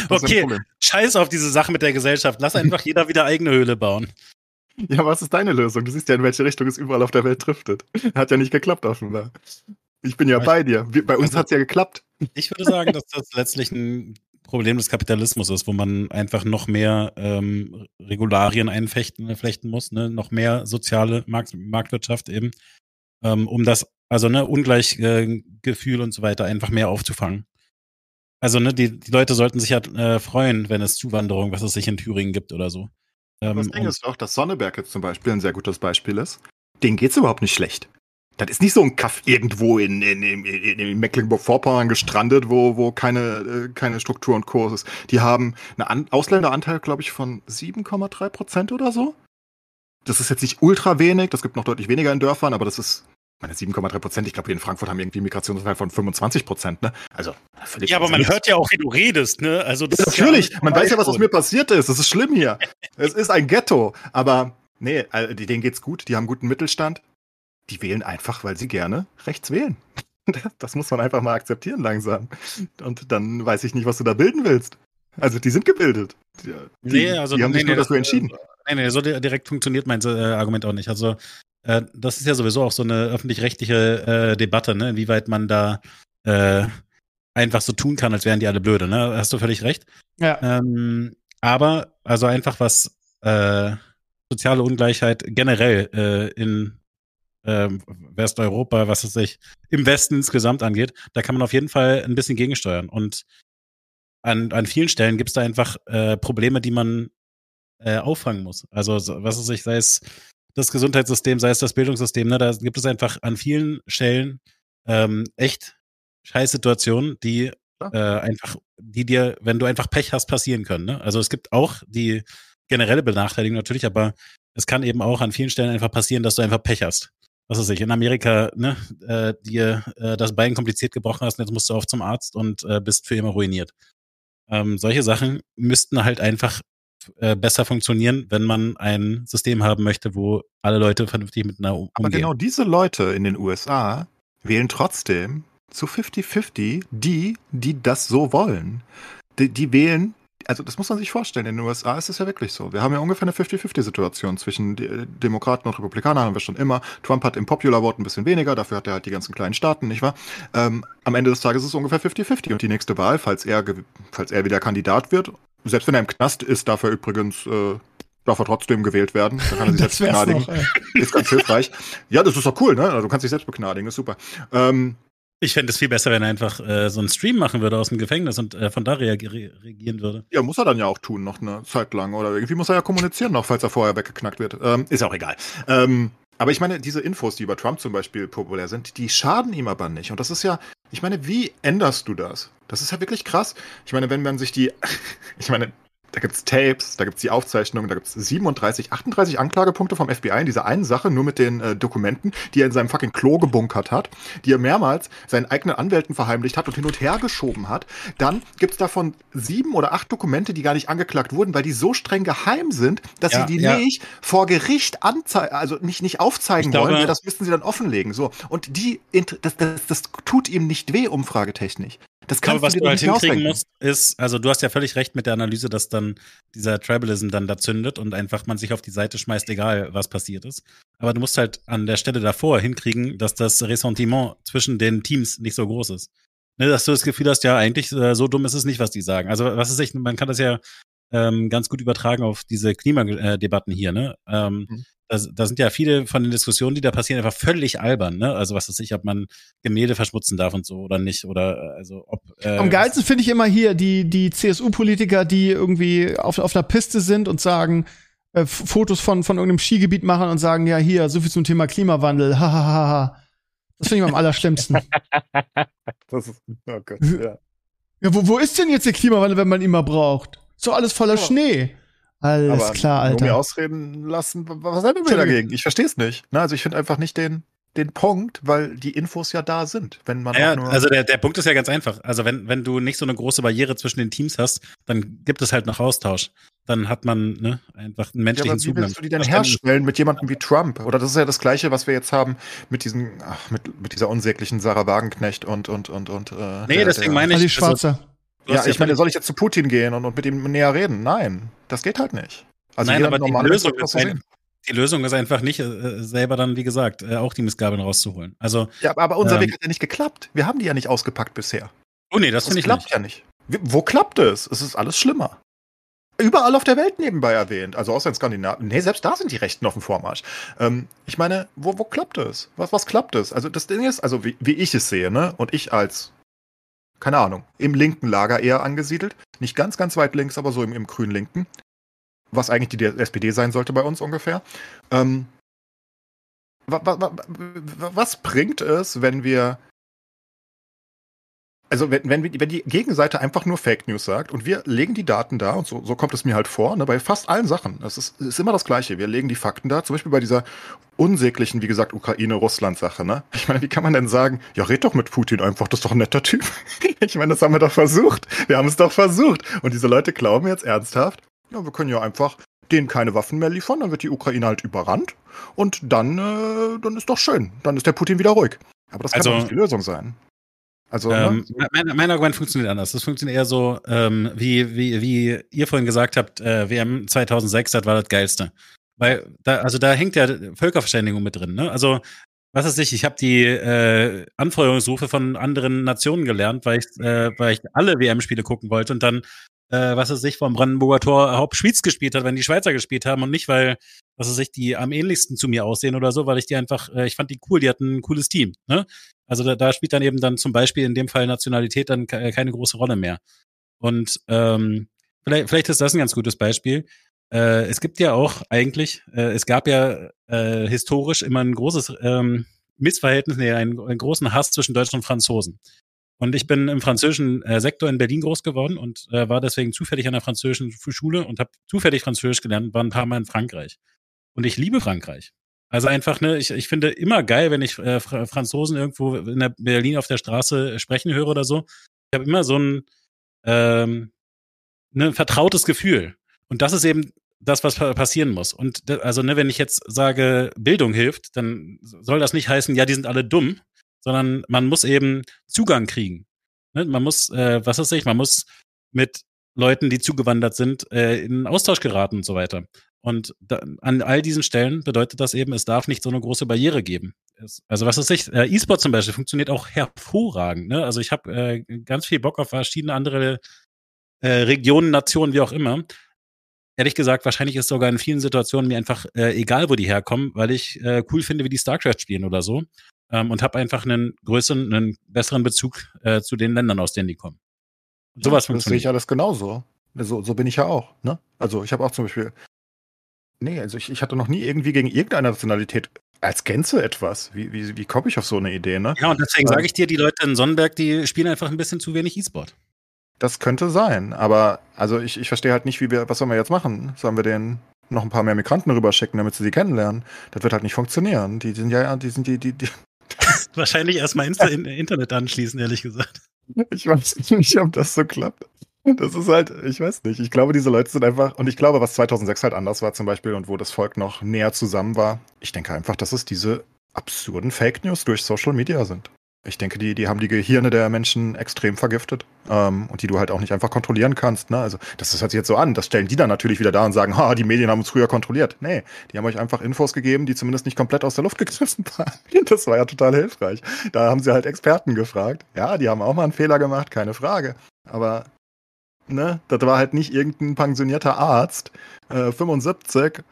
okay, scheiß auf diese Sache mit der Gesellschaft. Lass einfach jeder wieder eigene Höhle bauen. Ja, was ist deine Lösung? Du siehst ja, in welche Richtung es überall auf der Welt driftet. Hat ja nicht geklappt, offenbar. Ich bin ja bei dir. Bei uns also, hat es ja geklappt. Ich würde sagen, dass das letztlich ein Problem des Kapitalismus ist, wo man einfach noch mehr ähm, Regularien einflechten flechten muss, ne? noch mehr soziale Markt, Marktwirtschaft eben, ähm, um das, also ne, Ungleichgefühl und so weiter einfach mehr aufzufangen. Also ne, die, die Leute sollten sich ja äh, freuen, wenn es Zuwanderung, was es sich in Thüringen gibt oder so. Ähm, das Ding ist doch, dass Sonneberg jetzt zum Beispiel ein sehr gutes Beispiel ist. Denen geht's überhaupt nicht schlecht. Das ist nicht so ein Kaff irgendwo in, in, in, in Mecklenburg-Vorpommern gestrandet, wo, wo keine, äh, keine Struktur und Kurs ist. Die haben einen An Ausländeranteil, glaube ich, von 7,3 Prozent oder so. Das ist jetzt nicht ultra wenig, das gibt noch deutlich weniger in Dörfern, aber das ist meine 7,3 Prozent. Ich glaube, wir in Frankfurt haben irgendwie einen Migrationsanteil von 25 Prozent. Ne? Also völlig. Ja, aber man hört ja auch, wie du redest. Ne? Also das ja, natürlich. Ja man weiß ja, was aus mir passiert ist. Das ist schlimm hier. es ist ein Ghetto. Aber nee, denen geht's gut. Die haben guten Mittelstand die wählen einfach, weil sie gerne rechts wählen. Das muss man einfach mal akzeptieren langsam. Und dann weiß ich nicht, was du da bilden willst. Also die sind gebildet. Die, nee, also, die haben nee, sich nur dafür entschieden. Nee, nee, so direkt funktioniert mein äh, Argument auch nicht. Also äh, das ist ja sowieso auch so eine öffentlich-rechtliche äh, Debatte, ne? inwieweit man da äh, einfach so tun kann, als wären die alle blöde. Ne? Hast du völlig recht. Ja. Ähm, aber also einfach was äh, soziale Ungleichheit generell äh, in ähm, Westeuropa, was es sich im Westen insgesamt angeht, da kann man auf jeden Fall ein bisschen gegensteuern. Und an, an vielen Stellen gibt es da einfach äh, Probleme, die man äh, auffangen muss. Also was es sich, sei es das Gesundheitssystem, sei es das Bildungssystem, ne, da gibt es einfach an vielen Stellen ähm, echt Scheißsituationen, die äh, einfach, die dir, wenn du einfach Pech hast, passieren können. Ne? Also es gibt auch die generelle Benachteiligung natürlich, aber es kann eben auch an vielen Stellen einfach passieren, dass du einfach Pech hast was weiß ich, in Amerika, ne, äh, dir äh, das Bein kompliziert gebrochen hast und jetzt musst du auf zum Arzt und äh, bist für immer ruiniert. Ähm, solche Sachen müssten halt einfach äh, besser funktionieren, wenn man ein System haben möchte, wo alle Leute vernünftig miteinander umgehen. Aber genau diese Leute in den USA wählen trotzdem zu 50-50 die, die das so wollen. Die, die wählen also das muss man sich vorstellen, in den USA ist es ja wirklich so. Wir haben ja ungefähr eine 50-50-Situation zwischen Demokraten und Republikanern, haben wir schon immer. Trump hat im Popular Vote ein bisschen weniger, dafür hat er halt die ganzen kleinen Staaten, nicht wahr? Ähm, am Ende des Tages ist es ungefähr 50-50 und die nächste Wahl, falls er, falls er wieder Kandidat wird, selbst wenn er im Knast ist, darf er übrigens äh, darf er trotzdem gewählt werden. Dann kann er sich selbst begnadigen. Noch, ist ganz hilfreich. Ja, das ist doch cool, ne? Also, du kannst dich selbst begnadigen, ist super. Ähm, ich fände es viel besser, wenn er einfach äh, so einen Stream machen würde aus dem Gefängnis und äh, von da reagieren würde. Ja, muss er dann ja auch tun, noch eine Zeit lang. Oder irgendwie muss er ja kommunizieren noch, falls er vorher weggeknackt wird. Ähm, ist auch egal. Ähm, aber ich meine, diese Infos, die über Trump zum Beispiel populär sind, die schaden ihm aber nicht. Und das ist ja, ich meine, wie änderst du das? Das ist ja wirklich krass. Ich meine, wenn man sich die, ich meine, da gibt's Tapes, da gibt's die Aufzeichnungen, da gibt's 37, 38 Anklagepunkte vom FBI in dieser einen Sache, nur mit den äh, Dokumenten, die er in seinem fucking Klo gebunkert hat, die er mehrmals seinen eigenen Anwälten verheimlicht hat und hin und her geschoben hat. Dann gibt's davon sieben oder acht Dokumente, die gar nicht angeklagt wurden, weil die so streng geheim sind, dass ja, sie die ja. nicht vor Gericht anzeigen, also nicht, nicht aufzeigen glaube, wollen. Das müssten sie dann offenlegen. So. Und die, das, das, das tut ihm nicht weh, umfragetechnisch. Das kannst Aber was du, du halt hinkriegen musst, ist, also du hast ja völlig recht mit der Analyse, dass dann dieser Tribalism dann da zündet und einfach man sich auf die Seite schmeißt, egal was passiert ist. Aber du musst halt an der Stelle davor hinkriegen, dass das Ressentiment zwischen den Teams nicht so groß ist. Ne, dass du das Gefühl hast, ja, eigentlich äh, so dumm ist es nicht, was die sagen. Also was ist echt, man kann das ja ähm, ganz gut übertragen auf diese Klimadebatten hier, ne? Ähm, mhm da, da sind ja viele von den Diskussionen, die da passieren, einfach völlig albern, ne? Also was weiß ich, ob man Gemälde verschmutzen darf und so oder nicht. Oder äh, also ob. Äh, Am geilsten finde ich immer hier die, die CSU-Politiker, die irgendwie auf, auf einer Piste sind und sagen, äh, Fotos von, von irgendeinem Skigebiet machen und sagen, ja, hier, so viel zum Thema Klimawandel, hahaha. Das finde ich am allerschlimmsten. das ist, oh Gott, ja. Ja, wo, wo ist denn jetzt der Klimawandel, wenn man ihn mal braucht? Ist doch alles voller Ja. Schnee. Alles Aber klar, Nur mir Alter. ausreden lassen, was haben wir Entschuldigung. dagegen? Ich verstehe es nicht. Na, also ich finde einfach nicht den, den Punkt, weil die Infos ja da sind. Wenn man Ja, also der, der Punkt ist ja ganz einfach. Also wenn, wenn du nicht so eine große Barriere zwischen den Teams hast, dann gibt es halt noch Austausch. Dann hat man ne, einfach einen Ja, menschlichen aber wie Zugang. willst du die denn herstellen mit jemandem wie Trump? Oder das ist ja das Gleiche, was wir jetzt haben mit diesem, ach, mit, mit dieser unsäglichen Sarah Wagenknecht und und und und. Äh, Nee, der- deswegen der- meine ich. also, Schwarzer. Ja, ich meine, soll ich jetzt zu Putin gehen und, und mit ihm näher reden? Nein, das geht halt nicht. Also Nein, aber die normale Lösung ist ein- die Lösung ist einfach nicht, äh, selber dann, wie gesagt, äh, auch die Missgabeln rauszuholen. Also, Ja, aber- unser Ähm. Weg hat ja nicht geklappt. Wir haben die ja nicht ausgepackt bisher. oh nee, das Das klappt nicht. ja nicht. Wo klappt es? Es ist alles schlimmer. Überall auf der Welt nebenbei erwähnt. Also außer in Skandinavien. Nee, selbst da sind die Rechten auf dem Vormarsch. Ähm, ich meine, wo, wo klappt es? Was, was klappt es? Also das Ding ist, also wie, wie ich es sehe, ne? Und ich als, keine Ahnung, im linken Lager eher angesiedelt. Nicht ganz, ganz weit links, aber so im, im grün-linken. Was eigentlich die SPD sein sollte bei uns ungefähr. Ähm, wa, wa, wa, wa- was bringt es, wenn wir also wenn, wenn, wenn die Gegenseite einfach nur Fake News sagt und wir legen die Daten da, und so, so kommt es mir halt vor, ne, bei fast allen Sachen. Das ist, ist immer das Gleiche. Wir legen die Fakten da, zum Beispiel bei dieser unsäglichen, wie gesagt, Ukraine-Russland-Sache. Ne? Ich meine, wie kann man denn sagen, ja, red doch mit Putin einfach, das ist doch ein netter Typ. Ich meine, das haben wir doch versucht. Wir haben es doch versucht. Und diese Leute glauben jetzt ernsthaft, ja, wir können ja einfach denen keine Waffen mehr liefern, dann wird die Ukraine halt überrannt und dann, äh, dann ist doch schön. Dann ist der Putin wieder ruhig. Aber das kann Also- doch nicht die Lösung sein. Also, Ähm, ne? mein, mein Argument funktioniert anders. Das funktioniert eher so, ähm, wie, wie, wie ihr vorhin gesagt habt, äh, WM 2006, das war das Geilste. Weil, da, also da hängt ja Völkerverständigung mit drin. Ne? Also, was ist ich, ich habe die äh, Anfeuerungsrufe von anderen Nationen gelernt, weil ich, äh, weil ich alle WM-Spiele gucken wollte und dann, äh, was ist ich, vom Brandenburger Tor Haupt Schwyz gespielt hat, wenn die Schweizer gespielt haben und nicht, weil, was ist ich, die am ähnlichsten zu mir aussehen oder so, weil ich die einfach, äh, ich fand die cool, die hatten ein cooles Team. Ne? Also da, da spielt dann eben dann zum Beispiel in dem Fall Nationalität dann ke- keine große Rolle mehr. Und ähm, vielleicht, vielleicht ist das ein ganz gutes Beispiel. Äh, es gibt ja auch eigentlich, äh, es gab ja äh, historisch immer ein großes ähm, Missverhältnis, nee, einen, einen großen Hass zwischen Deutschen und Franzosen. Und ich bin im französischen äh, Sektor in Berlin groß geworden und äh, war deswegen zufällig an der französischen Schule und habe zufällig Französisch gelernt und war ein paar Mal in Frankreich. Und ich liebe Frankreich. Also einfach, ne, ich, ich finde immer geil, wenn ich äh, Fra Franzosen irgendwo in der Berlin auf der Straße sprechen höre oder so. Ich habe immer so ein ähm, ne, vertrautes Gefühl. Und das ist eben das, was pa passieren muss. Und also, ne, wenn ich jetzt sage, Bildung hilft, dann soll das nicht heißen, ja, die sind alle dumm, sondern man muss eben Zugang kriegen. Ne? Man muss, äh, was weiß ich, man muss mit Leuten, die zugewandert sind, äh, in Austausch geraten und so weiter. Und da, an all diesen Stellen bedeutet das eben, es darf nicht so eine große Barriere geben. Es, also was ist ich, äh, E-Sport zum Beispiel funktioniert auch hervorragend. Ne? Also ich habe äh, ganz viel Bock auf verschiedene andere äh, Regionen, Nationen, wie auch immer. Ehrlich gesagt, wahrscheinlich ist sogar in vielen Situationen mir einfach äh, egal, wo die herkommen, weil ich äh, cool finde, wie die StarCraft spielen oder so. Ähm, und habe einfach einen größeren, einen besseren Bezug äh, zu den Ländern, aus denen die kommen. Und sowas das sehe ich funktioniert. alles genauso. So, so bin ich ja auch. Ne? Also ich habe auch zum Beispiel. Nee, also ich, ich hatte noch nie irgendwie gegen irgendeine Nationalität als Gänze etwas. Wie, wie, wie komme ich auf so eine Idee, ne? Ja, und deswegen Ähm, sage ich dir, die Leute in Sonnenberg, die spielen einfach ein bisschen zu wenig E-Sport. Das könnte sein, aber also ich, ich verstehe halt nicht, wie wir, was sollen wir jetzt machen? Sollen wir denen noch ein paar mehr Migranten rüberschicken, damit sie sie kennenlernen? Das wird halt nicht funktionieren. Die sind ja, die sind die, die, die Wahrscheinlich erstmal Insta in, Internet anschließen, ehrlich gesagt. Ich weiß nicht, ob das so klappt. Das ist halt, ich weiß nicht. Ich glaube, diese Leute sind einfach, und ich glaube, was 2006 halt anders war zum Beispiel und wo das Volk noch näher zusammen war, ich denke einfach, dass es diese absurden Fake News durch Social Media sind. Ich denke, die, die haben die Gehirne der Menschen extrem vergiftet ähm, und die du halt auch nicht einfach kontrollieren kannst. Ne? Also das hört sich jetzt so an. Das stellen die dann natürlich wieder da und sagen, ha, die Medien haben uns früher kontrolliert. Nee, die haben euch einfach Infos gegeben, die zumindest nicht komplett aus der Luft gegriffen waren. Das war ja total hilfreich. Da haben sie halt Experten gefragt. Ja, die haben auch mal einen Fehler gemacht, keine Frage. Aber ne, das war halt nicht irgendein pensionierter Arzt, äh, 75,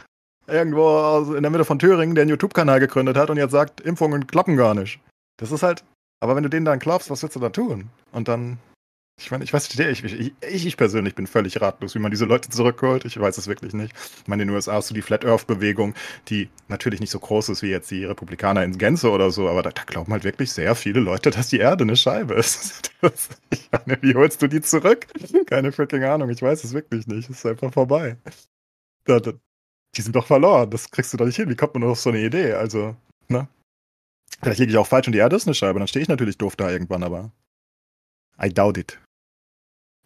irgendwo in der Mitte von Thüringen, der einen YouTube-Kanal gegründet hat und jetzt sagt, Impfungen klappen gar nicht. Das ist halt, aber wenn du denen dann glaubst, was willst du da tun? Und dann, Ich meine, ich weiß nicht, ich, ich, ich, persönlich bin völlig ratlos, wie man diese Leute zurückholt. Ich weiß es wirklich nicht. Ich meine, in den USA hast du die Flat Earth-Bewegung, die natürlich nicht so groß ist wie jetzt die Republikaner in Gänze oder so, aber da, da glauben halt wirklich sehr viele Leute, dass die Erde eine Scheibe ist. Das, ich meine, wie holst du die zurück? Keine freaking Ahnung, ich weiß es wirklich nicht. Es ist einfach vorbei. Da, da, die sind doch verloren. Das kriegst du doch nicht hin. Wie kommt man auf so eine Idee? Also, ne? Vielleicht liege ich auch falsch und die Erde ist eine Scheibe, dann stehe ich natürlich doof da irgendwann, aber I doubt it.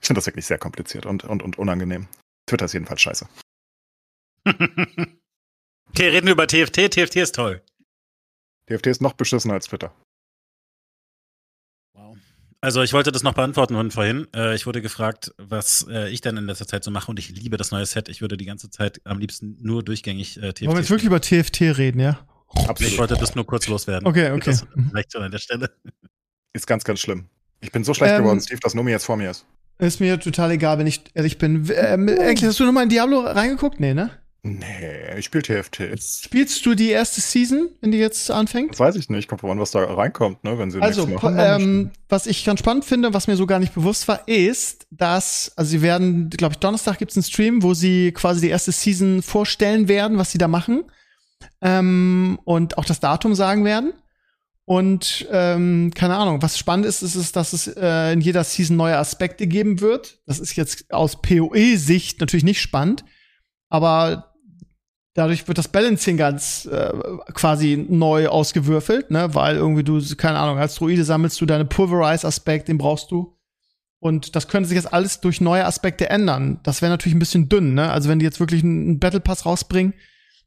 Ich finde das wirklich sehr kompliziert und, und, und unangenehm. Twitter ist jedenfalls scheiße. okay, reden wir über TFT. TFT ist toll. TFT ist noch beschissener als Twitter. Wow. Also ich wollte das noch beantworten von vorhin. Äh, ich wurde gefragt, was äh, ich dann in letzter Zeit so mache und ich liebe das neue Set. Ich würde die ganze Zeit am liebsten nur durchgängig äh, TFT. Wollen wir jetzt wirklich über TFT reden, ja? Absolut. Ich wollte das nur kurz loswerden. Okay, okay. Das reicht schon an der Stelle. Ist ganz, ganz schlimm. Ich bin so schlecht ähm, geworden, Steve, dass Nomi jetzt vor mir ist. Ist mir total egal, wenn ich ehrlich bin. Ähm, eigentlich hast du noch mal in Diablo reingeguckt? Nee, ne? Nee, ich spiele TFT. Spielst du die erste Season, wenn die jetzt anfängt? Das weiß ich nicht. Kommt voran, was da reinkommt, ne? Wenn sie also, machen, ähm, was ich ganz spannend finde, was mir so gar nicht bewusst war, ist, dass, also sie werden, glaube ich, Donnerstag gibt's einen Stream, wo sie quasi die erste Season vorstellen werden, was sie da machen. Ähm, und auch das Datum sagen werden. Und ähm, keine Ahnung, was spannend ist, ist, ist dass es äh, in jeder Season neue Aspekte geben wird. Das ist jetzt aus PoE-Sicht natürlich nicht spannend, aber dadurch wird das Balancing ganz äh, quasi neu ausgewürfelt, ne? Weil irgendwie du, keine Ahnung, als Druide sammelst du deine Pulverize-Aspekt, den brauchst du. Und das könnte sich jetzt alles durch neue Aspekte ändern. Das wäre natürlich ein bisschen dünn, ne? Also wenn die jetzt wirklich einen Battle Pass rausbringen,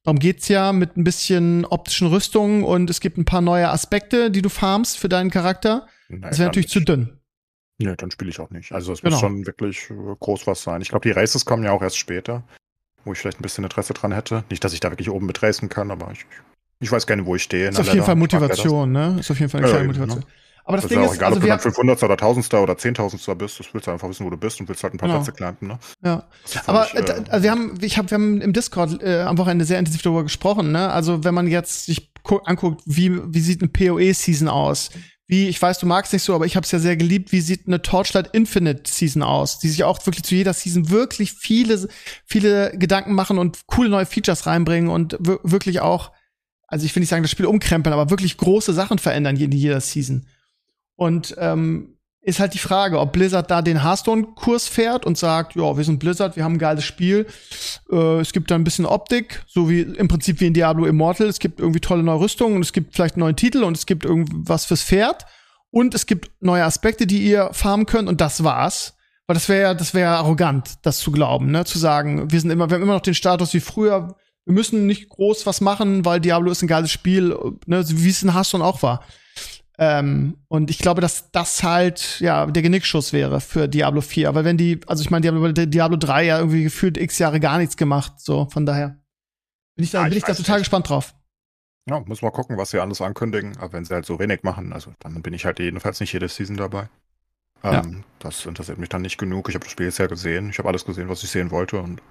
Darum geht's ja mit ein bisschen optischen Rüstungen und es gibt ein paar neue Aspekte, die du farmst für deinen Charakter. Nein, das wäre natürlich nicht. zu dünn. Ja, dann spiele ich auch nicht. Also es genau. muss schon wirklich äh, groß was sein. Ich glaube, die Races kommen ja auch erst später, wo ich vielleicht ein bisschen Interesse dran hätte. Nicht, dass ich da wirklich oben mitracen kann, aber ich, ich weiß gerne, wo ich stehe. Ist auf jeden Fall Motivation, ne? Ist auf jeden Fall eine ja, kleine Motivation. Ne? Aber das, das Ding ist, auch egal, also ob du dann 500 oder 1000 oder 10.000 bist, das willst du einfach wissen, wo du bist und willst halt ein paar genau. Plätze climben, ne? Ja. Aber ich, äh, also wir haben, ich hab, wir haben im Discord äh, am Wochenende sehr intensiv darüber gesprochen, ne? Also wenn man jetzt sich anguckt, wie, wie sieht eine PoE-Season aus? Wie, ich weiß, du magst nicht so, aber ich habe es ja sehr geliebt, wie sieht eine Torchlight Infinite Season aus, die sich auch wirklich zu jeder Season wirklich viele, viele Gedanken machen und coole neue Features reinbringen und wirklich auch, also ich will nicht sagen, das Spiel umkrempeln, aber wirklich große Sachen verändern in jeder Season. Und ähm, ist halt die Frage, ob Blizzard da den Hearthstone-Kurs fährt und sagt, ja, wir sind Blizzard, wir haben ein geiles Spiel. Äh, es gibt da ein bisschen Optik, so wie im Prinzip wie in Diablo Immortal. Es gibt irgendwie tolle neue Rüstungen und es gibt vielleicht einen neuen Titel und es gibt irgendwas fürs Pferd. Und es gibt neue Aspekte, die ihr farmen könnt und das war's. Weil das wäre das wäre arrogant, das zu glauben, ne? Zu sagen, wir sind immer, wir haben immer noch den Status wie früher. Wir müssen nicht groß was machen, weil Diablo ist ein geiles Spiel, ne? Wie es in Hearthstone auch war. Ähm, und ich glaube, dass das halt ja der Genickschuss wäre für Diablo 4. Aber wenn die, also ich meine, die haben über Diablo 3 ja irgendwie gefühlt x Jahre gar nichts gemacht. So, von daher bin ich da, ja, bin ich, ich da total nicht. gespannt drauf. Ja, muss mal gucken, was sie alles ankündigen. Aber wenn sie halt so wenig machen, also dann bin ich halt jedenfalls nicht jede Season dabei. Ähm, ja. Das interessiert mich dann nicht genug. Ich habe das Spiel jetzt ja gesehen. Ich habe alles gesehen, was ich sehen wollte. Und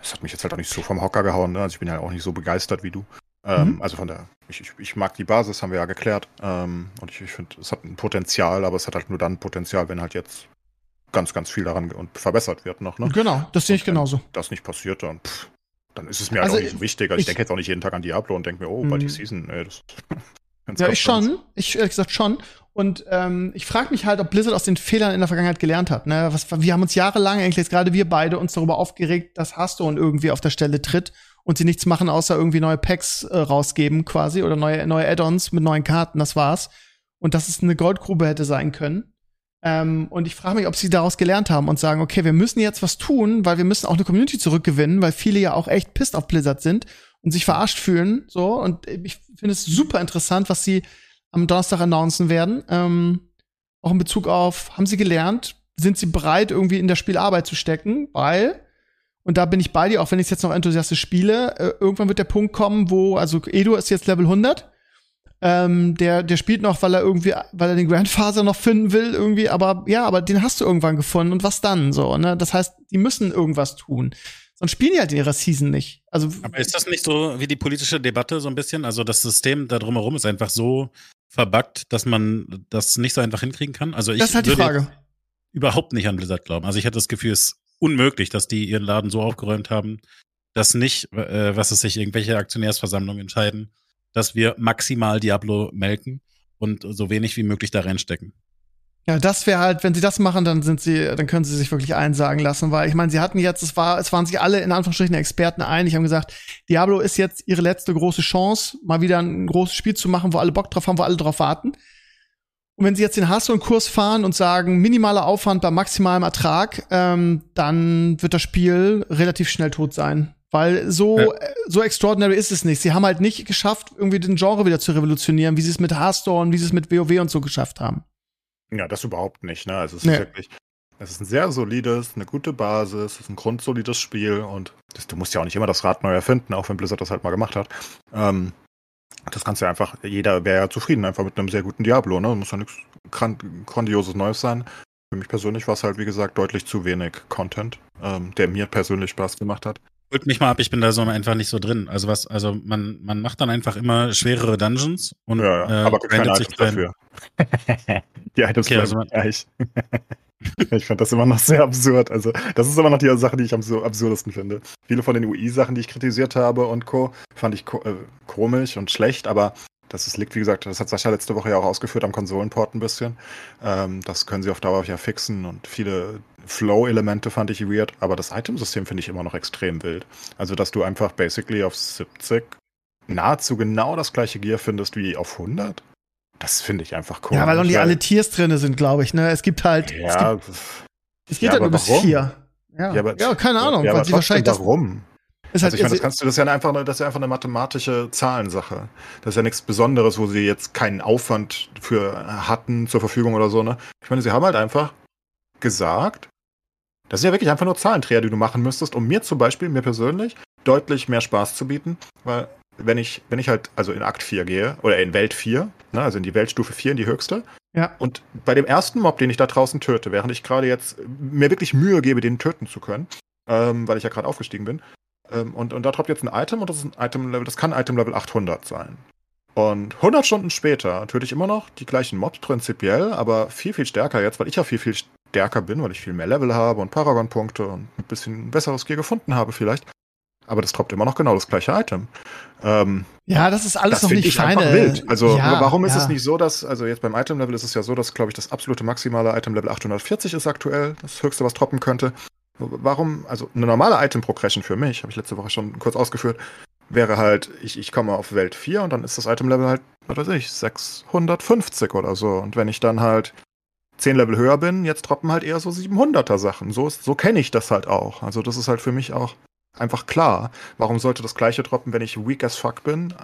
es hat mich jetzt halt auch nicht so vom Hocker gehauen. Ne? Also ich bin ja auch nicht so begeistert wie du. Ähm, mhm. Also von der, ich, ich, ich, mag die Basis, haben wir ja geklärt. Ähm, und ich, ich finde, es hat ein Potenzial, aber es hat halt nur dann Potenzial, wenn halt jetzt ganz, ganz viel daran und verbessert wird noch. Ne? Genau, das sehe ich genauso. das nicht passiert, dann, pff, dann ist es mir halt also auch nicht so wichtig. Also ich, ich denke jetzt auch nicht jeden Tag an Diablo und denke mir, oh, bei die mhm. Season, ey, das. ja, ich schon. Ich ehrlich gesagt schon. Und ähm, ich frage mich halt, ob Blizzard aus den Fehlern in der Vergangenheit gelernt hat. Ne? Was, wir haben uns jahrelang, eigentlich jetzt gerade wir beide, uns darüber aufgeregt, dass Hearthstone irgendwie auf der Stelle tritt und sie nichts machen, außer irgendwie neue Packs äh, rausgeben quasi oder neue, neue Add-ons mit neuen Karten, das war's. Und dass es eine Goldgrube hätte sein können. Ähm, und ich frage mich, ob sie daraus gelernt haben und sagen, okay, wir müssen jetzt was tun, weil wir müssen auch eine Community zurückgewinnen, weil viele ja auch echt pisst auf Blizzard sind und sich verarscht fühlen. So, und ich finde es super interessant, was sie am Donnerstag announcen werden. Ähm, auch in Bezug auf, haben sie gelernt, sind sie bereit, irgendwie in der Spielarbeit zu stecken, weil und da bin ich bei dir, auch wenn ich es jetzt noch enthusiastisch spiele. Äh, irgendwann wird der Punkt kommen, wo, also Edo ist jetzt Level 100. Ähm, der, der spielt noch, weil er irgendwie, weil er den Grandfather noch finden will, irgendwie, aber ja, aber den hast du irgendwann gefunden und was dann so, ne? Das heißt, die müssen irgendwas tun. Sonst spielen die halt in ihrer Season nicht. Also, aber ist das nicht so wie die politische Debatte so ein bisschen? Also das System da drumherum ist einfach so verbuggt, dass man das nicht so einfach hinkriegen kann? Also ich das ist halt die Frage. überhaupt nicht an Blizzard glauben. Also ich hatte das Gefühl, es unmöglich, dass die ihren Laden so aufgeräumt haben, dass nicht, äh, was es sich irgendwelche Aktionärsversammlungen entscheiden, dass wir maximal Diablo melken und so wenig wie möglich da reinstecken. Ja, das wäre halt, wenn sie das machen, dann sind sie, dann können sie sich wirklich einsagen lassen, weil ich meine, sie hatten jetzt, es war, es waren sich alle in Anführungsstrichen Experten einig, haben gesagt, Diablo ist jetzt ihre letzte große Chance, mal wieder ein großes Spiel zu machen, wo alle Bock drauf haben, wo alle drauf warten. Und wenn sie jetzt den Hustle-Kurs fahren und sagen, minimaler Aufwand bei maximalem Ertrag, ähm, dann wird das Spiel relativ schnell tot sein. Weil so, ja. Äh, so extraordinary ist es nicht. Sie haben halt nicht geschafft, irgendwie den Genre wieder zu revolutionieren, wie sie es mit Hearthstone, wie sie es mit WoW und so geschafft haben. Ja, das überhaupt nicht. Ne? Also es ist nee. wirklich, es ist ein sehr solides, eine gute Basis, es ist ein grundsolides Spiel und das, du musst ja auch nicht immer das Rad neu erfinden, auch wenn Blizzard das halt mal gemacht hat. Ähm, das kannst du einfach, jeder wäre ja zufrieden einfach mit einem sehr guten Diablo, ne? Muss ja nichts grandioses Neues sein. Für mich persönlich war es halt, wie gesagt, deutlich zu wenig Content, ähm, der mir persönlich Spaß gemacht hat. Holt mich mal ab, ich bin da so einfach nicht so drin. Also was, also man, man macht dann einfach immer schwerere Dungeons und ja, ja. Äh, aber keine Items dafür. die Items okay, also gleich. ich fand das immer noch sehr absurd. Also, das ist immer noch die Sache, die ich am absurdesten finde. Viele von den UI-Sachen, die ich kritisiert habe und Co., fand ich ko äh, komisch und schlecht, aber das ist, liegt, wie gesagt, das hat Sascha letzte Woche ja auch ausgeführt am Konsolenport ein bisschen. Ähm, das können sie auf Dauer ja fixen und viele Flow-Elemente fand ich weird, aber das Itemsystem finde ich immer noch extrem wild. Also, dass du einfach basically auf 70 nahezu genau das gleiche Gear findest wie auf 100. Das finde ich einfach cool. Ja, weil noch nicht alle Tiers drin sind, glaube ich. Ne? Es gibt halt. Ja, es, gibt, es geht ja, halt nur bis vier. Ja. Ja, aber, ja, keine Ahnung. Ja, weil sie wahrscheinlich warum? Das, also ich meine, das kannst du, das ist ja einfach, das ist ja einfach eine mathematische Zahlensache. Das ist ja nichts Besonderes, wo sie jetzt keinen Aufwand für hatten zur Verfügung oder so, ne? Ich meine, sie haben halt einfach gesagt, das sind ja wirklich einfach nur Zahlenträger, die du machen müsstest, um mir zum Beispiel, mir persönlich, deutlich mehr Spaß zu bieten, weil wenn ich, wenn ich halt also in Akt 4 gehe oder in Welt 4, ne, also in die Weltstufe 4, in die höchste, ja. und bei dem ersten Mob, den ich da draußen töte, während ich gerade jetzt mir wirklich Mühe gebe, den töten zu können, ähm, weil ich ja gerade aufgestiegen bin, ähm, und, und da droppt jetzt ein Item und das ist ein Item-Level, das kann Item-Level 800 sein. Und 100 Stunden später töte ich immer noch die gleichen Mobs prinzipiell, aber viel, viel stärker jetzt, weil ich ja viel, viel stärker bin, weil ich viel mehr Level habe und Paragon-Punkte und ein bisschen besseres Gear gefunden habe vielleicht. Aber das droppt immer noch genau das gleiche Item. Ähm, ja, das ist alles das noch nicht feine. Wild. Also ja, warum ist ja. es nicht so, dass, also jetzt beim Item-Level ist es ja so, dass, glaube ich, das absolute maximale Item-Level 840 ist aktuell, das höchste, was droppen könnte. Warum, also eine normale Item-Progression für mich, habe ich letzte Woche schon kurz ausgeführt, wäre halt, ich, ich komme auf Welt 4 und dann ist das Item-Level halt, was weiß ich, 650 oder so. Und wenn ich dann halt 10 Level höher bin, jetzt droppen halt eher so 700er Sachen. So, so kenne ich das halt auch. Also das ist halt für mich auch einfach klar. Warum sollte das gleiche droppen, wenn ich weak as fuck bin,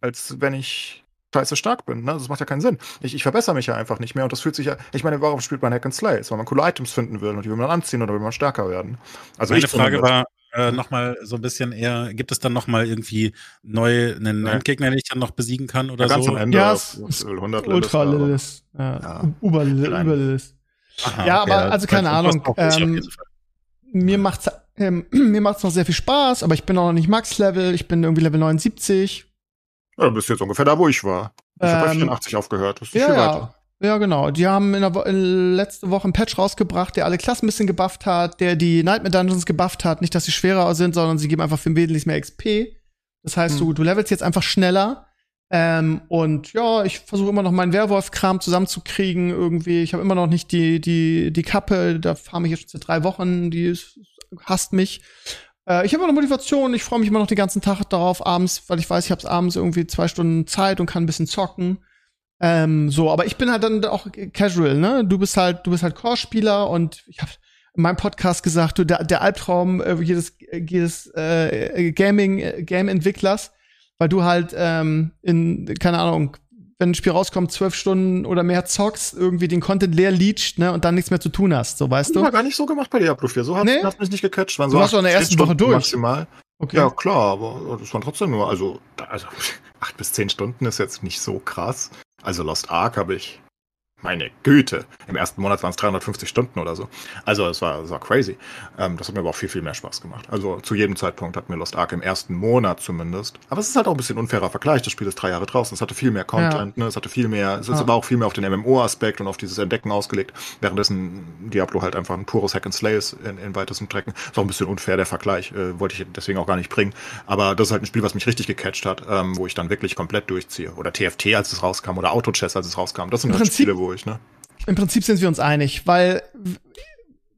als wenn ich scheiße stark bin. Ne? Das macht ja keinen Sinn. Ich, ich verbessere mich ja einfach nicht mehr und das fühlt sich ja. Ich meine, warum spielt man Hack and Slay? Weil man coole Items finden will und die will man anziehen oder will man stärker werden. Also Meine Frage war äh, nochmal so ein bisschen eher, gibt es dann nochmal irgendwie neu einen nee. Endgegner, den ich dann noch besiegen kann oder ja, ganz so? Am Ende ja, es ist 100 Ultra Lilith. Ja. ja. Uber Lilith. Ja, aber also keine Ahnung. Ähm, mir macht's ähm, mir macht's noch sehr viel Spaß, aber ich bin auch noch nicht Max-Level. Ich bin irgendwie Level 79. Ja, du bist jetzt ungefähr da, wo ich war. Ich ähm, habe bei 84 aufgehört. Das ist ja, viel weiter. Ja, genau. Die haben in der Wo in letzte Woche einen Patch rausgebracht, der alle Klassen ein bisschen gebufft hat, der die Nightmare Dungeons gebufft hat. Nicht, dass sie schwerer sind, sondern sie geben einfach für wesentlich mehr XP. Das heißt, hm. du, du levelst jetzt einfach schneller. Ähm, und ja, ich versuche immer noch meinen Werwolf-Kram zusammenzukriegen irgendwie. Ich habe immer noch nicht die, die, die Kappe, da fahre ich jetzt schon seit drei Wochen, die ist, hasst mich. Äh, ich habe noch Motivation, ich freue mich immer noch den ganzen Tag darauf, abends, weil ich weiß, ich habe abends irgendwie zwei Stunden Zeit und kann ein bisschen zocken. Ähm, so, aber ich bin halt dann auch casual, ne? Du bist halt, du bist halt Core-Spieler und ich habe in meinem Podcast gesagt, du, der, der Albtraum äh, jedes, jedes äh, Gaming, äh, weil du halt ähm, in, keine Ahnung, wenn ein Spiel rauskommt, zwölf Stunden oder mehr zockst, irgendwie den Content leer leacht, ne, und dann nichts mehr zu tun hast, so weißt du. Das war gar nicht so gemacht bei Diablo 4. So hat nee? mich nicht gecatcht. Waren so du warst doch in der ersten Woche durch. Maximal. Okay. Ja, klar, aber das waren trotzdem nur, also, also acht bis zehn Stunden ist jetzt nicht so krass. Also Lost Ark habe ich meine Güte. Im ersten Monat waren es 350 Stunden oder so. Also es war, es war crazy. Ähm, das hat mir aber auch viel, viel mehr Spaß gemacht. Also zu jedem Zeitpunkt hat mir Lost Ark im ersten Monat zumindest. Aber es ist halt auch ein bisschen unfairer Vergleich. Das Spiel ist drei Jahre draußen. Es hatte viel mehr Content, ja. ne? es hatte viel mehr, es ist ja. aber auch viel mehr auf den MMO-Aspekt und auf dieses Entdecken ausgelegt. Währenddessen Diablo halt einfach ein pures Hack and Slay ist in, in weitesten Strecken. Ist auch ein bisschen unfair der Vergleich. Äh, wollte ich deswegen auch gar nicht bringen. Aber das ist halt ein Spiel, was mich richtig gecatcht hat, ähm, wo ich dann wirklich komplett durchziehe. Oder TFT, als es rauskam, oder Auto Chess, als es rauskam. Das sind halt Spiele, wo ich, ne? Im Prinzip sind wir uns einig, weil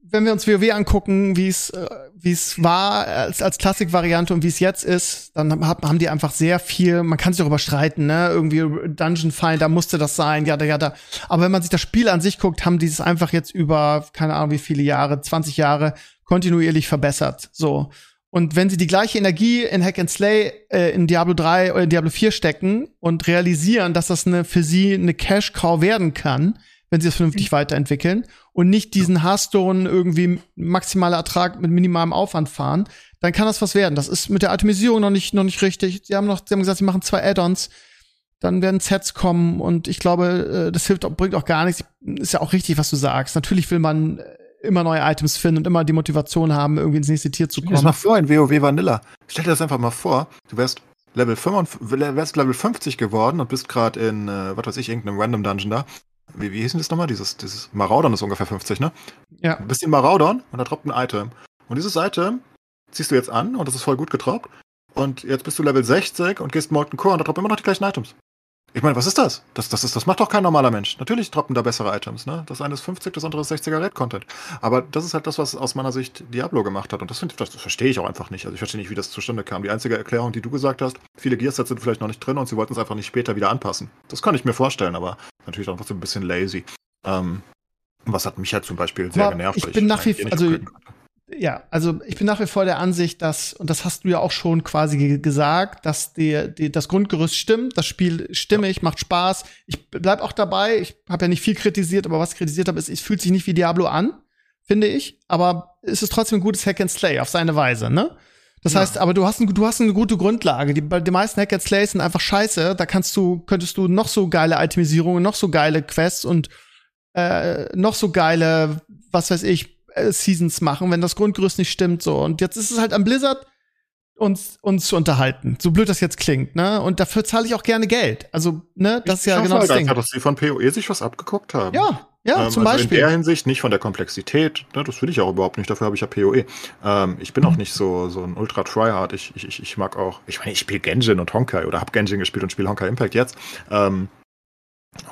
wenn wir uns WoW angucken, wie es äh, wie es war als, als Klassik-Variante und wie es jetzt ist, dann haben die einfach sehr viel, man kann sich darüber streiten, ne? Irgendwie Dungeon da musste das sein, ja, da, ja, da. Aber wenn man sich das Spiel an sich guckt, haben die es einfach jetzt über, keine Ahnung wie viele Jahre, 20 Jahre kontinuierlich verbessert. So. Und wenn sie die gleiche Energie in Hack and Slay äh, in Diablo 3 oder in Diablo 4 stecken und realisieren, dass das eine, für sie eine Cash-Cow werden kann, wenn sie es vernünftig mhm. weiterentwickeln und nicht diesen Hearthstone irgendwie maximaler Ertrag mit minimalem Aufwand fahren, dann kann das was werden. Das ist mit der Atomisierung noch nicht, noch nicht richtig. Sie haben noch, sie haben gesagt, sie machen zwei Add-ons. Dann werden Sets kommen und ich glaube, äh, das hilft, bringt auch gar nichts. Ist ja auch richtig, was du sagst. Natürlich will man äh, immer neue Items finden und immer die Motivation haben, irgendwie ins nächste Tier zu kommen. Das mal vor in WoW Vanilla. Stell dir das einfach mal vor. Du wärst Level 55, wärst Level 50 geworden und bist gerade in, äh, was weiß ich, irgendeinem Random Dungeon da wie, wie hieß denn das nochmal? Dieses, dieses Maraudon ist ungefähr 50, ne? Ja. Du bist in Maraudon und da droppt ein Item. Und dieses Item ziehst du jetzt an und das ist voll gut getroppt. Und jetzt bist du Level 60 und gehst Molten Core und da droppen immer noch die gleichen Items. Ich meine, was ist das? Das, das, ist, das macht doch kein normaler Mensch. Natürlich droppen da bessere Items, ne? Das eine ist 50, das andere ist 60er Red-Content. Aber das ist halt das, was aus meiner Sicht Diablo gemacht hat. Und das, das, das verstehe ich auch einfach nicht. Also ich verstehe nicht, wie das zustande kam. Die einzige Erklärung, die du gesagt hast, viele Gearsets sind vielleicht noch nicht drin und sie wollten es einfach nicht später wieder anpassen. Das kann ich mir vorstellen, aber natürlich auch trotzdem ein bisschen lazy. Ähm, was hat mich halt zum Beispiel sehr aber genervt. Ich bin nach wie vor, also ja, also ich bin nach wie vor der Ansicht, dass, und das hast du ja auch schon quasi gesagt, dass die, die, das Grundgerüst stimmt, das Spiel stimmig, macht Spaß. Ich bleib auch dabei, ich habe ja nicht viel kritisiert, aber was ich kritisiert habe, ist, es fühlt sich nicht wie Diablo an, finde ich, aber es ist trotzdem ein gutes Hack and Slay auf seine Weise, ne? Das ja. heißt, aber du hast, ein, du hast eine gute Grundlage. Die, die meisten Hack and Slays sind einfach scheiße. Da kannst du, könntest du noch so geile Itemisierungen, noch so geile Quests und äh, noch so geile, was weiß ich, äh, Seasons machen, wenn das Grundgerüst nicht stimmt so. Und jetzt ist es halt am Blizzard uns uns zu unterhalten. So blöd das jetzt klingt, ne? Und dafür zahle ich auch gerne Geld. Also, ne, das ist ja genau das Ding. Dass sie von PoE sich was abgeguckt haben. Ja, ja, ähm, zum also Beispiel. In der Hinsicht nicht von der Komplexität, ne, das will ich auch überhaupt nicht, dafür habe ich ja PoE. Ähm, ich bin auch nicht so, so ein Ultra Tryhard. Ich, ich, ich mag auch, ich meine, ich spiele Genshin und Honkai oder habe Genshin gespielt und spiele Honkai Impact jetzt. Ähm,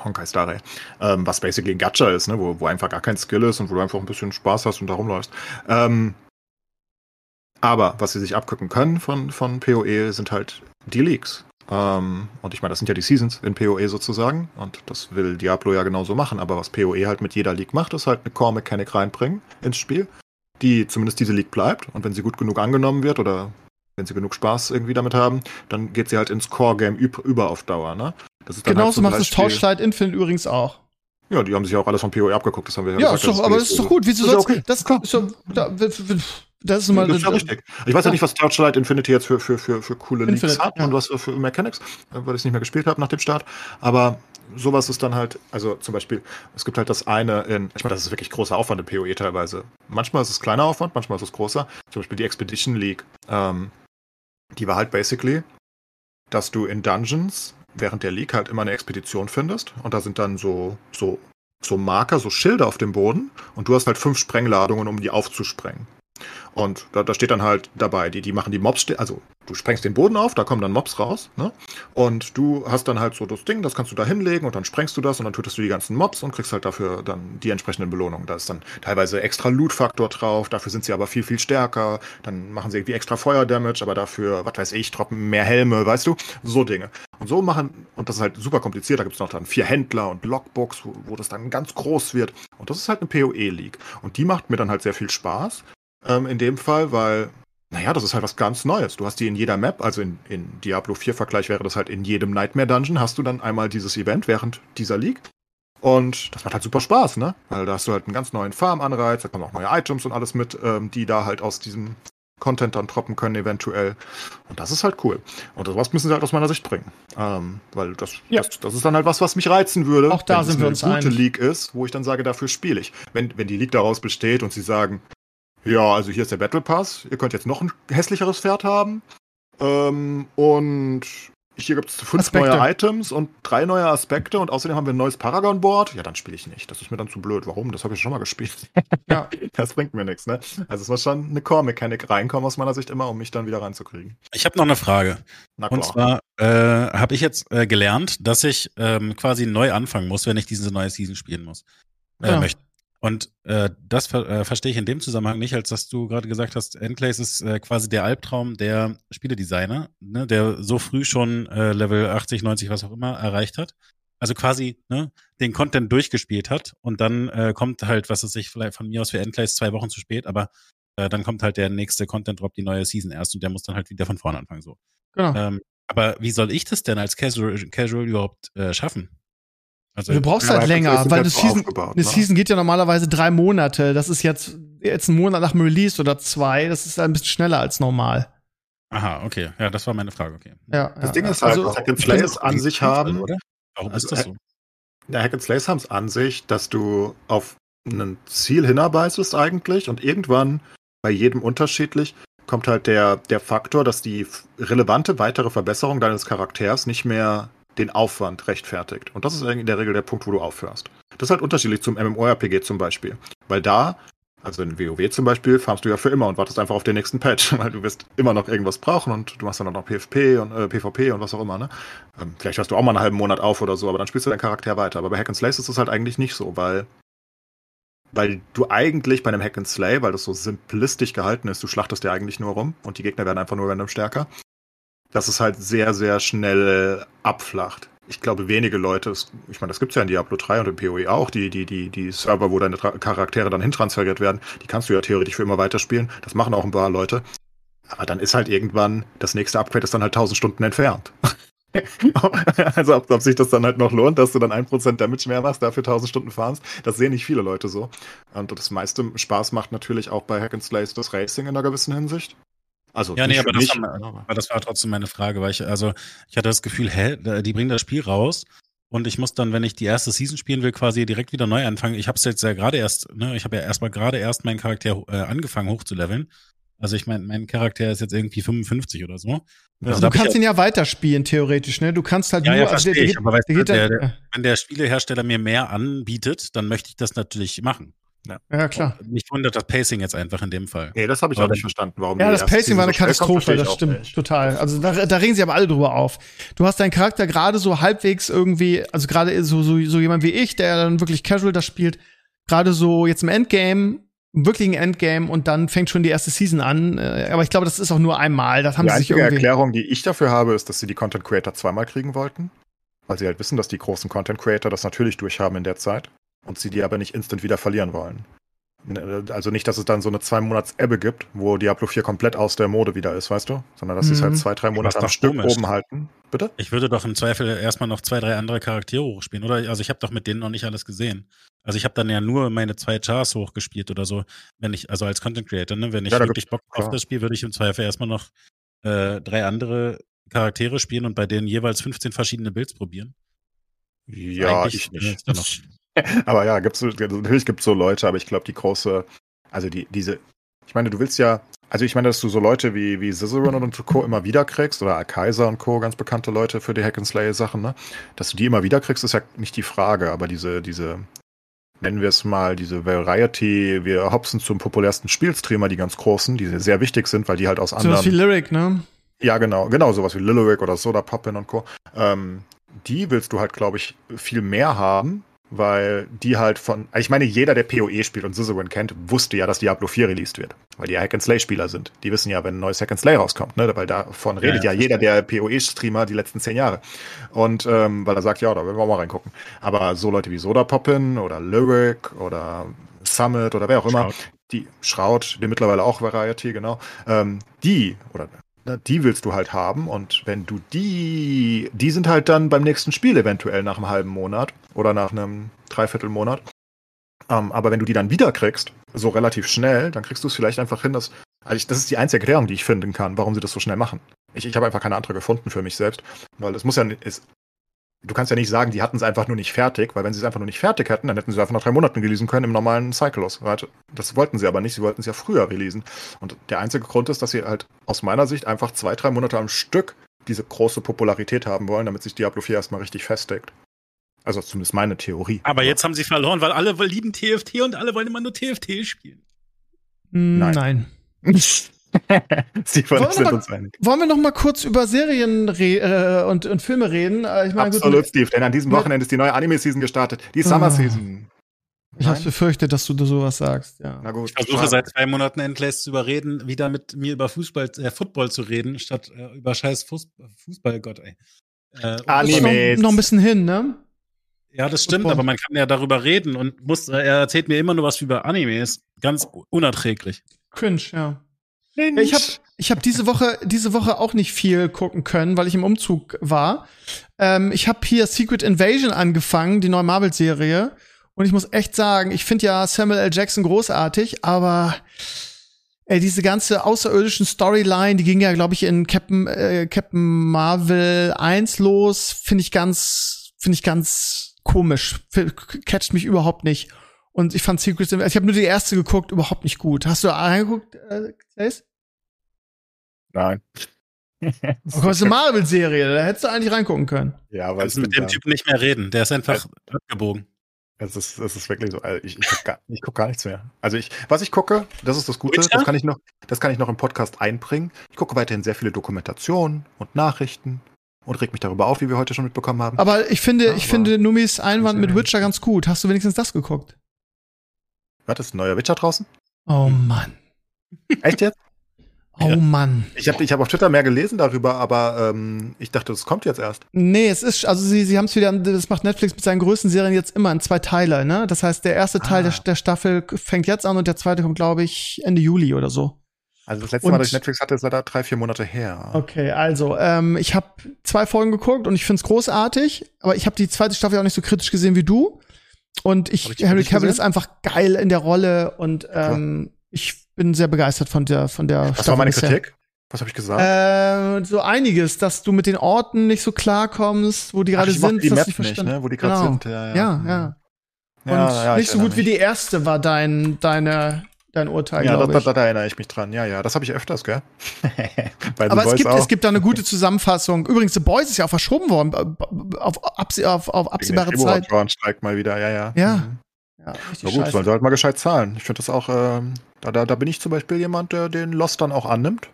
Honkai Star Rail, ähm, was basically ein Gacha ist, ne, wo, wo einfach gar kein Skill ist und wo du einfach ein bisschen Spaß hast und da rumläufst. Ähm, aber was sie sich abgucken können von, von PoE sind halt die Leaks. Ähm, und ich meine, das sind ja die Seasons in PoE sozusagen. Und das will Diablo ja genauso machen. Aber was PoE halt mit jeder League macht, ist halt eine Core-Mechanik reinbringen ins Spiel, die zumindest diese League bleibt. Und wenn sie gut genug angenommen wird oder wenn sie genug Spaß irgendwie damit haben, dann geht sie halt ins Core-Game über auf Dauer. Ne? Das ist dann Genauso halt so macht es Torchlight Infinite übrigens auch. Ja, die haben sich ja auch alles von PoE abgeguckt, das haben wir ja, ja gesagt. Doch, aber das ist doch gut. Wieso sollst okay. das, ist so, da, das ist mal das ist ja richtig. Ich weiß ja nicht, was Torchlight Infinity jetzt für, für, für, für coole Infinite, Leaks hat ja. und was für Mechanics, weil ich es nicht mehr gespielt habe nach dem Start. Aber sowas ist dann halt, also zum Beispiel, es gibt halt das eine in, ich meine, das ist wirklich großer Aufwand in PoE teilweise. Manchmal ist es kleiner Aufwand, manchmal ist es großer. Zum Beispiel die Expedition League. Ähm, die war halt basically, dass du in Dungeons während der League halt immer eine Expedition findest und da sind dann so, so, so Marker, so Schilder auf dem Boden und du hast halt fünf Sprengladungen, um die aufzusprengen. Und da, da steht dann halt dabei, die, die machen die Mobs, also du sprengst den Boden auf, da kommen dann Mobs raus, ne? Und du hast dann halt so das Ding, das kannst du da hinlegen und dann sprengst du das und dann tötest du die ganzen Mobs und kriegst halt dafür dann die entsprechenden Belohnungen. Da ist dann teilweise extra Loot-Faktor drauf, dafür sind sie aber viel, viel stärker, dann machen sie irgendwie extra Feuer-Damage, aber dafür, was weiß ich, droppen mehr Helme, weißt du? So Dinge. Und so machen, und das ist halt super kompliziert, da gibt es noch dann vier Händler und Logbooks, wo, wo das dann ganz groß wird. Und das ist halt eine PoE-League. Und die macht mir dann halt sehr viel Spaß ähm, in dem Fall, weil, naja, das ist halt was ganz Neues. Du hast die in jeder Map, also in, in Diablo 4-Vergleich wäre das halt in jedem Nightmare Dungeon, hast du dann einmal dieses Event während dieser League. Und das macht halt super Spaß, ne? Weil da hast du halt einen ganz neuen Farm-Anreiz, da kommen auch neue Items und alles mit, ähm, die da halt aus diesem Content dann droppen können eventuell. Und das ist halt cool. Und sowas müssen sie halt aus meiner Sicht bringen. Ähm, weil das, ja. das, das, ist dann halt was, was mich reizen würde. Auch da sind wir uns eine gute einig. League ist, wo ich dann sage, dafür spiele ich. Wenn, wenn die League daraus besteht und sie sagen, ja, also hier ist der Battle Pass, ihr könnt jetzt noch ein hässlicheres Pferd haben. Ähm, und hier gibt es fünf Aspekte. neue Items und drei neue Aspekte und außerdem haben wir ein neues Paragon-Board. Ja, dann spiele ich nicht. Das ist mir dann zu blöd. Warum? Das habe ich schon mal gespielt. ja. Das bringt mir nichts, ne? Also es muss schon eine Core-Mechanik reinkommen aus meiner Sicht immer, um mich dann wieder reinzukriegen. Ich habe noch eine Frage. Und zwar äh, habe ich jetzt äh, gelernt, dass ich ähm, quasi neu anfangen muss, wenn ich diese neue Season spielen muss. Äh, ja. möchte. Und äh, das ver äh, verstehe ich in dem Zusammenhang nicht, als dass du gerade gesagt hast, Enclaves ist äh, quasi der Albtraum der Spieledesigner, ne, der so früh schon äh, Level 80, 90, was auch immer erreicht hat. Also quasi ne, den Content durchgespielt hat und dann äh, kommt halt, was es sich vielleicht von mir aus für Enclaves zwei Wochen zu spät, aber äh, dann kommt halt der nächste Content-Drop, die neue Season erst und der muss dann halt wieder von vorne anfangen. so. Genau. Ähm, aber wie soll ich das denn als Casual, Casual überhaupt äh, schaffen? Also, du brauchst halt länger, weil eine Season, eine ne? Season geht ja normalerweise drei Monate. Das ist jetzt, jetzt ein Monat nach dem Release oder zwei. Das ist ein bisschen schneller als normal. Aha, okay. Ja, das war meine Frage, okay. Ja, das ja, Ding ist halt, also, Hack and Slays an sich haben. Oder? Warum also, ist das so? Der Hack and Slays haben es an sich, dass du auf ein Ziel hinarbeitest eigentlich und irgendwann bei jedem unterschiedlich kommt halt der, der Faktor, dass die relevante weitere Verbesserung deines Charakters nicht mehr den Aufwand rechtfertigt. Und das ist in der Regel der Punkt, wo du aufhörst. Das ist halt unterschiedlich zum MMORPG zum Beispiel. Weil da, also in WoW zum Beispiel, farmst du ja für immer und wartest einfach auf den nächsten Patch, weil du wirst immer noch irgendwas brauchen und du machst dann auch noch PFP und äh, PvP und was auch immer, ne? Ähm, vielleicht hörst du auch mal einen halben Monat auf oder so, aber dann spielst du deinen Charakter weiter. Aber bei Hack and Slay ist das halt eigentlich nicht so, weil weil du eigentlich bei einem Hack and Slay, weil das so simplistisch gehalten ist, du schlachtest ja eigentlich nur rum und die Gegner werden einfach nur random stärker dass es halt sehr, sehr schnell abflacht. Ich glaube, wenige Leute, ich meine, das gibt es ja in Diablo 3 und im PoE auch, die, die, die, die Server, wo deine Charaktere dann hintransferiert werden, die kannst du ja theoretisch für immer weiterspielen. Das machen auch ein paar Leute. Aber dann ist halt irgendwann, das nächste Upgrade ist dann halt 1000 Stunden entfernt. also ob, ob, sich das dann halt noch lohnt, dass du dann 1% Damage mehr machst, dafür 1000 Stunden fahrst, das sehen nicht viele Leute so. Und das meiste Spaß macht natürlich auch bei Hack and Slays das Racing in einer gewissen Hinsicht. Also ja, nee, aber das, war, aber das, war, trotzdem meine Frage, weil ich, also ich hatte das Gefühl, hä, die bringen das Spiel raus und ich muss dann, wenn ich die erste Season spielen will, quasi direkt wieder neu anfangen. Ich habe es jetzt ja gerade erst, ne, ich habe ja erstmal gerade erst meinen Charakter äh, angefangen hochzuleveln. Also ich meine, mein Charakter ist jetzt irgendwie 55 oder so. Also, du kannst ihn ja weiterspielen, theoretisch, ne? Du kannst halt ja, nur. Ja, also verstehe also, ich, aber weißt du, der, der, wenn der Spielehersteller mir mehr anbietet, dann möchte ich das natürlich machen. Ja. ja, klar. Mich wundert das Pacing jetzt einfach in dem Fall. Nee, das habe ich aber auch nicht verstanden, warum. Ja, das Pacing war eine Katastrophe, das stimmt nicht. total. Also da, da regen sie aber alle drüber auf. Du hast deinen Charakter gerade so halbwegs irgendwie, also gerade so, so, so jemand wie ich, der dann wirklich casual das spielt, gerade so jetzt im Endgame, im wirklichen Endgame und dann fängt schon die erste Season an. Äh, aber ich glaube, das ist auch nur einmal. Das haben die sie sich irgendwie. Die Erklärung, die ich dafür habe, ist, dass sie die Content Creator zweimal kriegen wollten. Weil sie halt wissen, dass die großen Content Creator das natürlich durchhaben in der Zeit und sie die aber nicht instant wieder verlieren wollen. Also nicht, dass es dann so eine zwei Monats Ebbe gibt, wo Diablo 4 komplett aus der Mode wieder ist, weißt du? Sondern dass mhm. sie es halt zwei, drei Monate am Stück komisch. oben halten. Bitte? Ich würde doch im Zweifel erstmal noch zwei, drei andere Charaktere hochspielen, oder? Also ich habe doch mit denen noch nicht alles gesehen. Also ich habe dann ja nur meine zwei Chars hochgespielt oder so, wenn ich, also als Content Creator, ne? Wenn ich ja, wirklich Bock auf das Spiel, würde ich im Zweifel erstmal noch äh, drei andere Charaktere spielen und bei denen jeweils 15 verschiedene Builds probieren. Ja, Eigentlich, ich nicht. aber ja, gibt's, natürlich gibt es so Leute, aber ich glaube, die große, also die, diese, ich meine, du willst ja, also ich meine, dass du so Leute wie, wie Cicerone und Co. immer wieder kriegst, oder Kaiser und Co., ganz bekannte Leute für die Hack and Slay-Sachen, ne? Dass du die immer wieder kriegst, ist ja nicht die Frage, aber diese, diese, nennen wir es mal, diese Variety, wir hopsen zum populärsten Spielstreamer, die ganz großen, die sehr wichtig sind, weil die halt aus so anderen. Sowas wie Lyric, ne? Ja, genau, genau, sowas wie Lyric oder Soda Poppin und Co. Ähm, die willst du halt, glaube ich, viel mehr haben, weil die halt von, ich meine, jeder, der PoE spielt und Suzerain kennt, wusste ja, dass Diablo 4 released wird, weil die ja Hack-and-Slay-Spieler sind. Die wissen ja, wenn ein neues Hack-and-Slay rauskommt, ne? weil davon redet ja, ja, ja jeder der PoE-Streamer die letzten zehn Jahre. Und ähm, weil er sagt, ja, da werden wir auch mal reingucken. Aber so Leute wie Soda Poppin oder Lyric oder Summit oder wer auch immer, Schraut. die Schraut, die mittlerweile auch Variety, genau, ähm, die, oder die willst du halt haben. Und wenn du die, die sind halt dann beim nächsten Spiel eventuell nach einem halben Monat oder nach einem Dreiviertelmonat. Ähm, aber wenn du die dann wieder kriegst, so relativ schnell, dann kriegst du es vielleicht einfach hin, dass Also ich, das ist die einzige Erklärung, die ich finden kann, warum sie das so schnell machen. Ich, ich habe einfach keine andere gefunden für mich selbst, weil das muss ja, ist, du kannst ja nicht sagen, die hatten es einfach nur nicht fertig, weil wenn sie es einfach nur nicht fertig hätten, dann hätten sie es einfach nach drei Monaten releasen können im normalen Cyclus. Das wollten sie aber nicht, sie wollten es ja früher releasen. Und der einzige Grund ist, dass sie halt aus meiner Sicht einfach zwei, drei Monate am Stück diese große Popularität haben wollen, damit sich Diablo 4 erstmal richtig festigt. Also zumindest meine Theorie. Aber jetzt haben sie verloren, weil alle lieben TFT und alle wollen immer nur TFT spielen. Nein. Nein. Sie wollen, sind uns einig. Wollen wir noch mal kurz über Serien äh, und, und Filme reden? Äh, ich mein, Absolut, gut, Steve, denn an diesem Wochenende ist die neue Anime-Season gestartet. Die Summer-Season. Ich habe befürchtet, dass du sowas sagst, ja. Na gut. Ich versuche seit zwei Monaten endlich zu überreden, wieder mit mir über Fußball, äh, Football zu reden, statt äh, über scheiß Fußball, Fußballgott, ey. Äh, Anime. Noch, noch ein bisschen hin, ne? Ja, das stimmt, aber man kann ja darüber reden und muss, er erzählt mir immer nur was über Animes. Ganz unerträglich. Cringe, ja. Ja, ich habe ich hab diese Woche diese Woche auch nicht viel gucken können, weil ich im Umzug war. Ähm, ich habe hier Secret Invasion angefangen, die neue Marvel-Serie. Und ich muss echt sagen, ich finde ja Samuel L. Jackson großartig, aber ey, diese ganze außerirdischen Storyline, die ging ja, glaube ich, in Captain, äh, Captain Marvel 1 los, finde ich ganz, finde ich ganz komisch. Catcht mich überhaupt nicht. Und ich fand Secret Invasion, ich habe nur die erste geguckt, überhaupt nicht gut. Hast du da reingeguckt, äh, Chase? Nein. Oh, das ist eine Marvel-Serie, da hättest du eigentlich reingucken können. Ja, aber Kannst mit dem Typen nicht mehr reden, der ist einfach ja. abgebogen. Es ist, es ist wirklich so. Also ich, ich, gucke gar, guck gar nichts mehr. Also ich, was ich gucke, das ist das Gute, das kann ich noch, das kann ich noch im Podcast einbringen. Ich gucke weiterhin sehr viele Dokumentationen und Nachrichten und reg mich darüber auf, wie wir heute schon mitbekommen haben. Aber ich finde, ja, ich finde Numis Einwand mit Witcher ganz gut. Hast du wenigstens das geguckt? Was ist ein neuer Witcher draußen? Oh Mann. Echt jetzt? Oh ja. Mann. Ich habe ich hab auf Twitter mehr gelesen darüber, aber ähm, ich dachte, das kommt jetzt erst. Nee, es ist, also sie, sie haben es wieder, das macht Netflix mit seinen größten Serien jetzt immer in zwei Teile, ne? Das heißt, der erste Teil ah. der, der Staffel fängt jetzt an und der zweite kommt, glaube ich, Ende Juli oder so. Also das letzte und, Mal, dass ich Netflix hatte, ist leider drei, vier Monate her. Okay, also ähm, ich habe zwei Folgen geguckt und ich find's großartig, aber ich habe die zweite Staffel auch nicht so kritisch gesehen wie du. Und ich, ich Harry Cavill ist einfach geil in der Rolle und ähm, ich bin sehr begeistert von der von der Was Staffel war meine bisher. Kritik? Was habe ich gesagt? Äh, so einiges, dass du mit den Orten nicht so klarkommst, wo die gerade sind, die das nicht verstanden. Ne? Wo die gerade genau. sind. Ja, ja. ja, ja. Und ja, nicht so gut wie die erste war dein deine dein Urteil, Ja, da, da, da, erinnere ich mich dran. Ja, ja, das habe ich öfters, gell? Aber es gibt, es gibt da eine gute Zusammenfassung. Übrigens, The Boys ist ja auch verschoben worden äh, auf, auf, auf, absehbare Zeit. Streik mal wieder, ja, ja. Ja. Mhm. Ja, Na gut, sollen sie halt mal gescheit zahlen. Ich finde das auch, ähm, da, da, da bin ich zum Beispiel jemand, der den Lost dann auch annimmt.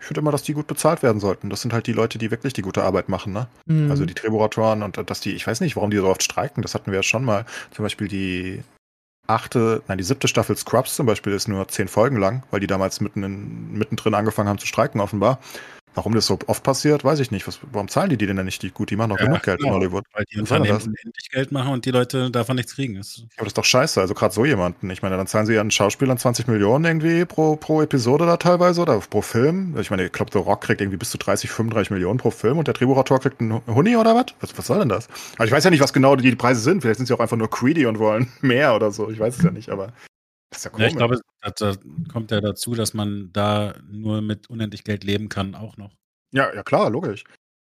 Ich finde immer, dass die gut bezahlt werden sollten. Das sind halt die Leute, die wirklich die gute Arbeit machen, ne? Mhm. Also die Drehbuchautoren und dass die, ich weiß nicht, warum die so oft streiken, das hatten wir ja schon mal. Zum Beispiel die achte, nein, die siebte Staffel Scrubs zum Beispiel ist nur zehn Folgen lang, weil die damals mitten in, mittendrin angefangen haben zu streiken, offenbar. Warum das so oft passiert, weiß ich nicht. Was, warum zahlen die die denn nicht die gut? Die machen doch ja, genug Geld genau. in Hollywood. Weil die Unternehmen endlich Geld machen und die Leute davon nichts kriegen. Das aber das ist doch scheiße. Also gerade so jemanden. Ich meine, dann zahlen sie ja einen Schauspielern 20 Millionen irgendwie pro, pro Episode da teilweise oder pro Film. Ich meine, ich glaube, The Rock kriegt irgendwie bis zu 30, 35 Millionen pro Film und der Drehbuchautor kriegt einen Huni oder was? was? Was soll denn das? Aber ich weiß ja nicht, was genau die Preise sind. Vielleicht sind sie auch einfach nur greedy und wollen mehr oder so. Ich weiß es ja nicht, aber das ist ja, komisch. ja ich glaube, da kommt ja dazu, dass man da nur mit unendlich Geld leben kann, auch noch. Ja, ja klar, logisch.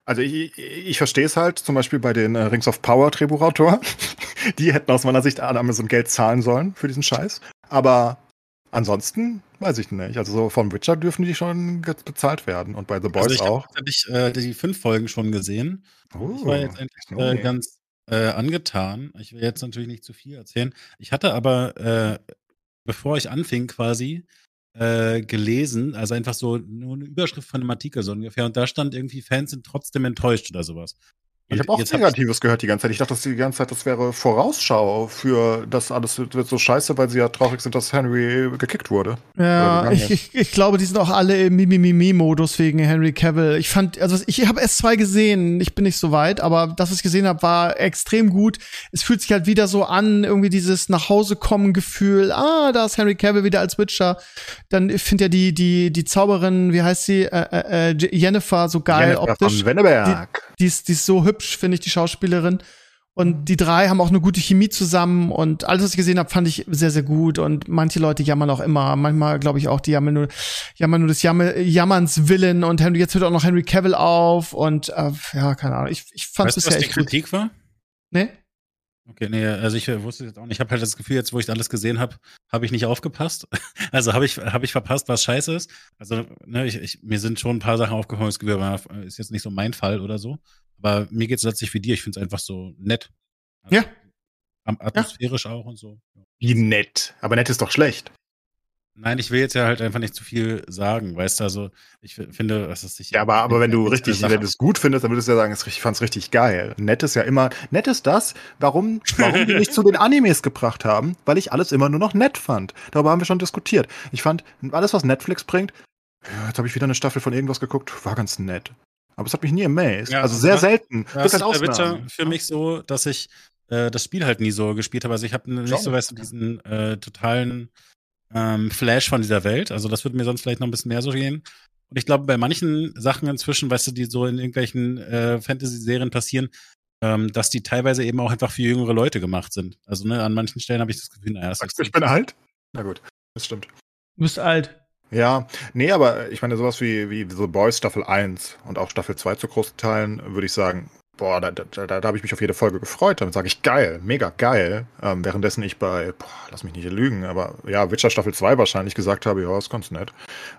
Also ich, ich verstehe es halt, zum Beispiel bei den äh, Rings of Power Drehbuchautor. die hätten aus meiner Sicht an Amazon Geld zahlen sollen für diesen Scheiß. Aber ansonsten weiß ich nicht. Also so vom Witcher dürfen die schon bezahlt werden. Und bei The also Boys also ich auch. Ich habe äh, die fünf Folgen schon gesehen. Oh, ich war jetzt endlich äh, ganz äh, angetan. Ich will jetzt natürlich nicht zu viel erzählen. Ich hatte aber, äh, bevor ich anfing quasi, äh, gelesen, also einfach so nur eine Überschrift von einem Artikel so ungefähr. Und da stand irgendwie, Fans sind trotzdem enttäuscht oder sowas. Ich habe auch Negatives hab gehört die ganze Zeit. Ich dachte, das die ganze Zeit, das wäre Vorausschau für das alles wird so scheiße, weil sie ja traurig sind, dass Henry gekickt wurde. Ja, ich, ich, ich, glaube, die sind auch alle im Mimimi-Modus wegen Henry Cavill. Ich fand, also ich habe s zwei gesehen, ich bin nicht so weit, aber das, was ich gesehen habe, war extrem gut. Es fühlt sich halt wieder so an, irgendwie dieses nach Hause kommen Gefühl. Ah, da ist Henry Cavill wieder als Witcher. Dann finde ja die die die Zauberin, wie heißt sie, äh, äh, äh Jennifer so geil Jennifer optisch. Von Wenneberg. Die, die, ist, die ist so hübsch hübsch, finde ich, die Schauspielerin. Und die drei haben auch eine gute Chemie zusammen und alles, was ich gesehen habe, fand ich sehr, sehr gut. Und manche Leute jammern auch immer. Manchmal glaube ich auch, die jammern nur, jammern nur des Jammer, Jammerns Willen und jetzt hört auch noch Henry Cavill auf und äh, ja, keine Ahnung. Ich, ich fand es bisher was die Kritik gut. war? Nee? Okay, nee, also ich wusste jetzt auch nicht. Ich habe halt das Gefühl, jetzt, wo ich alles gesehen habe, habe ich nicht aufgepasst. Also habe ich, hab ich verpasst, was scheiße ist. Also, ne, ich, ich, mir sind schon ein paar Sachen aufgekommen, das Gefühl, ist jetzt nicht so mein Fall oder so. Aber mir geht es letztlich wie dir. Ich finde es einfach so nett. Also ja. Atmosphärisch ja. auch und so. Wie nett. Aber nett ist doch schlecht. Nein, ich will jetzt ja halt einfach nicht zu viel sagen, weißt du, also ich finde, dass es sich. Ja, aber, aber wenn du richtig, wenn du es gut findest, dann würdest du ja sagen, ich fand es richtig geil. Nett ist ja immer, nett ist das, warum, warum die nicht zu den Animes gebracht haben, weil ich alles immer nur noch nett fand. Darüber haben wir schon diskutiert. Ich fand, alles, was Netflix bringt, jetzt habe ich wieder eine Staffel von irgendwas geguckt, war ganz nett. Aber es hat mich nie amazed. Ja, also sehr ja, selten. Das ist halt der für mich so, dass ich äh, das Spiel halt nie so gespielt habe. Also ich habe nicht so, weißt du, diesen äh, totalen ähm, Flash von dieser Welt. Also das würde mir sonst vielleicht noch ein bisschen mehr so gehen. Und ich glaube, bei manchen Sachen inzwischen, weißt du, die so in irgendwelchen äh, Fantasy-Serien passieren, ähm, dass die teilweise eben auch einfach für jüngere Leute gemacht sind. Also ne, an manchen Stellen habe ich das Gefühl, naja, Sagst du, ich bin alt? Na gut, das stimmt. Du bist alt. Ja, nee, aber ich meine, sowas wie, wie The Boys Staffel 1 und auch Staffel 2 zu großen Teilen, würde ich sagen, boah, da, da, da, da habe ich mich auf jede Folge gefreut. Damit sage ich geil, mega geil. Ähm, währenddessen ich bei, boah, lass mich nicht lügen, aber ja, Witcher Staffel 2 wahrscheinlich gesagt habe, ja, ist ganz nett.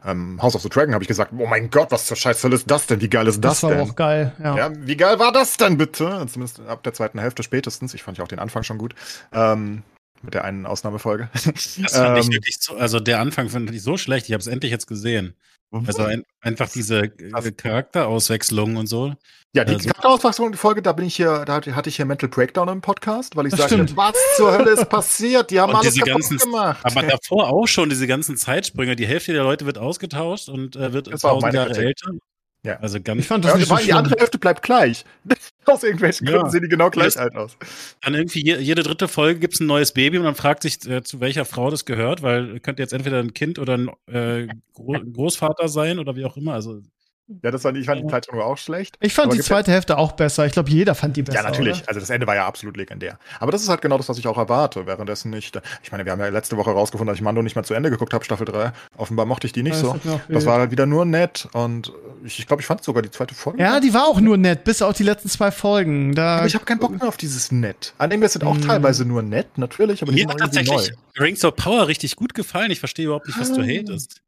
Ähm, House of the Dragon habe ich gesagt, oh mein Gott, was zur Scheiße ist das denn? Wie geil ist das, das war denn? auch geil, ja. ja. Wie geil war das denn bitte? Zumindest ab der zweiten Hälfte spätestens. Ich fand ja auch den Anfang schon gut. Ähm, mit der einen Ausnahmefolge. Das fand ich ähm, wirklich so, also der Anfang fand ich so schlecht. Ich habe es endlich jetzt gesehen. Also ein, einfach diese äh, Charakterauswechslung und so. Ja, die also, Charakterauswechslung, die Folge, da bin ich hier, da hatte ich hier Mental Breakdown im Podcast, weil ich sage, was zur Hölle ist passiert? Die haben alles kaputt ganzen, gemacht. Aber davor auch schon diese ganzen Zeitsprünge. Die Hälfte der Leute wird ausgetauscht und äh, wird tausend Jahre älter. Ja. Also ganz ich fand das ja, nicht so Die andere Hälfte bleibt gleich. Aus irgendwelchen Gründen ja. sehen die genau gleich alt aus. Dann irgendwie je, jede dritte Folge gibt es ein neues Baby und man fragt sich, äh, zu welcher Frau das gehört, weil könnte jetzt entweder ein Kind oder ein äh, Gro Großvater sein oder wie auch immer. Also ja, das war, ich fand die Zeitung auch schlecht. Ich fand die zweite Hälfte auch besser. Ich glaube, jeder fand die besser. Ja, natürlich. Oder? Also das Ende war ja absolut legendär. Aber das ist halt genau das, was ich auch erwarte. Währenddessen nicht. Ich meine, wir haben ja letzte Woche rausgefunden, dass ich Mando nicht mal zu Ende geguckt habe, Staffel 3. Offenbar mochte ich die nicht ja, so. Das war halt wieder nur nett. Und ich, ich glaube, ich fand sogar die zweite Folge. Ja, die war auch nur nett, bis auf die letzten zwei Folgen. Da aber ich habe keinen Bock mehr auf dieses nett. Anime sind auch mm. teilweise nur nett, natürlich, aber die Mir sind hat tatsächlich neu. Rings of Power richtig gut gefallen. Ich verstehe überhaupt nicht, was du ah. hatest.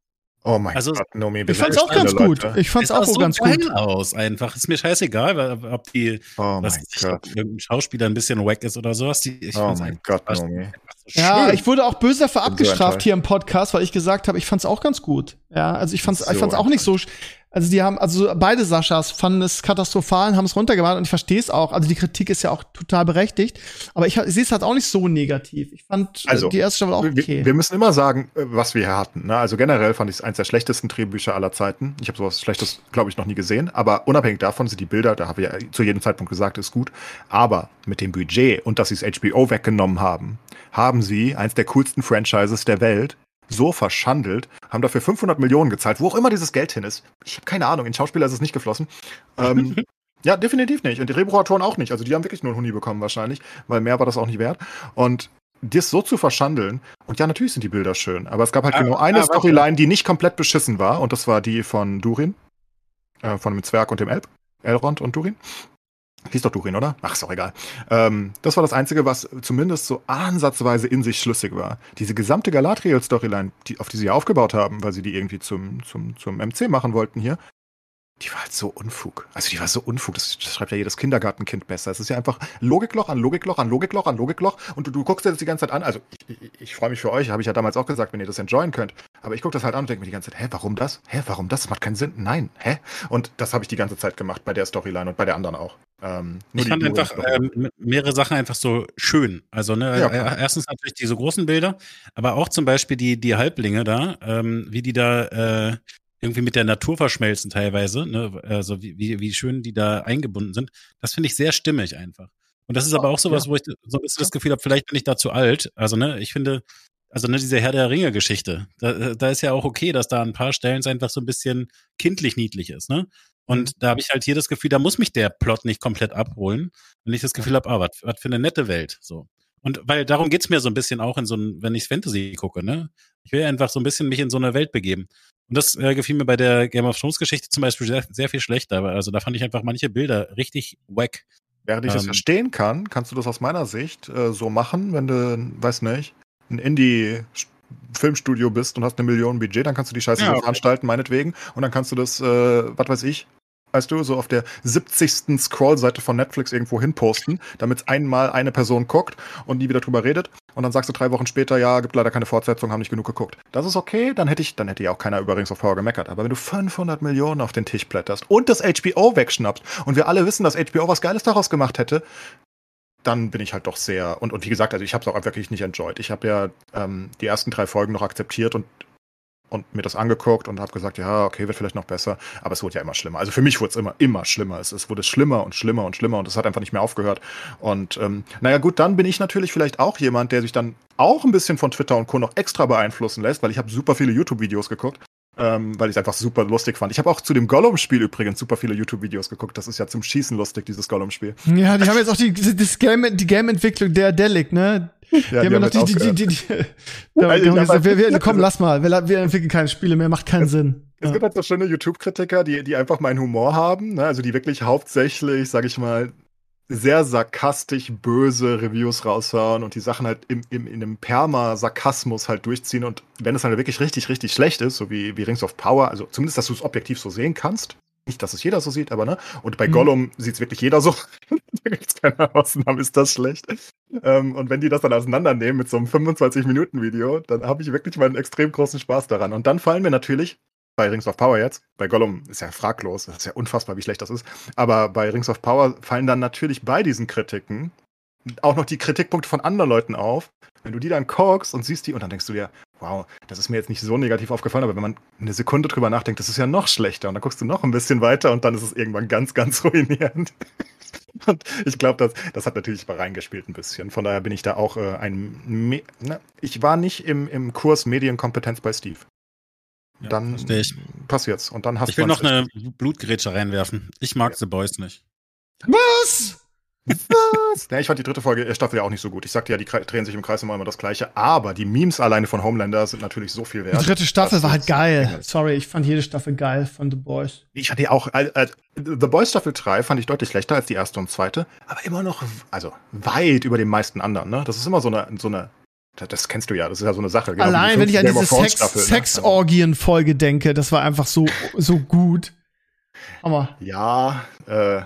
Oh mein also, Gott, Nomi, Ich fand's auch ganz gut. Ich fand's auch so ganz gut aus, einfach. Ist mir scheißegal, ob die oh was ich, ob irgendein Schauspieler ein bisschen wack ist oder sowas. Die, ich oh mein Gott, Nomi. So ja, ich wurde auch böse dafür abgestraft hier im Podcast, weil ich gesagt habe, ich fand's auch ganz gut. Ja, also ich fand's, so ich fand's auch nicht so also die haben, also beide Saschas fanden es katastrophal und haben es runtergemacht und ich verstehe es auch. Also die Kritik ist ja auch total berechtigt. Aber ich, ich sehe es halt auch nicht so negativ. Ich fand also, die erste Staffel auch okay. Wir, wir, müssen immer sagen, äh, was wir hier hatten. Ne? Also generell fand ich es eins der schlechtesten Drehbücher aller Zeiten. Ich habe sowas Schlechtes, glaube ich, noch nie gesehen. Aber unabhängig davon sind die Bilder, da habe ich ja zu jedem Zeitpunkt gesagt, ist gut. Aber mit dem Budget und dass sie es HBO weggenommen haben, haben sie eins der coolsten Franchises der Welt so verschandelt, haben dafür 500 Millionen gezahlt, wo auch immer dieses Geld hin ist. Ich habe keine Ahnung, in Schauspieler ist es nicht geflossen. Ähm, ja, definitiv nicht. Und die Drehbuchautoren auch nicht. Also die haben wirklich nur einen Huni bekommen wahrscheinlich, weil mehr war das auch nicht wert. Und das so zu verschandeln, und ja, natürlich sind die Bilder schön, aber es gab halt ah, genau eine ah, Storyline, die nicht komplett beschissen war, und das war die von Durin, äh, von dem Zwerg und dem Elb, Elrond und Durin. Hieß doch Durin, oder? Ach, ist doch egal. Ähm, das war das Einzige, was zumindest so ansatzweise in sich schlüssig war. Diese gesamte Galadriel-Storyline, die, auf die sie aufgebaut haben, weil sie die irgendwie zum, zum, zum MC machen wollten hier, die war halt so Unfug. Also die war so Unfug, das, das, schreibt ja jedes Kindergartenkind besser. Es ist ja einfach Logikloch an Logikloch an Logikloch an Logikloch und du, du guckst dir das die ganze Zeit an. Also ich, ich, ich freue mich für euch, habe ich ja damals auch gesagt, wenn ihr das enjoyen könnt. Aber ich gucke das halt an und denke mir die ganze Zeit, hä, warum das? Hä, warum das? Das macht keinen Sinn. Nein, hä? Und das habe ich die ganze Zeit gemacht bei der Storyline und bei der anderen auch. Ähm, ich fand einfach ähm, mehrere Sachen einfach so schön. Also, ne, ja, äh, erstens natürlich diese großen Bilder, aber auch zum Beispiel die, die Halblinge da, ähm, wie die da äh, irgendwie mit der Natur verschmelzen teilweise, ne? also wie, wie, wie schön die da eingebunden sind. Das finde ich sehr stimmig einfach. Und das ist aber auch sowas, ja. wo ich so ein bisschen das Gefühl habe, vielleicht bin ich da zu alt. Also, ne, ich finde, also ne, diese Herr der Ringe-Geschichte, da, da ist ja auch okay, dass da an ein paar Stellen einfach so ein bisschen kindlich niedlich ist, ne? Und da habe ich halt hier das Gefühl, da muss mich der Plot nicht komplett abholen, wenn ich das Gefühl habe, ah, was für eine nette Welt. So. Und weil darum geht's mir so ein bisschen auch in so ein, wenn ich Fantasy gucke, ne? Ich will einfach so ein bisschen mich in so eine Welt begeben. Und das äh, gefiel mir bei der Game of Thrones Geschichte zum Beispiel sehr, sehr viel schlechter. Also da fand ich einfach manche Bilder richtig wack. Während ich das Ähm. verstehen kann, kannst du das aus meiner Sicht äh, so machen, wenn du, weiß nicht, ein Indie-Filmstudio bist und hast eine Million Budget, dann kannst du die Scheiße Ja, okay. veranstalten, meinetwegen. Und dann kannst du das, äh, was weiß ich, weißt du, so auf der 70. Scroll-Seite von Netflix irgendwo hinposten, damit einmal eine Person guckt und nie wieder drüber redet. Und dann sagst du drei Wochen später, ja, gibt leider keine Fortsetzung, haben nicht genug geguckt. Das ist okay, dann hätte ich, dann hätte ja auch keiner Rings of Power gemeckert. Aber wenn du 500 Millionen auf den Tisch blätterst und das HBO wegschnappst und wir alle wissen, dass HBO was Geiles daraus gemacht hätte, dann bin ich halt doch sehr, und, und wie gesagt, also ich habe es auch wirklich nicht enjoyed. Ich habe ja ähm, die ersten drei Folgen noch akzeptiert und, und mir das angeguckt und habe gesagt, ja, okay, wird vielleicht noch besser. Aber es wurde ja immer schlimmer. Also für mich wurde es immer, immer schlimmer. Es, es wurde schlimmer und schlimmer und schlimmer und es hat einfach nicht mehr aufgehört. Und ähm, naja, gut, dann bin ich natürlich vielleicht auch jemand, der sich dann auch ein bisschen von Twitter und Co. noch extra beeinflussen lässt, weil ich habe super viele YouTube-Videos geguckt. Ähm, weil ich es einfach super lustig fand. Ich habe auch zu dem Gollum-Spiel übrigens super viele YouTube-Videos geguckt. Das ist ja zum Schießen lustig, dieses Gollum-Spiel. Ja, die haben jetzt auch die, die Game-Entwicklung der Delic, ne? Die, Ja, haben ja noch die, die, die, die, die, da, Also die ich haben hab gesagt, wir, wir, komm, lass mal, wir, wir entwickeln keine Spiele mehr, macht keinen Sinn. Es Ja. gibt halt so schöne YouTube-Kritiker, die, die einfach meinen Humor haben, ne? also die wirklich hauptsächlich, sag ich mal, sehr sarkastisch böse Reviews raushauen und die Sachen halt im, im, in einem Perma-Sarkasmus halt durchziehen. Und wenn es dann wirklich richtig, richtig schlecht ist, so wie, wie Rings of Power, also zumindest, dass du es objektiv so sehen kannst, nicht, dass es jeder so sieht, aber ne? Und bei Mhm. Gollum sieht es wirklich jeder so. da gibt es keine Ausnahme, ist das schlecht. Ähm, und wenn die das dann auseinandernehmen mit so einem 25-Minuten-Video, dann habe ich wirklich mal einen extrem großen Spaß daran. Und dann fallen mir natürlich bei Rings of Power jetzt, bei Gollum ist ja fraglos, das ist ja unfassbar, wie schlecht das ist, aber bei Rings of Power fallen dann natürlich bei diesen Kritiken auch noch die Kritikpunkte von anderen Leuten auf. Wenn du die dann guckst und siehst die und dann denkst du dir, wow, das ist mir jetzt nicht so negativ aufgefallen, aber wenn man eine Sekunde drüber nachdenkt, das ist ja noch schlechter und dann guckst du noch ein bisschen weiter und dann ist es irgendwann ganz, ganz ruinierend. Und ich glaube, das, das hat natürlich mal reingespielt ein bisschen. Von daher bin ich da auch äh, ein. Me ne? Ich war nicht im, im Kurs Medienkompetenz bei Steve. Ja, dann ich. passiert's. Und dann hast Ich will du noch eine Blutgrätsche reinwerfen. Ich mag Ja. The Boys nicht. Was? Was? Ja, ich fand die dritte Folge äh, Staffel ja auch nicht so gut. Ich sagte ja, die drehen sich im Kreis immer immer das Gleiche. Aber die Memes alleine von Homelander sind natürlich so viel Die wert. dritte Staffel war halt ist- geil. Sorry, ich fand jede Staffel geil von The Boys. Ich fand die auch. Äh, äh, The Boys Staffel 3 fand ich deutlich schlechter als die erste und zweite. Aber immer noch, also weit über den meisten anderen. Ne? Das ist immer so eine. So eine das- kennst du ja, das ist ja so eine Sache. genau die Allein, wenn ich an diese Sex, ne? Sexorgien-Folge denke, das war einfach so, so gut. Aber Ja, äh,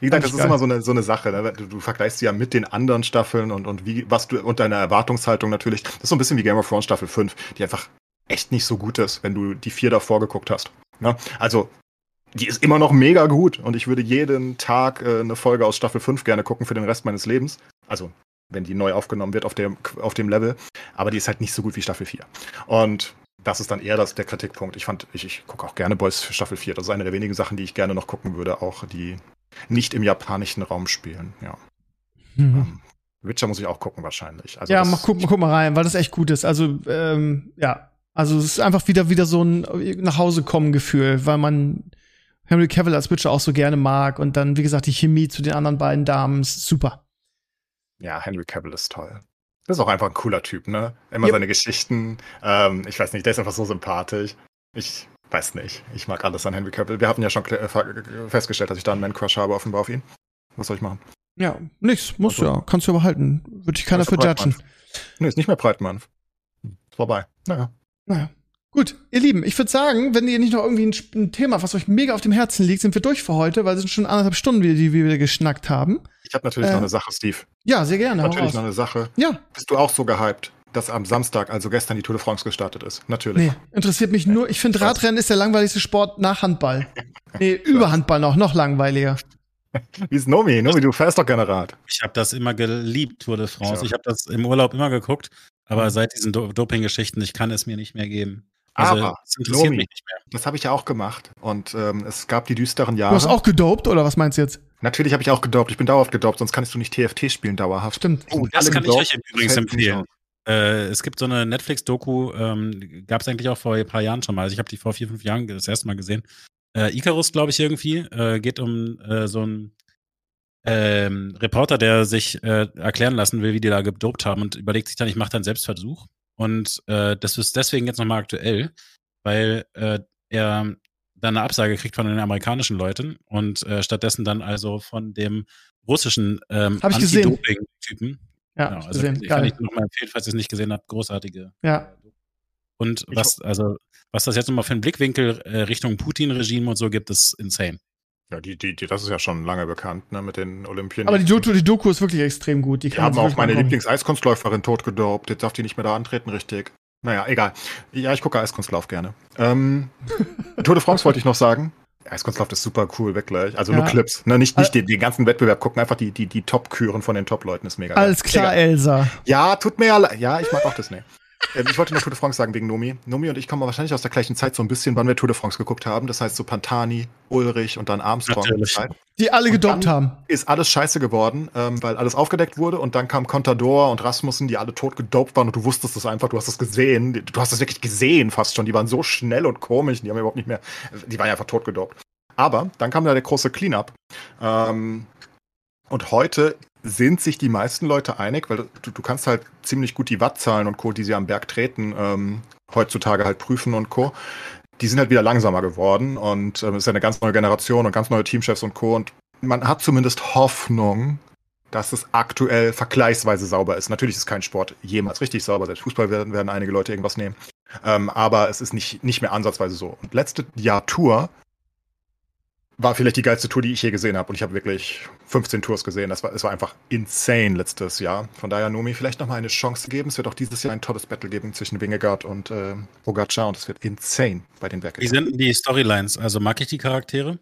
wie gesagt, das ist geil. immer so eine, so eine Sache. Ne? Du, du vergleichst sie ja mit den anderen Staffeln und, und wie, was du, und deiner Erwartungshaltung natürlich. Das ist so ein bisschen wie Game of Thrones Staffel 5, die einfach echt nicht so gut ist, wenn du die vier davor geguckt hast. Ne? Also, die ist immer noch mega gut und ich würde jeden Tag äh, eine Folge aus Staffel 5 gerne gucken für den Rest meines Lebens. Also, wenn die neu aufgenommen wird auf dem, auf dem Level. Aber die ist halt nicht so gut wie Staffel 4. Und das ist dann eher das, der Kritikpunkt. Ich fand, ich, ich gucke auch gerne Boys für Staffel 4. Das ist eine der wenigen Sachen, die ich gerne noch gucken würde, auch die nicht im japanischen Raum spielen. Ja. Ähm, Witcher muss ich auch gucken wahrscheinlich. Also ja, mach, guck, guck mal rein, weil das echt gut ist. Also, ähm, ja. Also, es ist einfach wieder, wieder so ein nach Hause kommen Gefühl, weil man Henry Cavill als Witcher auch so gerne mag und dann, wie gesagt, die Chemie zu den anderen beiden Damen ist super. Ja, Henry Cavill ist toll. Das ist auch einfach ein cooler Typ, ne? Immer Yep. seine Geschichten. Ähm, ich weiß nicht, der ist einfach so sympathisch. Ich weiß nicht. Ich mag alles an Henry Cavill. Wir haben ja schon äh, festgestellt, dass ich da einen Man-Crush habe offenbar auf ihn. Was soll ich machen? Ja, nichts, musst du Also- ja, kannst du aber halten. Würde ich keiner für ist judgen. Nee, ist nicht mehr Breitmann. Vorbei. Naja. Naja. Gut, ihr Lieben, ich würde sagen, wenn ihr nicht noch irgendwie ein, ein Thema, was euch mega auf dem Herzen liegt, sind wir durch für heute, weil es sind schon anderthalb Stunden, wieder, die wir wieder geschnackt haben. Ich habe natürlich Äh, noch eine Sache, Steve. Ja, sehr gerne. natürlich noch eine Sache. Ja, Bist du auch so gehypt, dass am Samstag, also gestern, die Tour de France gestartet ist? Natürlich. nee, interessiert mich nur. Ich finde, Radrennen ist der langweiligste Sport nach Handball. Nee, über Handball noch, noch langweiliger. Wie ist Nomi? Nomi, du fährst doch gerne Rad. Ich habe das immer geliebt, Tour de France. Ich. Ich habe das im Urlaub immer geguckt, aber seit diesen Do Doping-Geschichten, ich kann es mir nicht mehr geben. Also, Aber, es interessiert Nomi. mich nicht mehr. Das habe ich ja auch gemacht. Und ähm, es gab die düsteren Du Jahre. hast auch gedopt, oder was meinst du jetzt? Natürlich habe ich auch gedopt. Ich bin dauerhaft gedopt, sonst kannst du nicht TFT spielen dauerhaft. Stimmt. Oh, das kann ich gedopt, euch übrigens empfehlen. Äh, es gibt so eine Netflix-Doku, ähm, gab es eigentlich auch vor ein paar Jahren schon mal. Also ich habe die vor vier, fünf Jahren das erste Mal gesehen. äh, Icarus, glaube ich, irgendwie. Äh, geht um äh, so einen ähm, Reporter, der sich äh, erklären lassen will, wie die da gedopt haben und überlegt sich dann, ich mache dann Selbstversuch. Und äh, das ist deswegen jetzt nochmal aktuell, weil äh, er dann eine Absage kriegt von den amerikanischen Leuten und äh, stattdessen dann also von dem russischen ähm, Anti-Doping-Typen. Ja, genau, also gesehen. kann ich nochmal empfehlen, falls ihr es nicht gesehen habt, großartige. Ja. Und was, also, was das jetzt nochmal für einen Blickwinkel äh, Richtung Putin-Regime und so gibt, ist insane. Ja, die, die, die, das ist ja schon lange bekannt, ne, mit den Olympien. Aber die Doku, die Doku ist wirklich extrem gut. Die, die haben auch meine Lieblings-Eiskunstläuferin totgedopt. Jetzt darf die nicht mehr da antreten, richtig. Naja, egal. Ja, ich gucke Eiskunstlauf gerne. Ähm, Tour de France wollte ich noch sagen. Eiskunstlauf ist super cool, wirklich. Also ja. nur Clips. Ne? Nicht, nicht den, den ganzen Wettbewerb gucken, einfach die, die, die Top-Küren von den Top-Leuten ist mega. Alles klar, egal. Elsa. Ja, tut mir ja leid. Ja, ich mag auch das. Ähm, ich wollte noch Tour de France sagen wegen Nomi. Nomi und ich kommen wahrscheinlich aus der gleichen Zeit so ein bisschen, wann wir Tour de France geguckt haben. Das heißt so Pantani, Ulrich und dann Armstrong. Die alle gedopt haben. Ist alles scheiße geworden, ähm, weil alles aufgedeckt wurde und dann kam Contador und Rasmussen, die alle tot gedopt waren und du wusstest das einfach, du hast das gesehen. Du hast das wirklich gesehen fast schon. Die waren so schnell und komisch, die haben überhaupt nicht mehr, die waren einfach tot gedopt. Aber dann kam da der große Cleanup. Ähm, und heute sind sich die meisten Leute einig, weil du, du kannst halt ziemlich gut die Wattzahlen und Co., die sie am Berg treten, ähm, heutzutage halt prüfen und Co. Die sind halt wieder langsamer geworden und ähm, es ist ja eine ganz neue Generation und ganz neue Teamchefs und Co. Und man hat zumindest Hoffnung, dass es aktuell vergleichsweise sauber ist. Natürlich ist kein Sport jemals richtig sauber. Selbst Fußball werden, werden einige Leute irgendwas nehmen. Ähm, aber es ist nicht, nicht mehr ansatzweise so. Und letzte Jahr Tour war vielleicht die geilste Tour, die ich je gesehen habe. Und ich habe wirklich 15 Tours gesehen. Das war, es war einfach insane letztes Jahr. Von daher, Nomi, vielleicht nochmal eine Chance geben. Es wird auch dieses Jahr ein tolles Battle geben zwischen Wingegaard und äh, Pogacar. Und es wird insane bei den Werken. Wie sind die Storylines? Also mag ich die Charaktere?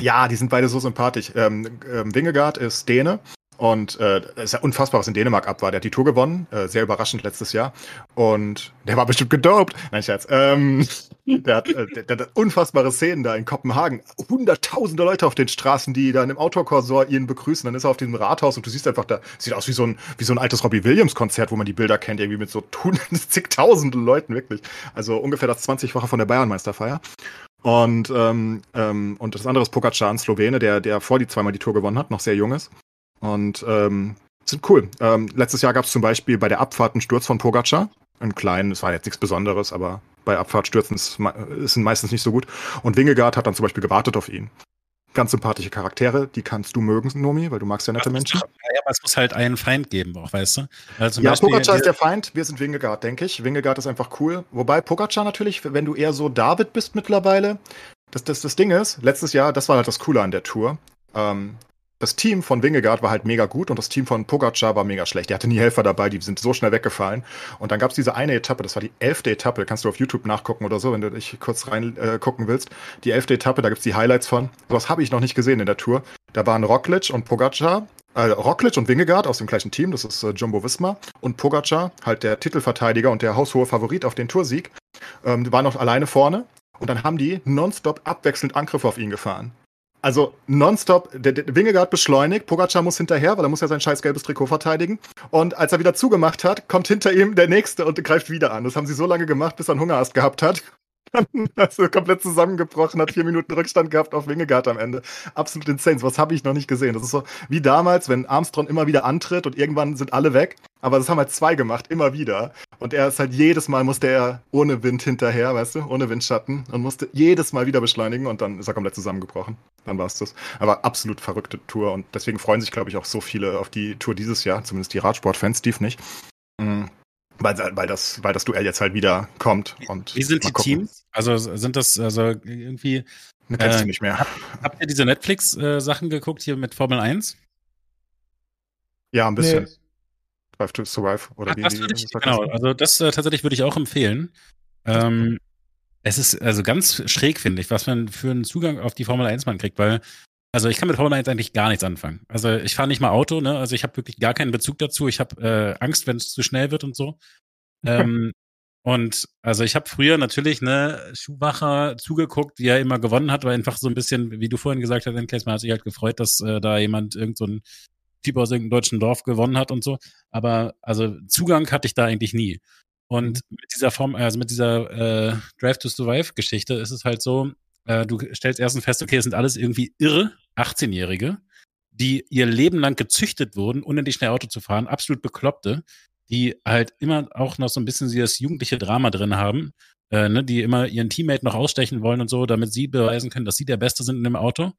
Ja, die sind beide so sympathisch. Ähm, ähm, Wingegaard ist Däne und äh, es ist ja unfassbar, was in Dänemark ab war. Der hat die Tour gewonnen, äh, sehr überraschend letztes Jahr. Und der war bestimmt gedopt. Nein, Scherz. Ähm, der, hat, äh, der, der, hat unfassbare Szenen da in Kopenhagen. Hunderttausende Leute auf den Straßen, die dann im Autokorsor ihn begrüßen. Dann ist er auf diesem Rathaus und du siehst einfach da, sieht aus wie so ein, wie so ein altes Robbie Williams-Konzert, wo man die Bilder kennt, irgendwie mit so zigtausenden Leuten, wirklich. Also ungefähr das 20-fache von der Bayernmeisterfeier. Und, ähm, ähm, und das andere ist Pogacar, ein Slowene, der, der vor die zweimal die Tour gewonnen hat, noch sehr jung ist. Und ähm, sind cool. Ähm, letztes Jahr gab es zum Beispiel bei der Abfahrt einen Sturz von Pogacar. Einen kleinen, es war jetzt nichts Besonderes, aber bei Abfahrtstürzen ist, ist meistens nicht so gut. Und Wingegaard hat dann zum Beispiel gewartet auf ihn. Ganz sympathische Charaktere, die kannst du mögen, Nomi, weil du magst ja nette Menschen. Ja, aber es muss halt einen Feind geben, auch, weißt du? Also ja, Beispiel, Pogacar ist der Feind, wir sind Wingegaard, denke ich. Wingegaard ist einfach cool. Wobei Pogacar natürlich, wenn du eher so David bist mittlerweile, das, das, das Ding ist, letztes Jahr, das war halt das Coole an der Tour. Ähm, das Team von Wingegaard war halt mega gut und das Team von Pogacar war mega schlecht. Der hatte nie Helfer dabei, die sind so schnell weggefallen. Und dann gab es diese eine Etappe, das war die elfte Etappe, kannst du auf YouTube nachgucken oder so, wenn du dich kurz rein äh, willst. Die elfte Etappe, da gibt's die Highlights von. Sowas habe ich noch nicht gesehen in der Tour. Da waren Roglic und Pogacar, äh, Roglic und Wingegaard aus dem gleichen Team, das ist äh, Jumbo Visma. Und Pogacar, halt der Titelverteidiger und der haushohe Favorit auf den Toursieg, ähm, war noch alleine vorne. Und dann haben die nonstop abwechselnd Angriffe auf ihn gefahren. Also nonstop, der, der Wingegaard beschleunigt, Pogacar muss hinterher, weil er muss ja sein scheiß gelbes Trikot verteidigen. Und als er wieder zugemacht hat, kommt hinter ihm der Nächste und greift wieder an. Das haben sie so lange gemacht, bis er einen Hungerast gehabt hat. also komplett zusammengebrochen, hat vier Minuten Rückstand gehabt auf Wingegaard am Ende. Absolut insane. Was habe ich noch nicht gesehen. Das ist so wie damals, wenn Armstrong immer wieder antritt und irgendwann sind alle weg. Aber das haben halt zwei gemacht, immer wieder. Und er ist halt jedes Mal musste er ohne Wind hinterher, weißt du, ohne Windschatten und musste jedes Mal wieder beschleunigen und dann ist er komplett zusammengebrochen. Dann war es das. Aber absolut verrückte Tour und deswegen freuen sich, glaube ich, auch so viele auf die Tour dieses Jahr, zumindest die Radsportfans, Steve nicht. Mhm. Weil, weil, das, weil das Duell jetzt halt wieder kommt. Und Wie sind die Teams? Also sind das also irgendwie. Äh, du nicht mehr. Habt, habt ihr diese Netflix-Sachen geguckt hier mit Formel 1? Ja, ein bisschen. Nee. Drive to Survive oder Ach, wie, das würde ich, Genau, also das äh, tatsächlich würde ich auch empfehlen. Ähm, es ist also ganz schräg, finde ich, was man für einen Zugang auf die Formel 1 man kriegt, weil also ich kann mit Formel 1 eigentlich gar nichts anfangen. Also ich fahre nicht mal Auto, ne? Also ich habe wirklich gar keinen Bezug dazu. Ich habe äh, Angst, wenn es zu schnell wird und so. ähm, und also ich habe früher natürlich ne Schuhmacher zugeguckt, wie er immer gewonnen hat, weil einfach so ein bisschen, wie du vorhin gesagt hast, Encase, man hat sich halt gefreut, dass äh, da jemand irgend so ein Typ aus irgendeinem deutschen Dorf gewonnen hat und so. Aber also Zugang hatte ich da eigentlich nie. Und mhm. mit dieser Form, also mit dieser äh, Drive to Survive Geschichte ist es halt so, äh, du stellst erstens fest, okay, es sind alles irgendwie irre 18-Jährige, die ihr Leben lang gezüchtet wurden, unendlich schnell Auto zu fahren, absolut Bekloppte, die halt immer auch noch so ein bisschen das jugendliche Drama drin haben, äh, ne, die immer ihren Teammate noch ausstechen wollen und so, damit sie beweisen können, dass sie der Beste sind in dem Auto.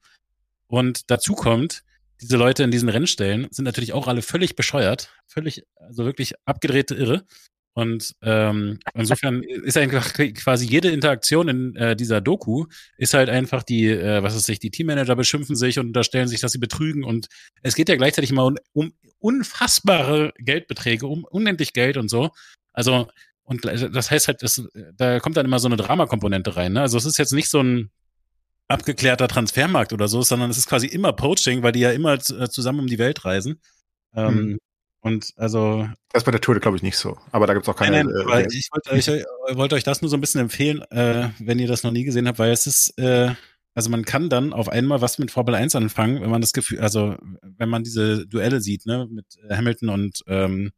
Und dazu kommt, diese Leute in diesen Rennstellen sind natürlich auch alle völlig bescheuert, völlig, also wirklich abgedrehte Irre. Und ähm, insofern ist einfach quasi jede Interaktion in äh, dieser Doku ist halt einfach die, äh, was ist sich, die Teammanager beschimpfen sich und unterstellen sich, dass sie betrügen und es geht ja gleichzeitig immer um, um unfassbare Geldbeträge, um unendlich Geld und so. Also und das heißt halt, das, da kommt dann immer so eine Dramakomponente rein. Ne? Also es ist jetzt nicht so ein abgeklärter Transfermarkt oder so, sondern es ist quasi immer Poaching, weil die ja immer äh, zusammen um die Welt reisen. Ähm, hm. Und also. Das ist bei der Tour, glaube ich, nicht so. Aber da gibt es auch keine. Nein, nein, äh, ich wollte euch, äh, wollt euch das nur so ein bisschen empfehlen, äh, wenn ihr das noch nie gesehen habt, weil es ist, äh, also man kann dann auf einmal was mit Formel 1 anfangen, wenn man das Gefühl, also wenn man diese Duelle sieht, ne, mit Hamilton und ähm,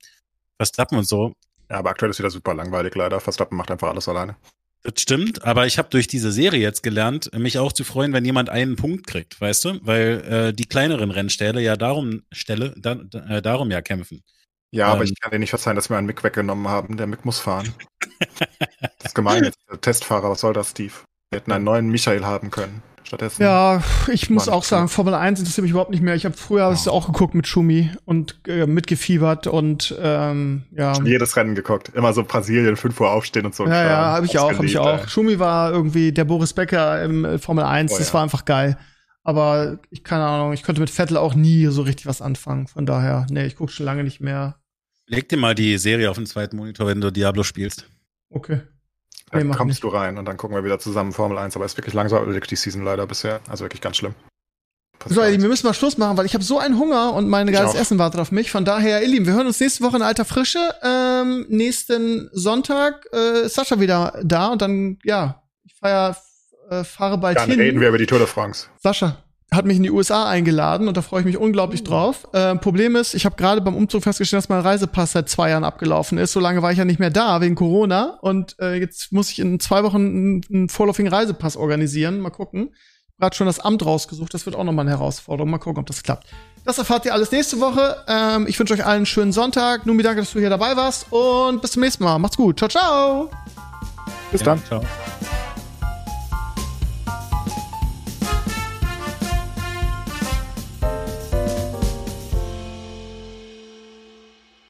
Verstappen und so. Ja, aber aktuell ist wieder super langweilig, leider. Verstappen macht einfach alles alleine. Das stimmt, aber ich habe durch diese Serie jetzt gelernt, mich auch zu freuen, wenn jemand einen Punkt kriegt, weißt du? Weil äh, die kleineren Rennställe ja darum Stelle, da, äh, darum ja kämpfen. Ja, ähm, aber ich kann dir nicht verzeihen, dass wir einen Mick weggenommen haben. Der Mick muss fahren. das ist gemein. Testfahrer, was soll das, Steve? Wir hätten einen neuen Michael haben können stattdessen. Ja, ich muss auch sagen, Formel 1 interessiert mich überhaupt nicht mehr. Ich habe früher ja. auch geguckt mit Schumi und äh, mitgefiebert und ähm, ja. Schon jedes Rennen geguckt. Immer so Brasilien, 5 Uhr aufstehen und so. Ja, ja, habe ich auch, habe ich auch. Schumi war irgendwie der Boris Becker im äh, Formel 1, oh, das ja. war einfach geil. Aber ich keine Ahnung, ich konnte mit Vettel auch nie so richtig was anfangen. Von daher, nee, ich gucke schon lange nicht mehr. Leg dir mal die Serie auf den zweiten Monitor, wenn du Diablo spielst. Okay. Dann nee, kommst du rein und dann gucken wir wieder zusammen Formel 1. Aber es ist wirklich langweilig die Season leider bisher. Also wirklich ganz schlimm. So, ihr Lieben, wir müssen mal Schluss machen, weil ich habe so einen Hunger und mein geiles Essen wartet auf mich. Von daher, ihr Lieben, wir hören uns nächste Woche in alter Frische. Ähm, nächsten Sonntag äh, ist Sascha wieder da und dann, ja, ich feier, äh, fahre bald dann hin. Dann reden wir über die Tour de France. Sascha, hat mich in die USA eingeladen und da freue ich mich unglaublich mhm. drauf. Äh, Problem ist, ich habe gerade beim Umzug festgestellt, dass mein Reisepass seit zwei Jahren abgelaufen ist. So lange war ich ja nicht mehr da wegen Corona und äh, jetzt muss ich in zwei Wochen einen, einen vorläufigen Reisepass organisieren. Mal gucken. Gerade schon das Amt rausgesucht. Das wird auch nochmal eine Herausforderung. Mal gucken, ob das klappt. Das erfahrt ihr alles nächste Woche. Ähm, ich wünsche euch allen einen schönen Sonntag. Numi, danke, dass du hier dabei warst und bis zum nächsten Mal. Macht's gut. Ciao, ciao. Bis ja, dann. Ciao.